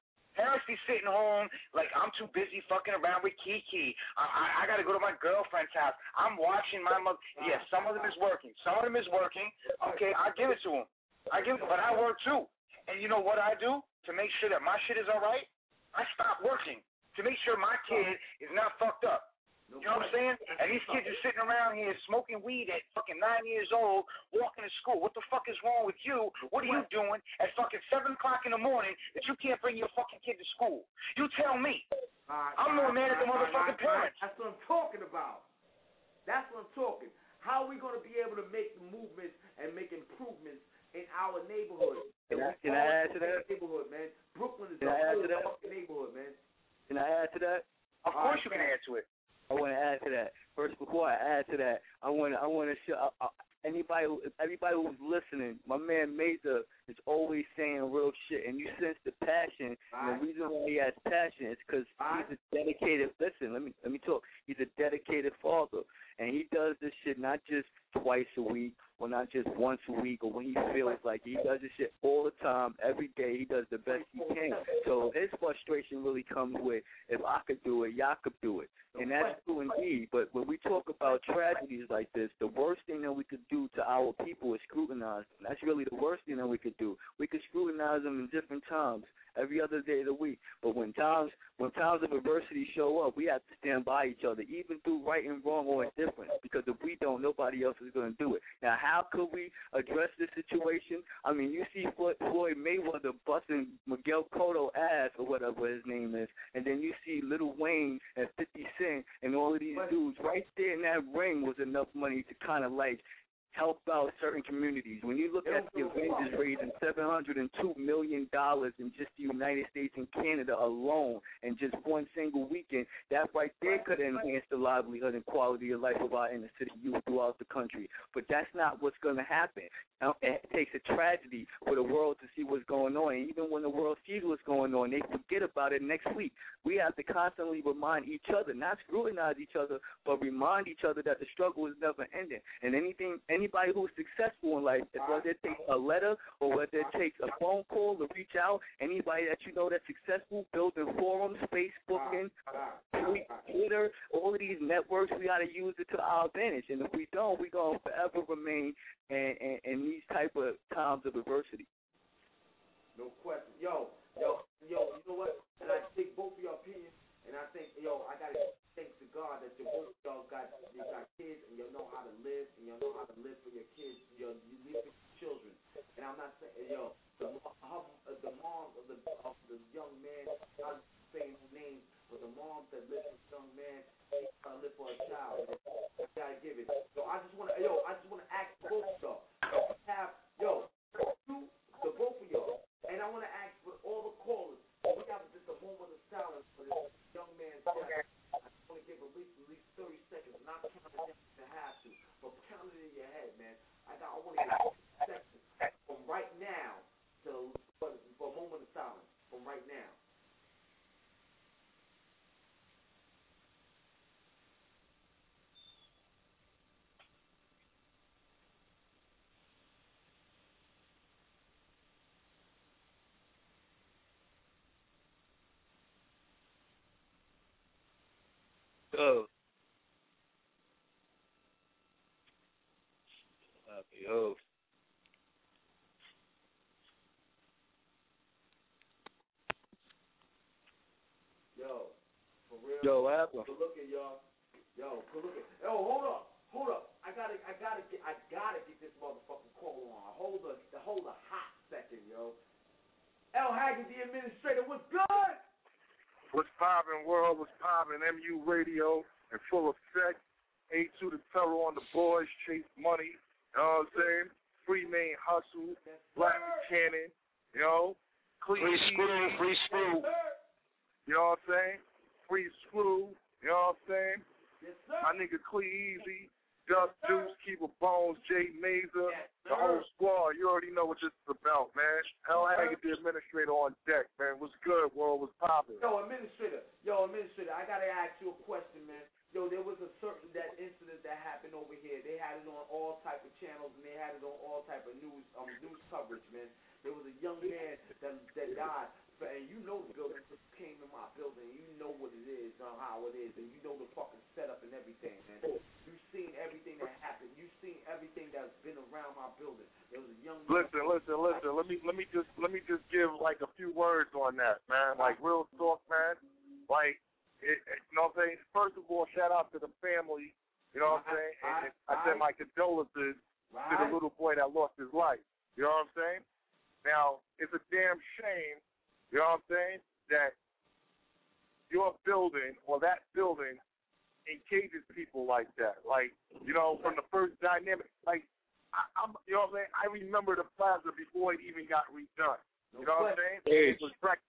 [SPEAKER 13] Be sitting home like I'm too busy fucking around with Kiki. I, I, I got to go to my girlfriend's house. I'm watching my mother. Yes, some of them is working. Some of them is working. Okay, I give it to them. I give, but I work too. And you know what I do to make sure that my shit is all right? I stop working to make sure my kid is not fucked up. You know what I'm saying? And these kids are sitting around here smoking weed at fucking nine years old, walking to school. What the fuck is wrong with you? What are you doing at fucking seven o'clock in the morning that you can't bring your fucking kid to school? You tell me. I'm more mad at the motherfucking parents.
[SPEAKER 1] That's what I'm talking about. That's what I'm talking. How are we going to be able to make the movements and make improvements in our neighborhood?
[SPEAKER 14] Can I- can I add to that?
[SPEAKER 1] Neighborhood, man. Brooklyn is
[SPEAKER 14] Can
[SPEAKER 1] a
[SPEAKER 14] I add
[SPEAKER 1] good fucking neighborhood, man.
[SPEAKER 14] Can I add to that?
[SPEAKER 13] Of course you can add to it.
[SPEAKER 14] I want to add to that. First, before I add to that, I want to I want to show uh, uh, anybody everybody who's listening. My man Mesa is always saying real shit, and you sense the passion. And the reason why he has passion is because he's a dedicated. Listen, let me let me talk. He's a dedicated father, and he does this shit not just twice a week or not just once a week or when he feels like he does this shit all the time, every day. He does the best he can. So his frustration really comes with if I could do it, y'all could do it. And that's true indeed. But when we talk about tragedies like this, the worst thing that we could do to our people is scrutinize them. That's really the worst thing that we could do. We could scrutinize them in different times, every other day of the week. But when times when times of adversity show up, we have to stand by each other, even through right and wrong or indifference. Because if we don't, nobody else is going to do it. Now, how could we address this situation? I mean, you see Floyd, Floyd Mayweather busting Miguel Cotto ass or whatever his name is, and then you see Little Wayne and 50 Cent and all of these dudes right there in that ring was enough money to kind of like help out certain communities. When you look at the Avengers raising seven hundred and two million dollars in just the United States and Canada alone in just one single weekend, that right there could enhance the livelihood and quality of life of our inner city youth throughout the country. But that's not what's going to happen. Now, It takes a tragedy for the world to see what's going on. And even when the world sees what's going on, they forget about it next week. We have to constantly remind each other, not scrutinize each other, but remind each other that the struggle is never ending. And anything, anybody who's successful in life, whether it takes a letter or whether it takes a phone call to reach out, anybody that you know that's successful, building forums, Facebooking, ah, ah, ah, Twitter, all of these networks, we got to use it to our advantage. And if we don't, we're going to forever remain in, in, in these type of times of adversity.
[SPEAKER 1] No question. Yo, yo, yo, you know what? And I take both of your opinions, and I think, yo, I gotta thank to God that you both of y'all got you got kids and you know how to live and you know how to live for your kids. You you live for your children. And I'm not saying, yo, the uh, the mom of the of the young man, I'm saying no names, but the mom that lives with young man, she's trying to live for a child. You gotta give it. So I just wanna, yo, I just wanna ask both of y'all. Have, yo, you, the both of y'all. And I want to ask for all the callers. We have just a moment of silence for this young man's death. I want to give at least at least 30 seconds. Not counting if you have to, but count it in your head, man. I got. I want to get seconds from right now to for, for a moment of silence from right now.
[SPEAKER 14] Yo. Yo.
[SPEAKER 1] Yo, for real.
[SPEAKER 14] Yo, what happened?
[SPEAKER 1] Good looking, y'all. Yo, good looking. Yo, hold up, hold up. I gotta, I gotta get, I gotta get this motherfucking call on. Hold a, hold a hot second, yo. L. Haggood, the administrator, what's good?
[SPEAKER 25] What's poppin', world? What's poppin'? MU Radio in full effect. A2 the terror on the boys, chase money. You know what I'm saying? Free main hustle, Black Cannon, you know? Clean
[SPEAKER 13] Free screw, free screw.
[SPEAKER 25] You know what I'm saying? Free screw, you know what I'm saying? My nigga Clee Easy, Dub Deuce, Keeper Bones, Jay Mazer, the whole squad. You already know what this is about, man. L. Haggood, the administrator on deck, man. What's good, world? What's popping?
[SPEAKER 1] Yo, administrator. Yo, administrator. I gotta ask you a question, man. Yo, there was a certain that incident that happened over here. They had it on all type of channels and they had it on all type of news um news coverage, man. There was a young man that that died. But, and you know the building just came in my building. You know what it is, uh, how it is, and you know the fucking setup and everything, man. You've seen everything that happened. You've seen everything that's been around my building. There was a young man.
[SPEAKER 25] Listen, listen, listen. Let me let me just let me just give like a few words on that, man. Like real talk, man. Like it, it, you know what I'm saying? First of all, shout out to the family. You know what I'm saying? And it, I send my condolences to the little boy that lost his life. You know what I'm saying? Now, it's a damn shame, you know what I'm saying, that your building or that building engages people like that. Like, you know, from the first dynamic. Like, I, I'm, you know what I'm saying? I remember the plaza before it even got redone. You know what I'm saying? It was wrecked.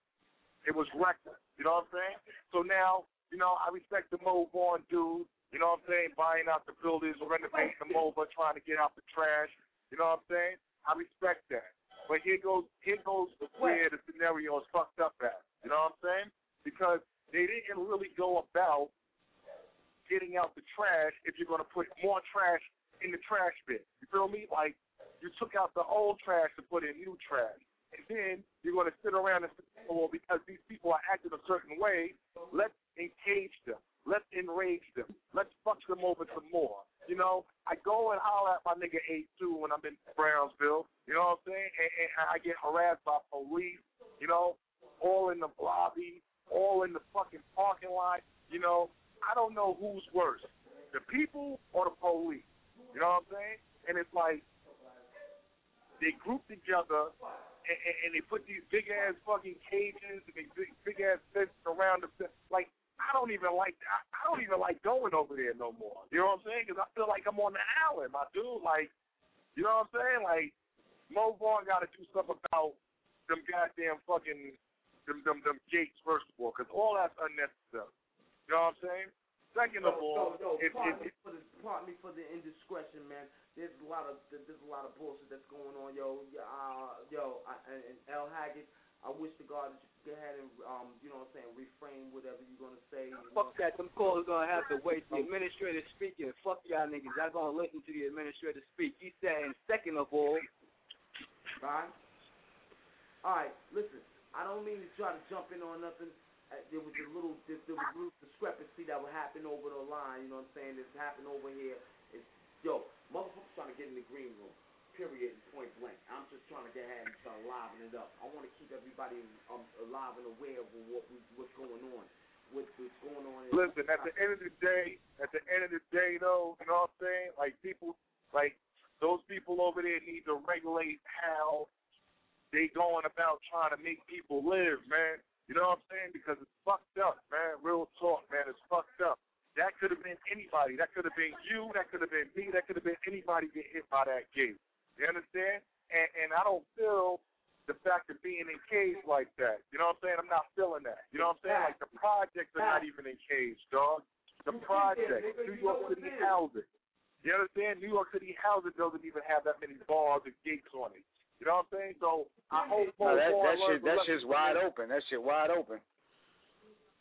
[SPEAKER 25] It was wrecked. You know what I'm saying? So now, you know, I respect the move on dude. You know what I'm saying? Buying out the buildings, renovating them over, trying to get out the trash. You know what I'm saying? I respect that. But here goes here goes where the scenario is fucked up at. You know what I'm saying? Because they didn't really go about getting out the trash if you're gonna put more trash in the trash bin. You feel me? Like you took out the old trash to put in new trash. Then you're gonna sit around and say, well, because these people are acting a certain way, let's engage them. Let's enrage them. Let's fuck them over some more. You know, I go and holler at my nigga A2 when I'm in Brownsville. You know what I'm saying? And, and I get harassed by police. You know, all in the lobby, all in the fucking parking lot. You know, I don't know who's worse, the people or the police. You know what I'm saying? And it's like they group together and, and, they put these big ass fucking cages and big, big ass fences around them. Like I don't even like I, I don't even like going over there no more. You know what I'm saying? Because I feel like I'm on the island, my dude. Like, you know what I'm saying? Like, Mo Vaughn got to do something about them goddamn fucking them them them gates first of all, because all that's unnecessary. You know what I'm saying? Second of all,
[SPEAKER 1] yo, yo,
[SPEAKER 25] it,
[SPEAKER 1] pardon,
[SPEAKER 25] it,
[SPEAKER 1] me for the, pardon me for the indiscretion, man. There's a lot of there's a lot of bullshit that's going on, yo. Uh, yo, I, and, and L Haggood, I wish to God that you could go ahead and um, you know what I'm saying, reframe whatever you're gonna say. You
[SPEAKER 14] Fuck that. Them calls gonna have to wait. The administrator speaking. Fuck y'all niggas. Y'all gonna listen to the administrator speak. He said, and second of all,
[SPEAKER 1] Right? All right, listen. I don't mean to try to jump in on nothing. Uh, there was a little, there, there was a little discrepancy that would happen over the line. You know what I'm saying? This happened over here. It's yo, motherfuckers trying to get in the green room. Period. Point blank. I'm just trying to get ahead and start liven it up. I want to keep everybody um, alive and aware of what what's going on. What, what's going on?
[SPEAKER 25] Listen, at the end of the day, at the end of the day, though, you know what I'm saying? Like people, like those people over there need to regulate how they going about trying to make people live, man. You know what I'm saying? Because it's fucked up, man. Real talk, man. It's fucked up. That could have been anybody. That could have been you. That could have been me. That could have been anybody get hit by that gate. You understand? And and I don't feel the fact of being encaged like that. You know what I'm saying? I'm not feeling that. You know what I'm saying? Like the projects are not even encaged, dog. The project, New York City housing. You understand? New York City housing doesn't even have that many bars and gates on it. You know what I'm saying? So I hope
[SPEAKER 26] No, that,
[SPEAKER 25] Mo
[SPEAKER 26] that
[SPEAKER 25] Vaughn
[SPEAKER 26] shit,
[SPEAKER 25] learns a
[SPEAKER 26] that shit's
[SPEAKER 25] from
[SPEAKER 26] wide
[SPEAKER 25] this.
[SPEAKER 26] open. That shit wide open.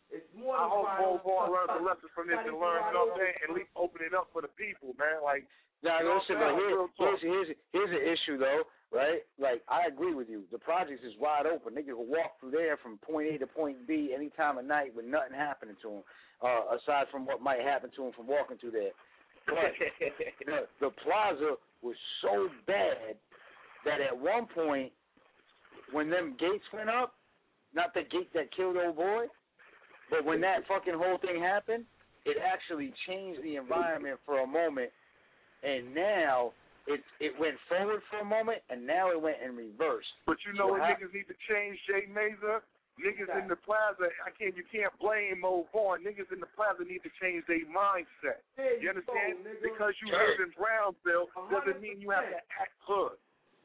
[SPEAKER 1] It's more
[SPEAKER 25] I
[SPEAKER 1] than
[SPEAKER 25] hope
[SPEAKER 1] wide
[SPEAKER 25] Mo
[SPEAKER 1] open.
[SPEAKER 25] Vaughn learns a lesson from this
[SPEAKER 1] Not
[SPEAKER 25] and learns, you know what I'm
[SPEAKER 1] open.
[SPEAKER 25] saying? At least open it up for the people, man. Like,
[SPEAKER 26] Now,
[SPEAKER 25] you know
[SPEAKER 26] listen, but here, here's, here's, here's an issue, though, right? Like, I agree with you. The projects is wide open. Niggas can walk through there from point A to point B any time of night with nothing happening to them, uh, aside from what might happen to them from walking through there. But the, the plaza was so bad that at one point, when them gates went up, not the gate that killed old boy, but when that fucking whole thing happened, it actually changed the environment for a moment, and now it it went forward for a moment, and now it went in reverse.
[SPEAKER 25] But you know
[SPEAKER 26] So
[SPEAKER 25] what
[SPEAKER 26] how-
[SPEAKER 25] niggas need to change, Jay Mazer? Niggas in the plaza, I can't. You can't blame old boy. Niggas in the plaza need to change their mindset. You understand? Because you live in Brownsville doesn't mean you have to act hood.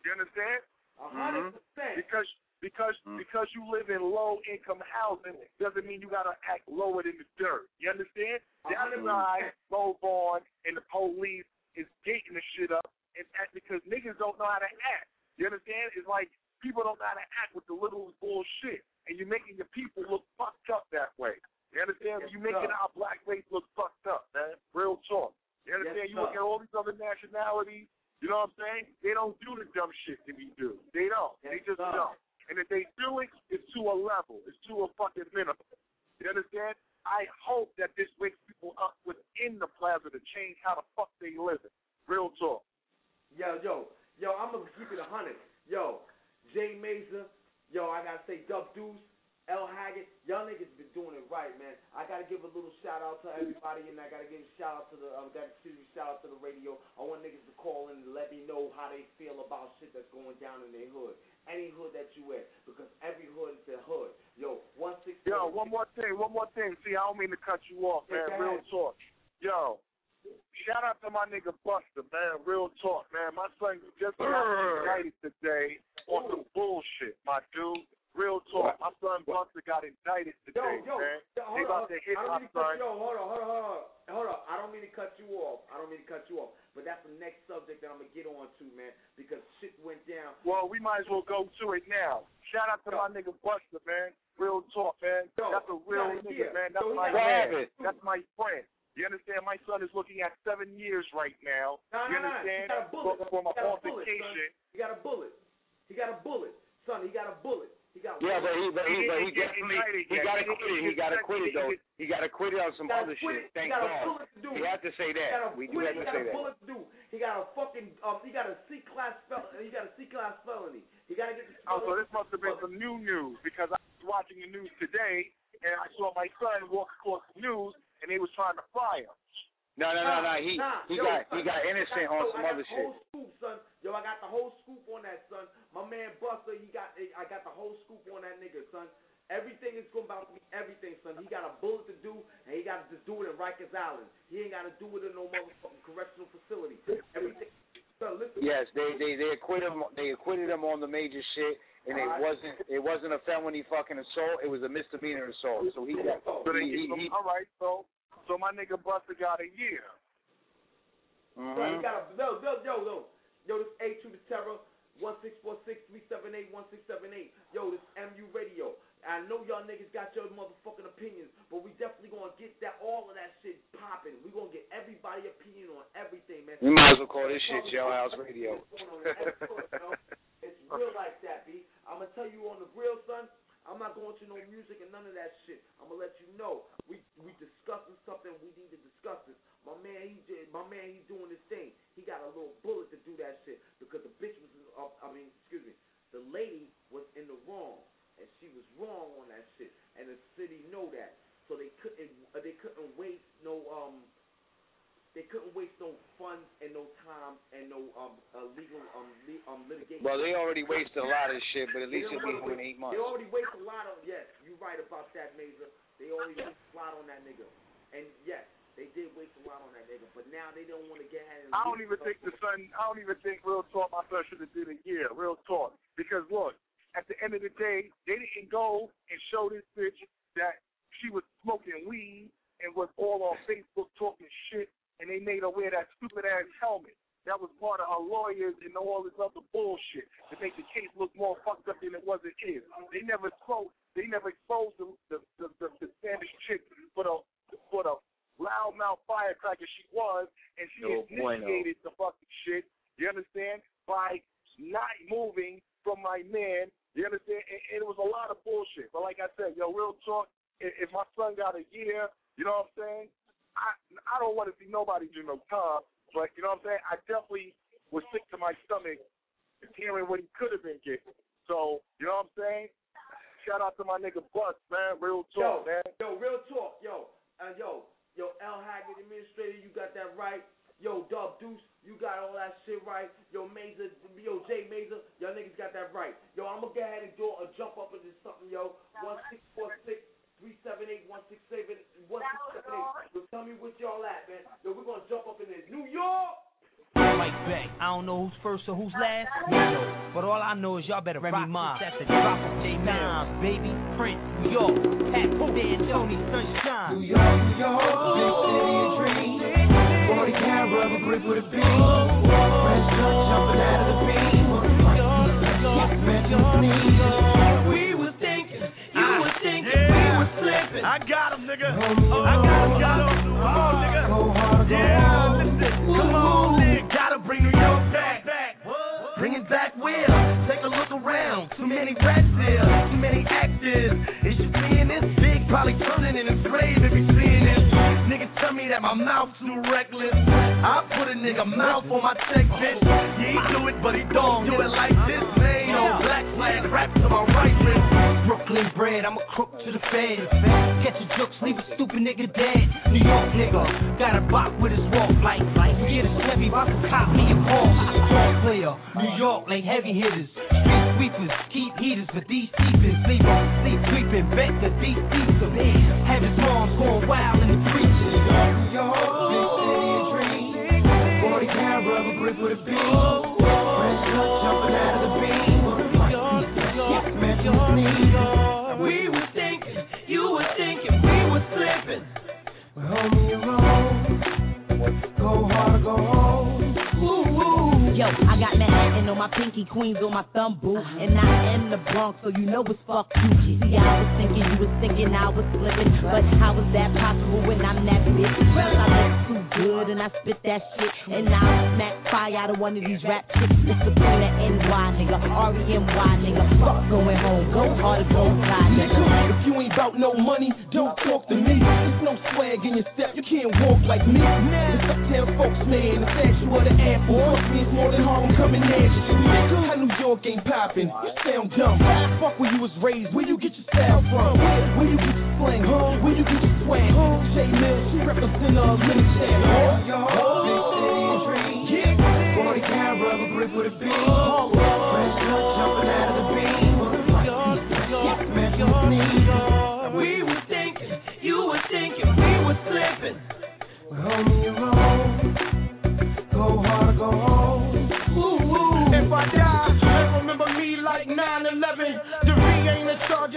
[SPEAKER 25] You understand?
[SPEAKER 1] A hundred mm-hmm. percent.
[SPEAKER 25] Because because mm. because you live in low income housing doesn't mean you gotta act lower than the dirt. You understand? Down the line, low born, and the police is gating the shit up and act because niggas don't know how to act. You understand? It's like people don't know how to act with the littlest bullshit. And you're making your people look fucked up that way. You understand?
[SPEAKER 1] Yes,
[SPEAKER 25] you're making
[SPEAKER 1] sir.
[SPEAKER 25] our black race look fucked up, man. Real talk. You understand?
[SPEAKER 1] Yes,
[SPEAKER 25] you look at all these other nationalities you know what I'm saying? They don't do the dumb shit that we do. They don't. they just don't. And if they do it, it's to a level. It's to a fucking minimum. You understand? I hope that this wakes people up within the plaza to change how the fuck they live. Real talk.
[SPEAKER 1] Yo, yo, yo, I'm gonna keep it a hundred. Yo, Jay Mazer, yo, I gotta say Dub Deuce, L Haggood, y'all niggas been doing it right, man. I gotta give a little shout out to everybody, and I gotta give a shout out to the, um, gotta excuse me, shout out to the radio. I want niggas to call in and let me know how they feel about shit that's going down in their hood. Any hood that you at, because every hood is a hood. Yo, one six.
[SPEAKER 25] Yo, one more thing, one more thing. See, I don't mean to cut you off, man.
[SPEAKER 1] Yeah,
[SPEAKER 25] Real talk. Yo, shout out to my nigga Buster, man. Real talk, man. My son just got indicted today on some bullshit, my dude. Real talk. My son Buster got indicted today,
[SPEAKER 1] yo,
[SPEAKER 25] man.
[SPEAKER 1] yo,
[SPEAKER 25] They about
[SPEAKER 1] on.
[SPEAKER 25] to hit
[SPEAKER 1] I
[SPEAKER 25] my
[SPEAKER 1] don't mean to cut
[SPEAKER 25] son.
[SPEAKER 1] off. Hold on, hold on, hold on, hold on. I don't mean to cut you off. I don't mean to cut you off. But that's the next subject that I'm gonna get on to, man, because shit went down.
[SPEAKER 25] Well, we might as well go to it now. Shout out to my nigga Buster, man. Real talk, man. That's a real nigga,
[SPEAKER 1] year.
[SPEAKER 25] man. That's
[SPEAKER 1] So
[SPEAKER 25] my man. That's my friend. You understand? My son is looking at seven years right now.
[SPEAKER 1] No,
[SPEAKER 25] you
[SPEAKER 1] no, no.
[SPEAKER 25] understand?
[SPEAKER 1] He got a bullet.
[SPEAKER 25] For, for my
[SPEAKER 1] he got a bullet, son. He got a bullet. He got a bullet, son. He got a bullet. He got.
[SPEAKER 26] Yeah, but he, but he, but he
[SPEAKER 25] He
[SPEAKER 26] definitely, he got acquitted. He got acquitted though. He got acquitted on some other shit. Thank God.
[SPEAKER 1] A bullet to.
[SPEAKER 26] We have to say that. We do have to
[SPEAKER 1] he got
[SPEAKER 26] say
[SPEAKER 1] a
[SPEAKER 26] that.
[SPEAKER 1] bullet to do. He got a fucking um. He got a C class fel- He got a C class felony. He got to get. The
[SPEAKER 25] Oh, so this must have been some new news because I was watching the news today and I saw my son walk across the news and they was trying to fry him.
[SPEAKER 26] No, no, no, no. He
[SPEAKER 1] Nah,
[SPEAKER 26] he
[SPEAKER 1] yo,
[SPEAKER 26] got
[SPEAKER 1] son,
[SPEAKER 26] he got innocent
[SPEAKER 1] I
[SPEAKER 26] on some
[SPEAKER 1] yo,
[SPEAKER 26] other
[SPEAKER 1] got the
[SPEAKER 26] shit.
[SPEAKER 1] Whole scoop, son. Yo, I got the whole scoop on that, son. My man Buster, he got. I got the whole scoop on that nigga, son. Everything is going about to be everything, son. He got a bullet to do, and he got to just do it in Rikers Island. He ain't got to do it in no motherfucking correctional facility. Everything. Son, listen.
[SPEAKER 26] Yes, they they they acquitted him. They acquitted him on the major shit, and it wasn't it wasn't a felony fucking assault. It was a misdemeanor assault. So he got
[SPEAKER 25] So
[SPEAKER 26] he, he, he
[SPEAKER 25] all right, so so my nigga Buster got a year.
[SPEAKER 1] Son,
[SPEAKER 26] mhm.
[SPEAKER 1] he got a yo, yo, yo, yo, yo. This A to the terror. One six four six three seven eight one six seven eight. Yo, this MU Radio. I know y'all niggas got your motherfucking opinions, but we definitely gonna get that all of that shit popping. We gonna get everybody opinion on everything, man.
[SPEAKER 26] We might as well call this shit Jailhouse Radio.
[SPEAKER 1] It's real like that, B. I'm gonna tell you on the real, son. I'm not going to no music and none of that shit. I'm gonna let you know we we discussing something. We need to discuss this. My man, he did- my man, he's doing his thing. He got a little bullet to do that shit because the bitch was. Uh, I mean, excuse me, the lady was in the wrong and she was wrong on that shit, and the city know that. So they couldn't uh, they couldn't waste no um they couldn't waste no funds and no time and no um uh, legal um le- um litigation.
[SPEAKER 26] Well, they already wasted a lot of shit, but at least
[SPEAKER 1] They
[SPEAKER 26] it'll be
[SPEAKER 1] don't
[SPEAKER 26] in eight
[SPEAKER 1] waste-
[SPEAKER 26] months.
[SPEAKER 1] They already waste a lot of yes, you're right about that, Mazer. They already waste a lot on that nigga. And yes, they did waste a lot on that nigga, but now they don't want to get ahead and
[SPEAKER 25] I don't even think the son. I don't even think real talk. My son should have did a year. Real talk. Because look, at the end of the day, they didn't go and show this bitch that she was smoking weed and was all on Facebook talking shit, and they made her wear that stupid ass helmet. That was part of her lawyers and all this other bullshit to make the case look more fucked up than it was it is. They never exposed. They never exposed the the the, the, the Spanish chick for the for the loudmouth firecracker she was, and she
[SPEAKER 26] No bueno.
[SPEAKER 25] initiated the fucking shit. You understand? By not moving from my man. You understand? And, and it was a lot of bullshit. But like I said, yo, real talk. If, if my son got a year, you know what I'm saying? I I don't want to see nobody do no time. But you know what I'm saying? I definitely was sick to my stomach hearing what he could have been getting. So you know what I'm saying? Shout out to my nigga Bus, man. Real talk,
[SPEAKER 1] yo,
[SPEAKER 25] man.
[SPEAKER 1] Yo, real talk, yo, uh, yo, yo, L Haggood administrator, you got that right. Yo, Dub Deuce, you got all that shit right. Yo, Mazer, yo, Jay Mazer, y'all niggas got that right. Yo, I'm gonna go ahead and do a jump up into something, yo. One six four six three seven eight one six seven one six seven eight. So tell me what y'all at, man. Yo, we're gonna jump up in there. New York.
[SPEAKER 10] Like back. I don't know who's first or who's last. No. But all I know is y'all better Remy Ma. That's the drop of J Nas, baby. Prince, New York. Pat, Dan, Tony, Sunshine.
[SPEAKER 17] New York, New York, big city of dreams. 40 count rubber grip with a beam. Fresh cut jumping out of the beam. Mention me.
[SPEAKER 10] I gotta, gotta, come on, nigga. Yeah, listen, come on, nigga. Gotta bring New York back. Bring it back where? Take a look around. Too many rats there, too many actors. Is you seeing this? Big probably turning in his grave if he's seeing this. Niggas tell me that my mouth too reckless. I put a nigga mouth on my check, bitch. Yeah, he do it, but he don't do it like this. Man, black flag, rap to my right wrist.
[SPEAKER 8] Brooklyn bred, I'm a crook to the feds. Catch a jokes, leave a stupid nigga dead. New York nigga, got a bop with his walk like like. Get a Chevy, rock a cop, me a ball. Strong player, New York like heavy hitters. Street sweepers, keep heaters, but these leave 'em sleep creeping. Bet that these big. Have his moms going wild in the streets. New York, big city of dreams. 40 pound rubber grip with a beam. Fresh cut jumping out of Go hard, go home.
[SPEAKER 27] Yo, I got Manhattan on my pinky, Queens on my thumb, boo. And I am the Bronx, so you know it's fuck you. See, I was thinking you was thinking I was slipping. But how is that possible when I'm that bitch? Cause I look too good and I spit that shit. And I smack fire out of one of these rap chicks. It's the point of NY, nigga. R-E-M-Y, nigga. Fuck going home. Go hard, go fly, nigga.
[SPEAKER 8] If you ain't about no money, don't talk to me. There's no swag in your step, you can't walk like me. It's uptown folks, man, the statue of the Air Force means more than Harlem coming. Nigga, how New York ain't popping, you sound dumb. Fuck where you was raised, where you get your style from? Where you get your slang, huh? Where you get your swag? J Mill, she represent a minute stand. Big city of dreams. Yeah. 40 pound rubber grip with a beam. Fresh cut jumping out of the beam.
[SPEAKER 10] We were thinking, you were thinking, we were slipping.
[SPEAKER 8] Well, homie, you're wrong.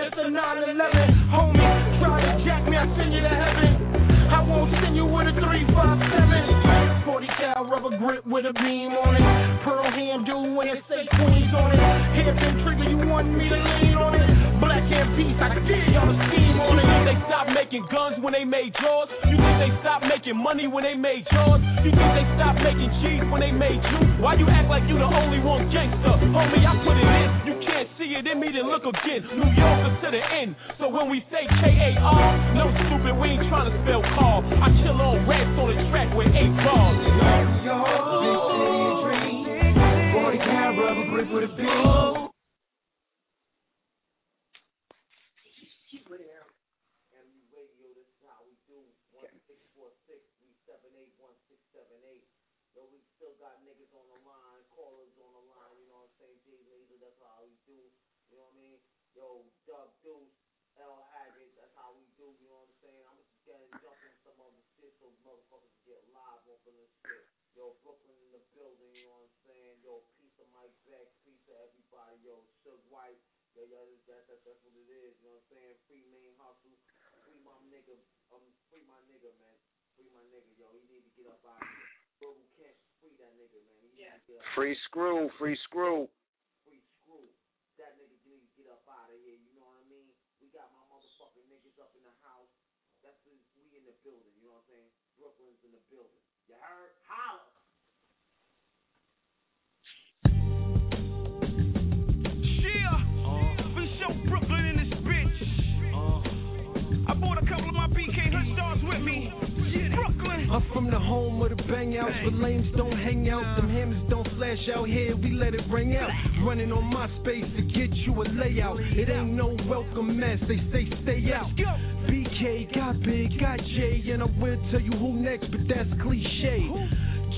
[SPEAKER 10] It's a 9-11. Homie, try to jack me, I send you to heaven. I won't send you with a 357. 40 cal rubber grip with a beam on it. Pearl handle when it say Queens on it. Hairpin trigger, you want me to lean on it. Black and peace, I did y'all a scheme on it. You think they stopped making guns when they made jaws? You think they stopped making money when they made jaws? You think they stopped making cheese when they made you? Why you act like you the only one gangster? Homie, I put it in. You can't see it in me, then look again. New Yorkers to the end. So when we say K-A-R, no stupid, we ain't
[SPEAKER 1] that's do. You know what I mean? Yo, Dub Deuce, L Haggood, that's how we do, you know what I'm saying? I'm just getting jump in some other shit so motherfuckers get live off of this shit. Yo, Brooklyn in the building, you know what I'm saying? Yo, piece of Mike Beck, piece of everybody, yo, Suge White, yo, yo, that, that, that's what it is, you know what I'm saying? Free main hustle, free my nigga, um, free my nigga, man. Free my nigga, yo, he need to get up out of here. Bro, who can't free that nigga, man. He need to get up.
[SPEAKER 13] Free screw, free screw.
[SPEAKER 1] Free screw. That nigga need to get up out of here, you know what I mean? We got my motherfucking niggas up in the house. That's the, we in the building, you know what I'm saying? Brooklyn's in the building. You heard? Holla!
[SPEAKER 10] Yeah, for sure Brooklyn in this bitch. Uh. I brought a couple of my BK Hood stars with me.
[SPEAKER 8] I'm from the home of the bang outs, but lames don't hang out. Them hammers don't flash out here, we let it ring out. Running on my space to get you a layout. It ain't no welcome mess, they say stay out. BK got big, got J, and I will tell you who next, but that's cliche.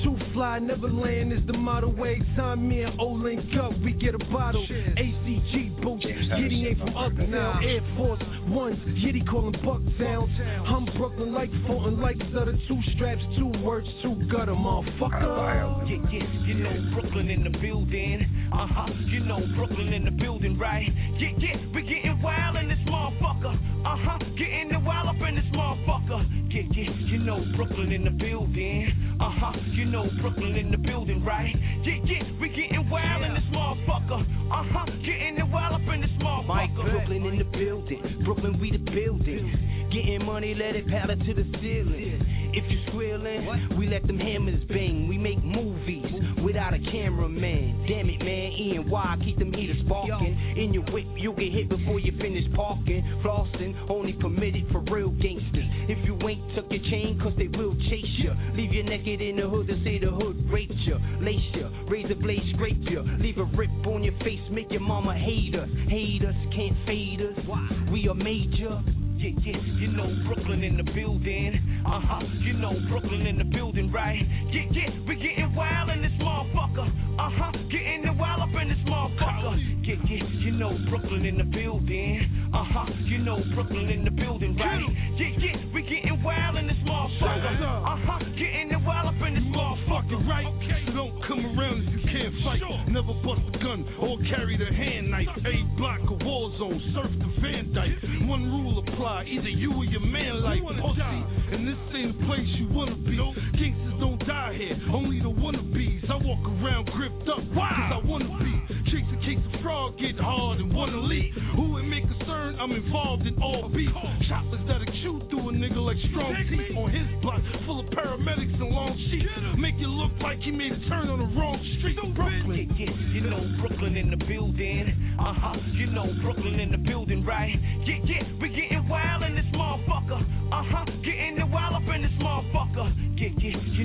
[SPEAKER 8] Too fly, never land is the motto. Every time me and O link up, we get a bottle. ACG boots, Yiddy ain't from Uptown. Air Force Ones, Yiddy callin' buck sounds. I'm Brooklyn like Fulton, like Sutter. Two straps, two words, two gutter, motherfucker.
[SPEAKER 10] Yeah, yeah, you know Brooklyn in the building. Uh huh, you know Brooklyn in the building, right? Yeah, yeah, we getting wild in this motherfucker. Uh huh, getting the wild up in this motherfucker. Yeah, yeah, you know Brooklyn in the building. Uh huh, you know Brooklyn in the building, right? Yeah, yeah, we getting wild in this motherfucker. Uh huh, getting the wild up in this motherfucker.
[SPEAKER 28] Mike, Brooklyn in the building. Brooklyn, we the building.
[SPEAKER 10] Getting money, let it paddle to the ceiling. If you squealing, we let them hammers bang. We make movies without a cameraman. Damn it, man. Ian, why keep them heaters sparking? In your whip, you'll get hit before you finish parking. Flossing, only permitted for real gangsters. If you ain't tuck your chain, cause they will chase you. Leave you naked in the hood and say the hood raped you. Lace you, razor blade scrape you. Leave a rip on your face, make your mama hate us. Hate us, can't fade us. Why? We are major. Yeah, yeah, you know Brooklyn in the building. Uh huh, you know Brooklyn in the building, right? Yeah, yeah, we getting wild in this motherfucker. Uh huh, getting the wild up in this motherfucker. Yeah, yeah, you know Brooklyn in the building. Uh huh, you know Brooklyn in the building, right? Yeah, yeah, we getting wild in this motherfucker. Uh huh, getting the wild up in this motherfucker,
[SPEAKER 29] right? So don't come around fight. Never bust a gun or carry the hand knife. A block a war zone, surf the Van Dyke. One rule apply, either you or your man like pussy. And this ain't the place you wanna be. Gangsters don't die here, only the wannabes. I walk around gripped up, cause I wanna be. Chase a case of fraud, get hard and wanna leave. Who it may concern, I'm involved in all beef. Choppers that'll chew through a nigga like strong teeth on his block, full of paramedics and long sheets. Make it look like he made a turn on the wrong street.
[SPEAKER 10] Brooklyn, yeah, you know Brooklyn in the building. Uh huh, you know Brooklyn in the building, right? Yeah, yeah, we getting wild in this motherfucker. Uh huh, getting the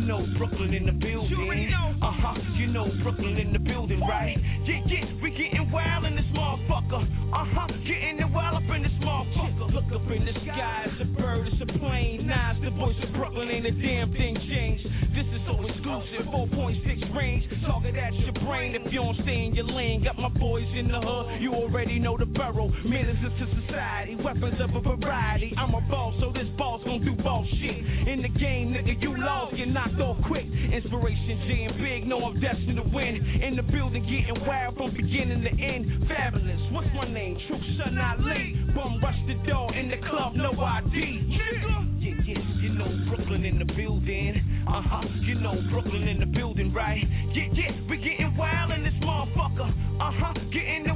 [SPEAKER 10] know Brooklyn in the building. Uh huh, you know Brooklyn in the building, right? Yeah, yeah, we getting wild in this motherfucker. Uh huh, getting the wild up in this motherfucker. Look up in the sky, it's a bird, it's a plane. Nah, it's the voice of Brooklyn, ain't a damn thing changed. This is so exclusive, 4.6 range. Target at your brain if you don't stay in your lane. Got my boys in the hood, you already know the barrel. Menaces to society, weapons of a variety. I'm a boss, so this boss gon' do boss shit. In the game, nigga, you lost, get knocked off quick. Inspiration J and big, know I'm destined to win. In the building, getting wild from beginning to end. Fabulous, what's my name? True Son Ali. Bum rush the door in the club, no ID. Nigga. Yeah, yeah, you know Brooklyn in the building. Uh huh, you know Brooklyn in the building, right? Yeah, yeah, we getting wild in this motherfucker. Uh huh, getting the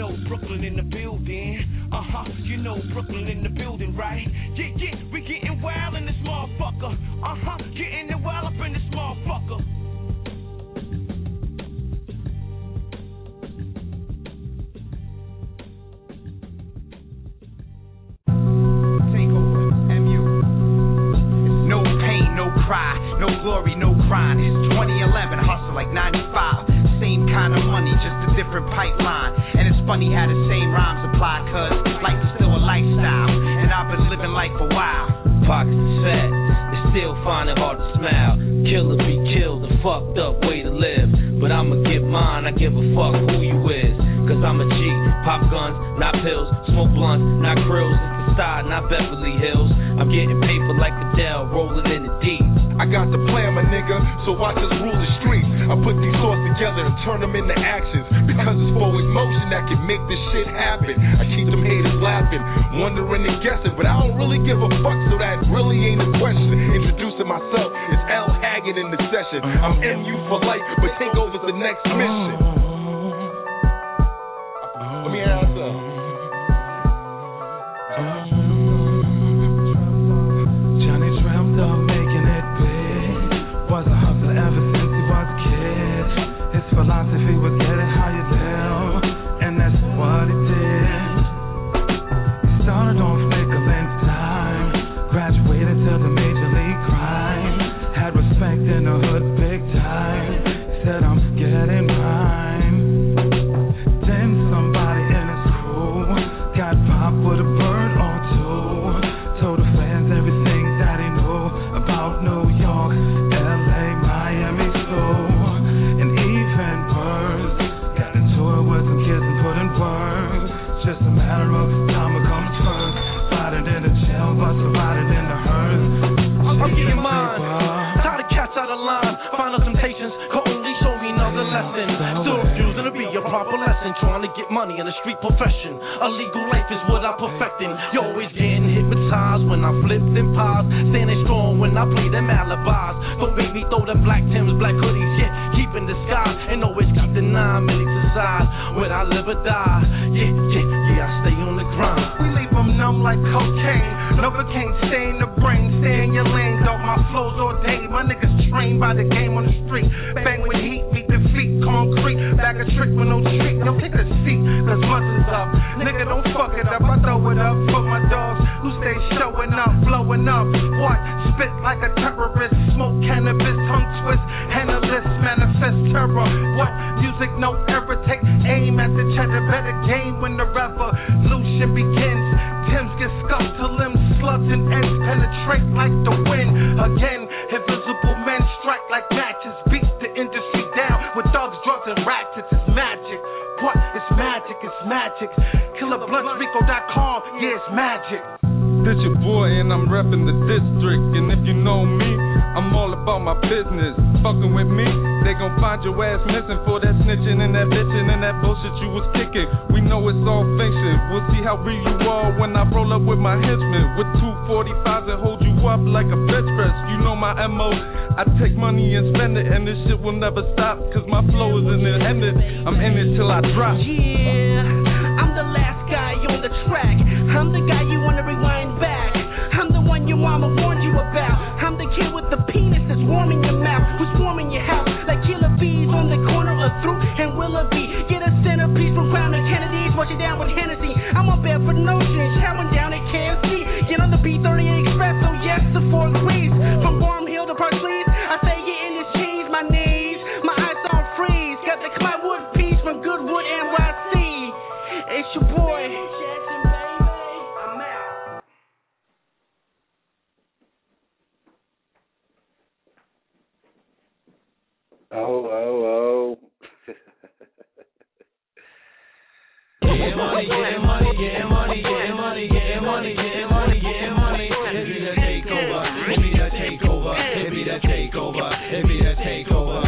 [SPEAKER 10] know Brooklyn in the building. Uh huh, you know Brooklyn in the building, right? Yeah, yeah, we getting wild in this motherfucker. Uh huh, getting the wild up in this motherfucker.
[SPEAKER 30] No pain, no cry, no glory, no grind. It's 2011, hustle like 95. Kind of money, just a different pipeline. And it's funny how the same rhymes apply, cause life's still a lifestyle. And I've been living life a while.
[SPEAKER 8] Pockets are fat, it's still finding hard to smile. Kill or be killed, a fucked up way to live. But I'ma get mine, I give a fuck who you is. Cause I'm a G, pop guns, not pills, smoke blunts, not grills, side, not Beverly Hills. I'm getting paper like Fidel, rolling in the deep.
[SPEAKER 11] I got the plan, my nigga, so I just rule the streets. I put these thoughts together and turn them into actions. Because it's forward motion that can make this shit happen. I keep them haters laughing, wondering and guessing, but I don't really give a fuck, so that really ain't a question. Introducing myself, it's L. Haggood in the session. I'm MU for life, but take over the next mission. Let me answer.
[SPEAKER 31] Johnny get
[SPEAKER 10] money in a street profession. A legal life is what I'm perfecting. You're always getting hypnotized when I flip them pops. Standing strong when I play them alibis. Don't make me throw them black Tims, black hoodies, yeah. Keep in disguise and always got the nine millies aside. When I live or die, yeah, yeah, yeah, I stay on the grind.
[SPEAKER 18] We leave them numb like cocaine. Novocaine stay in the brain, stay in your lane. Dog, my flow's all day. My niggas trained by the game on the street. Bang with heat, beat feet, concrete. Back a trick with no street. Yo, take a seat, cause muscles up. Nigga, don't fuck it up. I throw it up for my dogs who stay showing up, blowing up. What? Spit like a terrorist. Smoke cannabis, tongue twist. Handleless, manifest terror. What? Music, no error. Take aim at the cheddar. Better game when the revolution begins. Tim's get scuffed to limbs, slugs and ends penetrate like the wind. Again, invisible men strike like matches, beats the industry down with thugs, drugs, and ratchets. It's magic. What? It's magic. It's magic. KillerBluntRico.com. Yeah, it's magic.
[SPEAKER 32] This your boy and I'm reppin' the district. And if you know me, I'm all about my business. Fucking with me, they gon' find your ass missing for that snitching and that bitching and that bullshit you was kicking. We know it's all fiction. We'll see how real you are when I roll up with my henchmen. With two 45s that hold you up like a bench press. You know my MO. I take money and spend it, and this shit will never stop. Cause my flow is in it, ended. I'm in it till I drop.
[SPEAKER 33] Yeah, I'm the last guy on the track. I'm the guy you wanna rewind back. I'm the one your mama warned you about. I'm the kid with the penis that's warm in your mouth, who's warming your house like killer bees on the corner of Throop and Willoughby. Get a centerpiece from Crown and Kennedy's, wash it down with Hennessy. I'm on Bedford Nostrand, showering down at KFC. Get on the B38 Express, so yes, the four degrees. From Boerum Hill to Park I
[SPEAKER 34] Oh, oh, oh.
[SPEAKER 35] Money, getting money, getting money, getting money, getting money, getting money, getting money. It be the takeover, it be the takeover, it be the takeover, it be the takeover.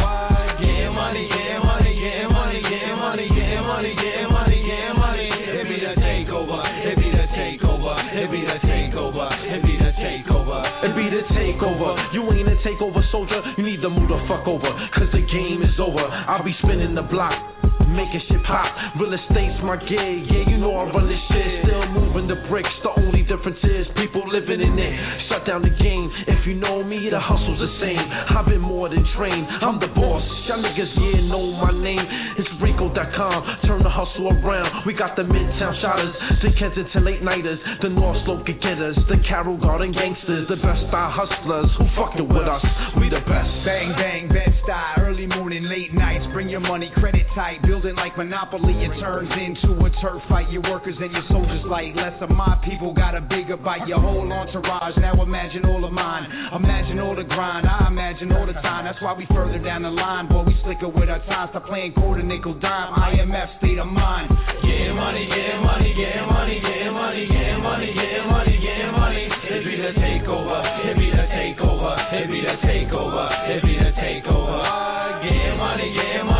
[SPEAKER 35] Getting money, getting money, getting money, getting money, getting money, getting money, getting money. It be the takeover, it be the takeover, it be the takeover, it be the takeover.
[SPEAKER 10] It be the takeover. You ain't a takeover soldier. You need to move the fuck over. Cause the game is over. I'll be spinning the block. Making shit pop. Real estate's my gig. Yeah, you know I run this shit. Still moving the bricks. The only difference is people living in it. Shut down the game. If you know me, the hustle's the same. I've been more than trained. I'm the boss. Y'all niggas, yeah, know my name. It's Rico.com. Turn the hustle around. We got the Midtown shotters. The Kensington late nighters. The North Slope getters. The Carroll Garden gangsters. The best style hustlers. Who fucking with us? We the best.
[SPEAKER 8] Bang, bang, bed style, early morning, late nights. Bring your money, credit tight, building like Monopoly. It turns into a turf fight. Your workers and your soldiers light. Less of my people got a bigger bite. Your whole entourage, now imagine all of mine. Imagine all the grind, I imagine all the time. That's why we further down the line. Boy, we slicker with our time. Stop playing quarter nickel dime. IMF state of mind.
[SPEAKER 35] Getting money, getting money, getting money, getting money, getting money, getting money, getting money. It be the takeover, it be the takeover, it be the takeover, it be the takeover. Getting money, getting money,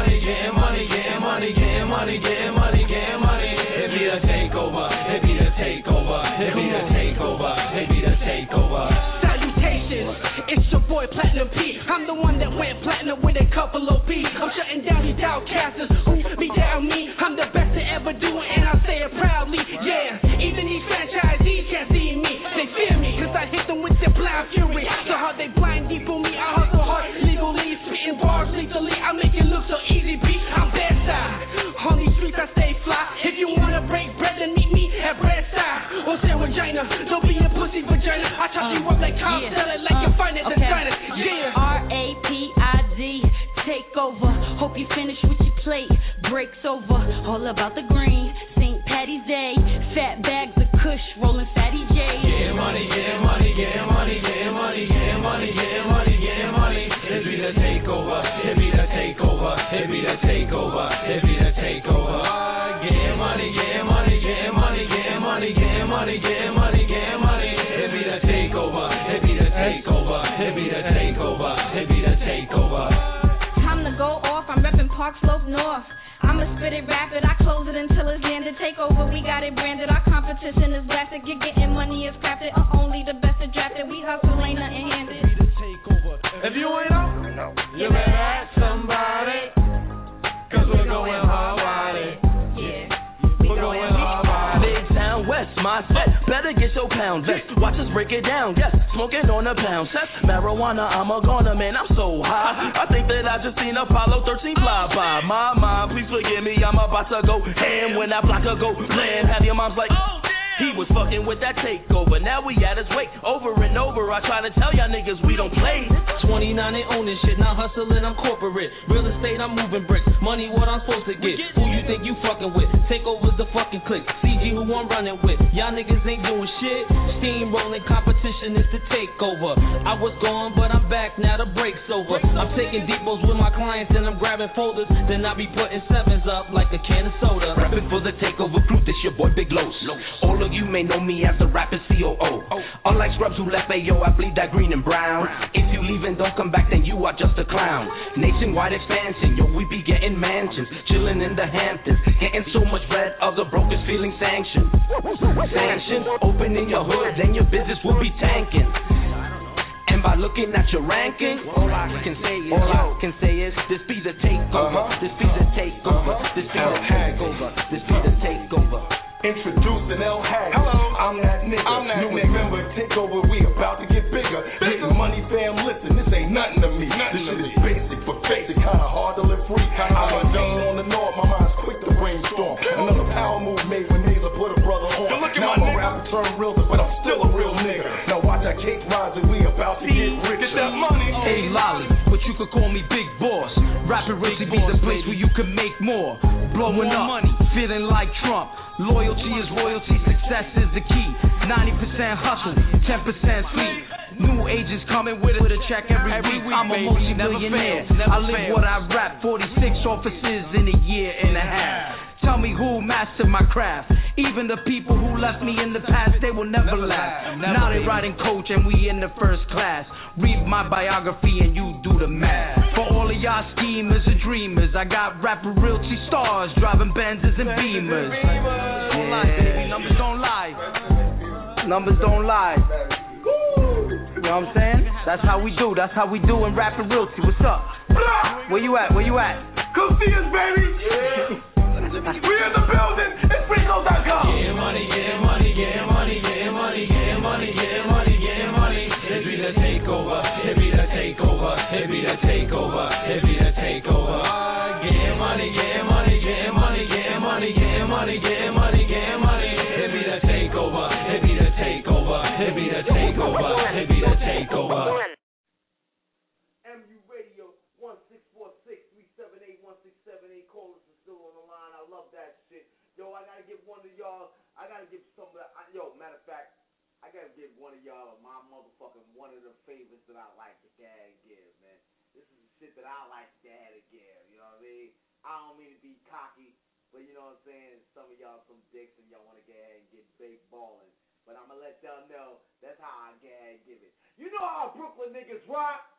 [SPEAKER 35] money, getting money, getting money. It be the takeover, it be the takeover, it be the takeover, it be the takeover.
[SPEAKER 33] Salutations, it's your boy Platinum P. I'm the one that went platinum with a couple of B's. I'm shutting down these outcasts who be down me. I'm the best to ever do it, and I say it proudly. Yeah, even these franchisees can't see me. They fear me, I hit them with the blind fury. So hard they blind deep on me. I hustle hard, legally, spitting bars lethally. I make it look so easy, B. I'm bedside. On these streets, I stay fly. If you wanna break bread, then meet me at bread Breadside or San Regina. Don't be a pussy vagina. I chop you up like Cobb, sell it like your uh, finance
[SPEAKER 36] Okay.
[SPEAKER 33] designer. Yeah.
[SPEAKER 36] R A P I D, take over. Hope you finish with your plate. Breaks over, all about the green. St. Patty's Day, fat bags of Kush, rolling fatty J.
[SPEAKER 35] Getting money, getting money, getting money, getting money, getting money, getting money, getting money. It be the takeover, it be the takeover, it be the takeover, it be the takeover. Getting money, getting money, getting money, getting money, getting money, getting money, getting money. It be the takeover, it be the takeover, it be the takeover, it be the takeover.
[SPEAKER 37] Time to go off. I'm repping Park Slope North. I'ma spit it rapid. I close it until it's.
[SPEAKER 33] Take over, we got it branded. Our competition is blasted. You're getting money is crafted. Uh, only the best are drafted. We hustle, ain't nothing handed. If you ain't up,
[SPEAKER 18] you
[SPEAKER 10] better
[SPEAKER 18] ask somebody. Cause we're going hard body. Yeah, we're
[SPEAKER 10] going hard body. Midtown West, my set get your pound vest. Watch us break it down. Yes, smoking on a pound test. Marijuana, I'm a goner, man. I'm so high. I think that I just seen Apollo 13 fly by. My mom, please forgive me. I'm about to go ham when that blocker go blam. Have your mom's like, oh, he was fucking with that takeover. Now we at his wake. Over and over, I try to tell y'all niggas we don't play.
[SPEAKER 8] 29 ain't owning shit, not hustling, I'm corporate. Real estate, I'm moving bricks. Money, what I'm supposed to get. Who you think you fucking with? Take over the fucking click. CG, who I'm running with. Y'all niggas ain't doing shit. Steamrolling, competition is the takeover. I was gone, but I'm back, now the break's over. I'm taking depots with my clients and I'm grabbing folders. Then I be putting sevens up like a can of soda.
[SPEAKER 38] Rapping for the takeover crew, this your boy Big Los. All of you may know me as the rapper COO. Unlike scrubs who left AO, I bleed that green and brown. If you leave and don't come back, then you are just a clown. Nationwide expansion, yo, we be getting mansions, chilling in the Hamptons, getting so much bread, other brokers feeling sanctioned. Sanctioned, opening your hood, then your business will be tanking. And by looking at your ranking, all I can say is, all I can say is, this be the takeover, uh-huh. this be the uh-huh. takeover, this be the takeover, this be the takeover.
[SPEAKER 11] Introducing El Hag. Hello. I'm that nigga. I'm that New nigga. member takeover. We about to get bigger. Getting money, fam. Listen, this ain't nothing to me. this shit is basic for basic. Kinda hard to live free. I'm a dean on the north. My mind's quick to brainstorm. Another power move made when Naser put a brother on. now I'm a rapper turned real, but I'm still a real nigga. Now watch that cake rise and we about to get rich. Get that money.
[SPEAKER 8] Hey, Lolli, you could call me Big Boss. Rapping really be the place where you can make more. Blowing up, money, feeling like Trump. Loyalty is royalty, success is the key. 90% hustle, 10% sleep. New agents coming with a, with a check every, week. I'm a multi-millionaire. I live what I rap. 46 offices in a year and a half. Tell me who mastered my craft. Even the people who left me in the past, they will never last. Now they riding coach and we in the first class. Read my biography and you do the math. For all of y'all schemers and dreamers, I got Rapid Realty stars driving Benzes and Beamers. Don't lie, baby. Numbers don't lie. Numbers don't lie. You know what I'm saying? That's how we do. That's how we do in Rapid Realty. What's up? Where you at? Where you at?
[SPEAKER 11] Come see us, baby. Yeah. we in the building. It's Rico.com.
[SPEAKER 39] Getting money, getting money, getting money, getting money, getting money, getting money, getting money. It be the takeover. It be the takeover. It be the takeover. It be the takeover. Getting money, getting money, getting money, getting money, getting money, getting money, getting money. It be the takeover. It be the takeover. It be the takeover. It be the takeover.
[SPEAKER 1] MU Radio, 1-646-378-1678. Callers are still on the line. I love that shit. Yo, I gotta give one of y'all, I gotta give some of that. I, yo, matter of fact, I gotta give one of y'all my motherfucking one of the favorites that I like to gag give, man. This is the shit that I like to and give, you know what I mean? I don't mean to be cocky, but you know what I'm saying? Some of y'all some dicks and y'all wanna gag and get big ballin'. But I'ma let y'all know that's how I gag and give it. You know how Brooklyn niggas rock?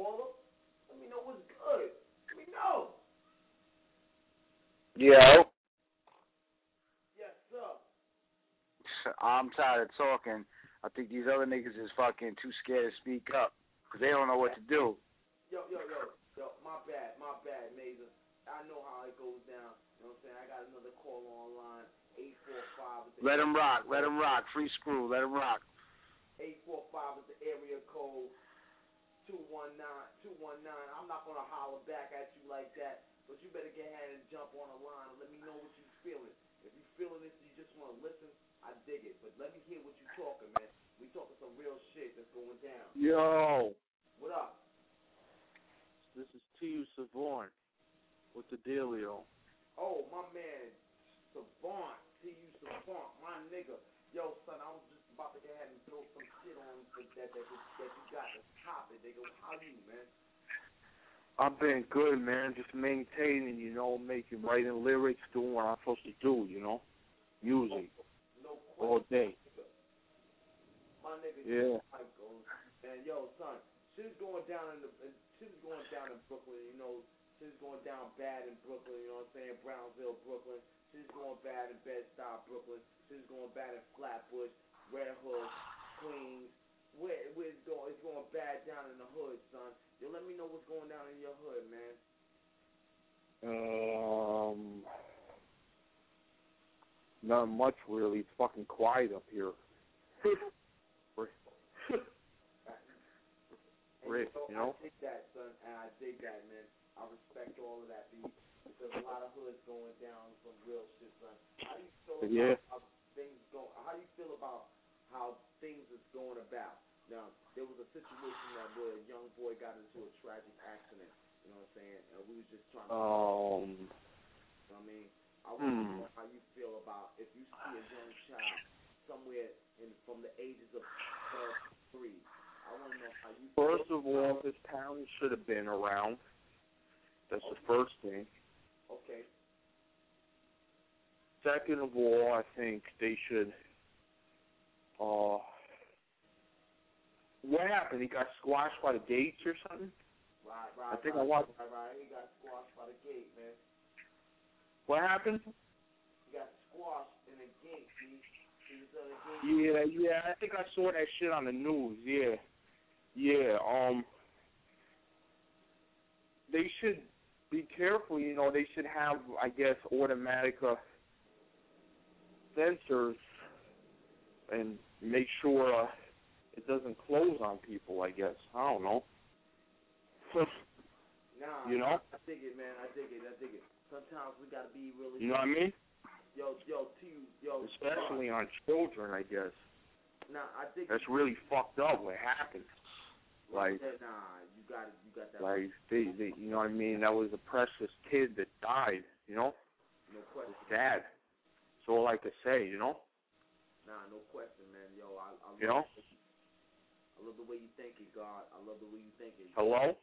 [SPEAKER 1] Caller? Let me know what's good. Let me know.
[SPEAKER 13] Yo,
[SPEAKER 1] Yes, sir.
[SPEAKER 13] I'm tired of talking. I think these other niggas is fucking too scared to speak up because they don't know what to do.
[SPEAKER 1] Yo, yo, yo, yo, my bad, my bad, Mazer. I know how it goes down. You know what I'm saying? I got another call online. 845
[SPEAKER 13] Let them rock. Let them rock. Free screw. Let them rock.
[SPEAKER 1] 845 is the area code. 219, 219. I'm not gonna holler back at you like that, but you better get ahead and jump on the line and let me know what you're feeling. If you're feeling this, you just wanna listen. I dig it, but let me hear what you're talking, man. We talking some real shit that's going down.
[SPEAKER 25] Yo,
[SPEAKER 1] What up?
[SPEAKER 25] this is T.U. Savant with the dealio.
[SPEAKER 1] Oh, my man, Savant, T.U. Savant, my nigga. Yo, son, I was just about to ahead and throw some shit on that that, that, that you got to top it. Go, how you, man?
[SPEAKER 25] I've been good, man. Just maintaining, you know, making, writing lyrics, doing what I'm supposed to do, you know, music
[SPEAKER 1] No
[SPEAKER 25] all day.
[SPEAKER 1] My nigga,
[SPEAKER 25] Yeah.
[SPEAKER 1] And yo, son, shit's going down in the shit's going down in Brooklyn. You know, shit's going down bad in Brooklyn. You know what I'm saying? Brownsville, Brooklyn. Shit's going bad in Bed-Stuy, Brooklyn. Shit's going bad in Flatbush, Red Hook, Queens. Where where it's going? It's going bad down in the hood, son. Yo, let me know what's going down in your hood, man.
[SPEAKER 25] Um, not much really. It's fucking quiet up here. Rick,
[SPEAKER 1] so
[SPEAKER 25] you know?
[SPEAKER 1] I dig that, son, and I dig that, man. I respect all of that, B. Because a lot of hoods going down some real shit, son. How do you feel about
[SPEAKER 25] Yeah.
[SPEAKER 1] how things go? How do you feel about how things is going about? Now, there was a situation that where a young boy got into a tragic accident. You know what I'm saying? And we was just trying to.
[SPEAKER 25] Um,
[SPEAKER 1] You know what I mean, I want
[SPEAKER 25] hmm.
[SPEAKER 1] to know how you feel about if you see a young child somewhere in from the ages of 12 to 3. I want to know how you
[SPEAKER 25] First
[SPEAKER 1] feel
[SPEAKER 25] of all, his parents should have been around. That's the first thing.
[SPEAKER 1] Okay.
[SPEAKER 25] Second of all, I think they should. Uh, what happened? He got squashed by the gates or something?
[SPEAKER 1] Right, right,
[SPEAKER 25] I think
[SPEAKER 1] right,
[SPEAKER 25] I watched-
[SPEAKER 1] Right, right. He got squashed by the gate, man.
[SPEAKER 25] What happened?
[SPEAKER 1] He got squashed in the gate. He, he the gate.
[SPEAKER 25] Yeah, yeah. I think I saw that shit on the news. Yeah, yeah. Um, they should be careful. You know, they should have, I guess, automatic uh, sensors and make sure uh, it doesn't close on people. I guess I don't know.
[SPEAKER 1] Nah,
[SPEAKER 25] You know?
[SPEAKER 1] I dig it, man. I dig it. I dig it. Sometimes we gotta be really.
[SPEAKER 25] You know what I mean?
[SPEAKER 1] Yo, yo, to you, yo.
[SPEAKER 25] Especially on children, I guess.
[SPEAKER 1] Nah, I dig.
[SPEAKER 25] That's really fucked up. What happened? Like,
[SPEAKER 1] Yeah, nah, you got it. You got that.
[SPEAKER 25] like they, they, you know what I mean? That was a precious kid that died. You know,
[SPEAKER 1] no question.
[SPEAKER 25] it's sad. That's all I could say. You know,
[SPEAKER 1] Nah, no question, man. Yo, I, I love.
[SPEAKER 25] You know?
[SPEAKER 1] I love the way you thinking, God. I love the way you thinking.
[SPEAKER 25] Hello?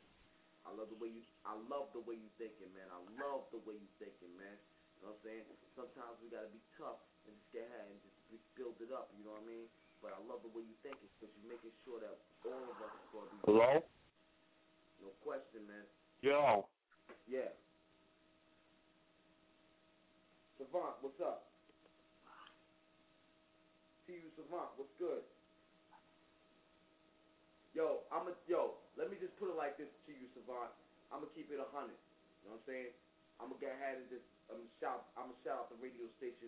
[SPEAKER 1] I love the way you. I love the way you thinking, man. I love the way you thinking, man. You know what I'm saying? Sometimes we gotta be tough and just get ahead and just build it up. You know what I mean? But I love the way you thinking because you're making sure that all of us are gonna be.
[SPEAKER 25] hello?
[SPEAKER 1] No question, man.
[SPEAKER 25] Yo,
[SPEAKER 1] Yeah. Savant, what's up? You, Savant, what's good? Yo, I'm a yo. Let me just put it like this to you, Savant. I'm gonna keep it a hundred. You know what I'm saying? I'm gonna go ahead and just um, shout. I'm gonna shout out the radio station,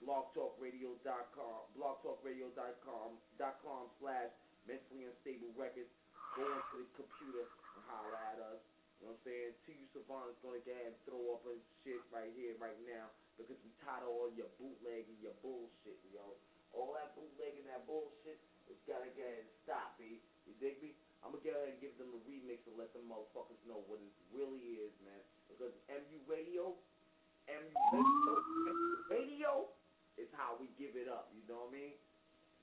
[SPEAKER 1] blogtalkradio.com, blogtalkradio.com, dot com slash mentally unstable records. Go into the computer and holler at us. You know what I'm saying? To you, Savant is gonna get and throw up a shit right here, right now, because we tired of all your bootleg and your bullshit, yo. All that bootleg and that bullshit, it's gotta go ahead and B. You dig me? I'm gonna go ahead and give them a remix and let them motherfuckers know what it really is, man. Because MU Radio, MU Radio, is how we give it up. You know what I mean?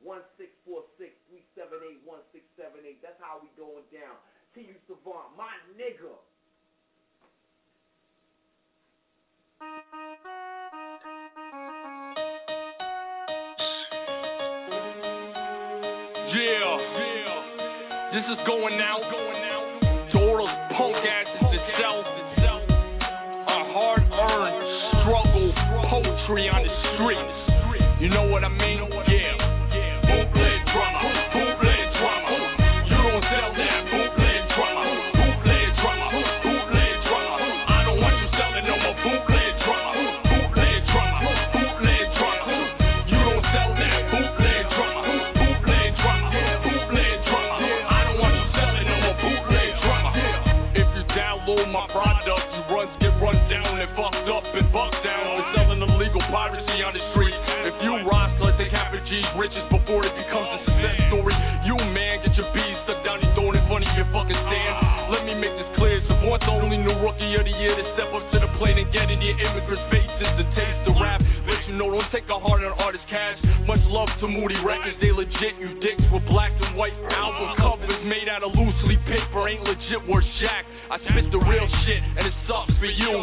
[SPEAKER 1] One six four six three seven eight one six seven eight. That's how we going down. T. U. Savant, my nigga.
[SPEAKER 40] Yeah. This is going out to all those punk asses that sell a hard earned struggle poetry on the streets. You know what I mean? Yeah. Year to step up to the plate and get in your immigrants' faces to taste the rap. Let you know, don't take a hard on artist cash. Much love to Moody Records, they legit. You dicks with black and white album covers made out of loosely paper ain't legit worth jack. I spit the real shit and it sucks for you.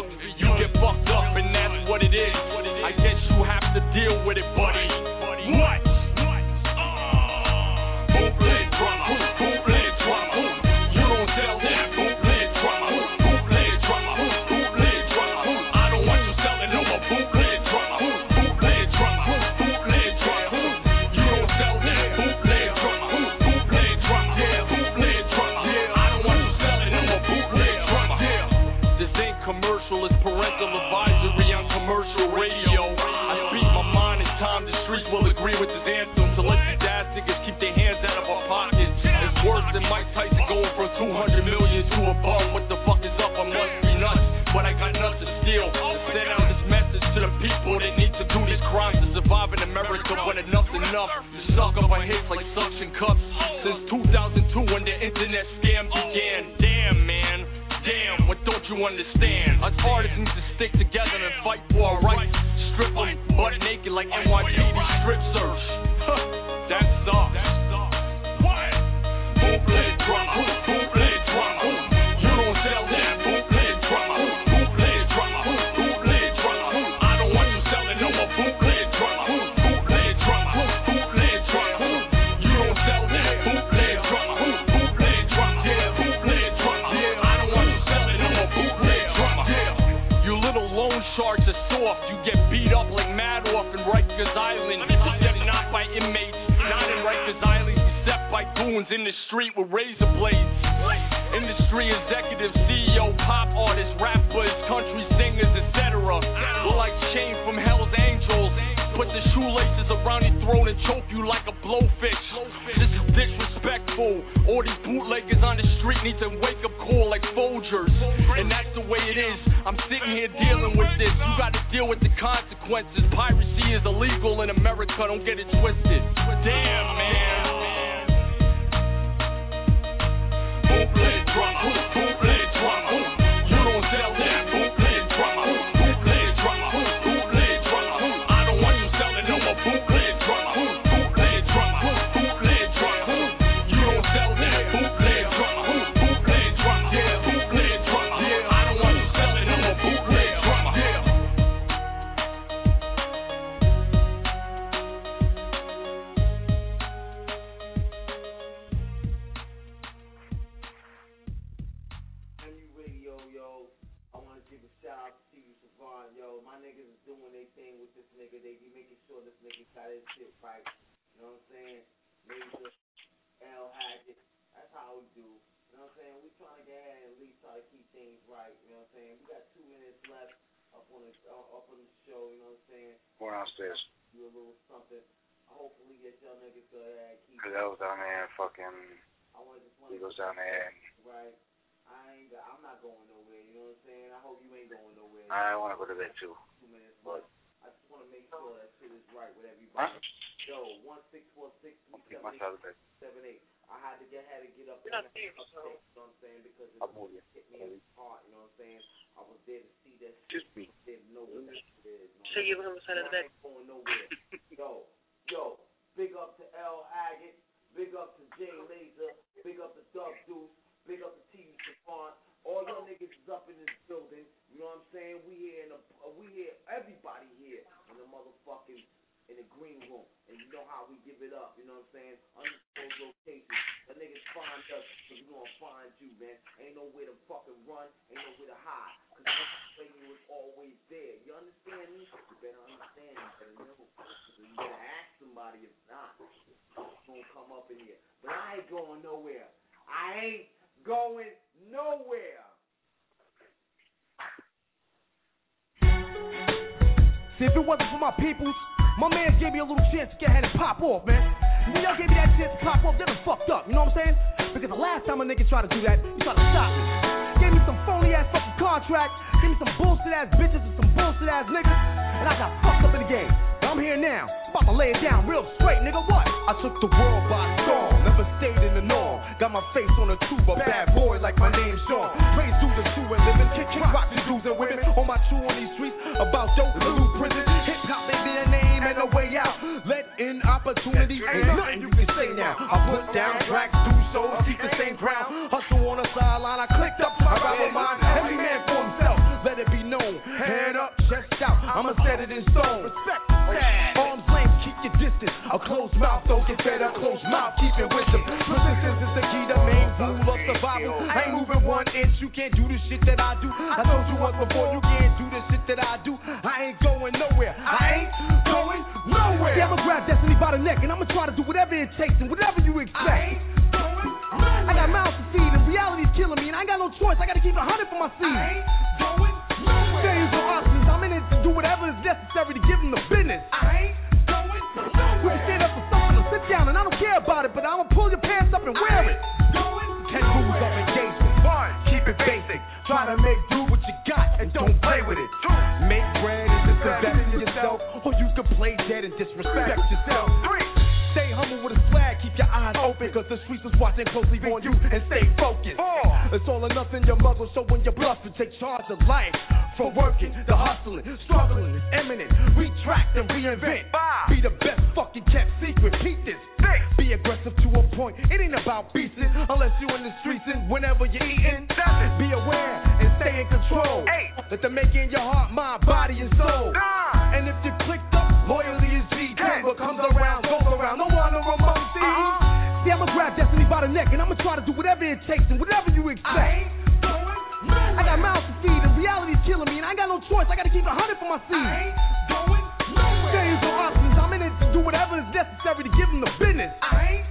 [SPEAKER 40] 200 million to a bum. What the fuck is up? I must be nuts, but I got nuts to steal. To send out this message to the people that need to do these crimes to survive in America. When enough's enough, you suck up my hits like suction cups. Since 2002 when the internet scam began. Damn, man. Damn, what don't you understand? Us artists need to stick together and fight for our rights. Strip them butt naked like NYPD strip search. I want
[SPEAKER 41] to
[SPEAKER 42] go to
[SPEAKER 13] bed too.
[SPEAKER 42] Two
[SPEAKER 13] But.
[SPEAKER 42] I just want to make sure that shit is right with everybody.
[SPEAKER 13] Huh?
[SPEAKER 42] Yo, one six four six
[SPEAKER 13] I'll
[SPEAKER 42] three
[SPEAKER 13] take
[SPEAKER 42] seven
[SPEAKER 13] myself to bed.
[SPEAKER 42] eight seven eight. I had to get had to get up and
[SPEAKER 13] not there,
[SPEAKER 42] upstate,
[SPEAKER 13] so-
[SPEAKER 42] you know what I'm saying? Because it
[SPEAKER 13] I'll move you.
[SPEAKER 42] hit me in the heart, you know what I'm saying? I was there to see that shit.
[SPEAKER 13] Just me.
[SPEAKER 42] Didn't know what that shit is.
[SPEAKER 1] So you on the side of the bed.
[SPEAKER 18] Can't do the shit that I do. I told you once before, you can't do the shit that I do. I ain't going nowhere. I ain't going nowhere.
[SPEAKER 43] Yeah, I'ma grab destiny by the neck and I'ma try to do whatever it takes and whatever you expect. I I got mouths to feed and reality's killing me and I ain't got no choice. I gotta keep a hundred for my seed. I ain't going nowhere. Failures or options, I'm in it to do whatever is necessary to give them the
[SPEAKER 18] to make do what you got and don't play with it. Make bread and just invest in yourself, or you can play dead and disrespect yourself. Stay humble with a swag, keep your eyes open, cause the streets is watching closely on you and stay focused. It's all or nothing, your mother showing your bluff and take charge of life. From working to hustling, struggling is imminent. Retract and reinvent. Be the best fucking kept secret. Keep this. Be aggressive to a point. It ain't about beasting unless you in the streets and whenever you're eating. Them make in your heart, mind, body, and soul. And if you clicked up, loyalty is G. What comes around, goes around. No one no remote see.
[SPEAKER 43] See, I'ma grab destiny by the neck and I'ma try to do whatever it takes and whatever you expect. I I got mouths to feed and reality's killing me and I ain't got no choice. I gotta keep a hundred for my seed. Failures or options, I'm in it to do whatever is necessary to give them the business. I ain't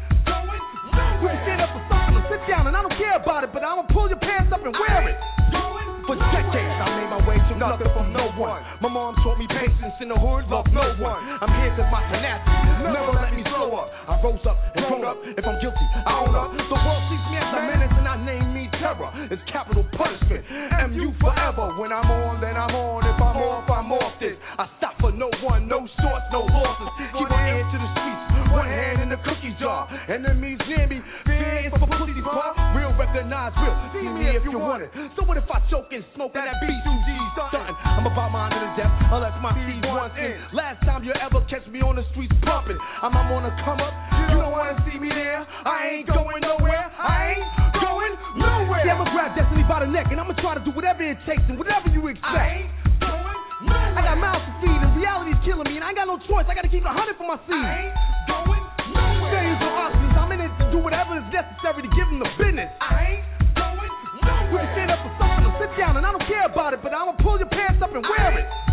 [SPEAKER 43] We can stand up for something sit down and I don't care about it, but I'ma pull your pants up and wear it.
[SPEAKER 18] For decades, I made my way to nothing from no one. My mom taught me patience in the hood, love no one. I'm here cause my tenacity never let me slow up. I rose up and grown up. If I'm guilty, I own up. The world sees me as a menace and I name me terror. It's capital punishment. MU forever. When I'm on, then I'm on. If I'm off, I'm off this. I stop for no one, no shorts, no losses. Keep my hand to the streets, one hand in the cookie jar. Enemies recognize real. See me if you want it. So what if I choke and smoke and that B2G stunting? I'm about mine to the death, unless my seed once in. Last time you ever catch me on the streets pumping, I'm, I'm on a come up. You don't wanna see me there? I ain't going nowhere. I ain't going nowhere. Yeah, I'ma grab destiny by the neck and I'ma try to do whatever it takes and whatever you expect. I ain't going nowhere. I got mouths to feed and reality's killing me and I ain't got no choice. I gotta keep a hundred for my seed. I ain't going nowhere. Millions of options. I'm in it to do whatever is necessary to give them the business. I ain't could have stand up for something or sit down, and I don't care about it, but I'm gonna pull your pants up and wear it.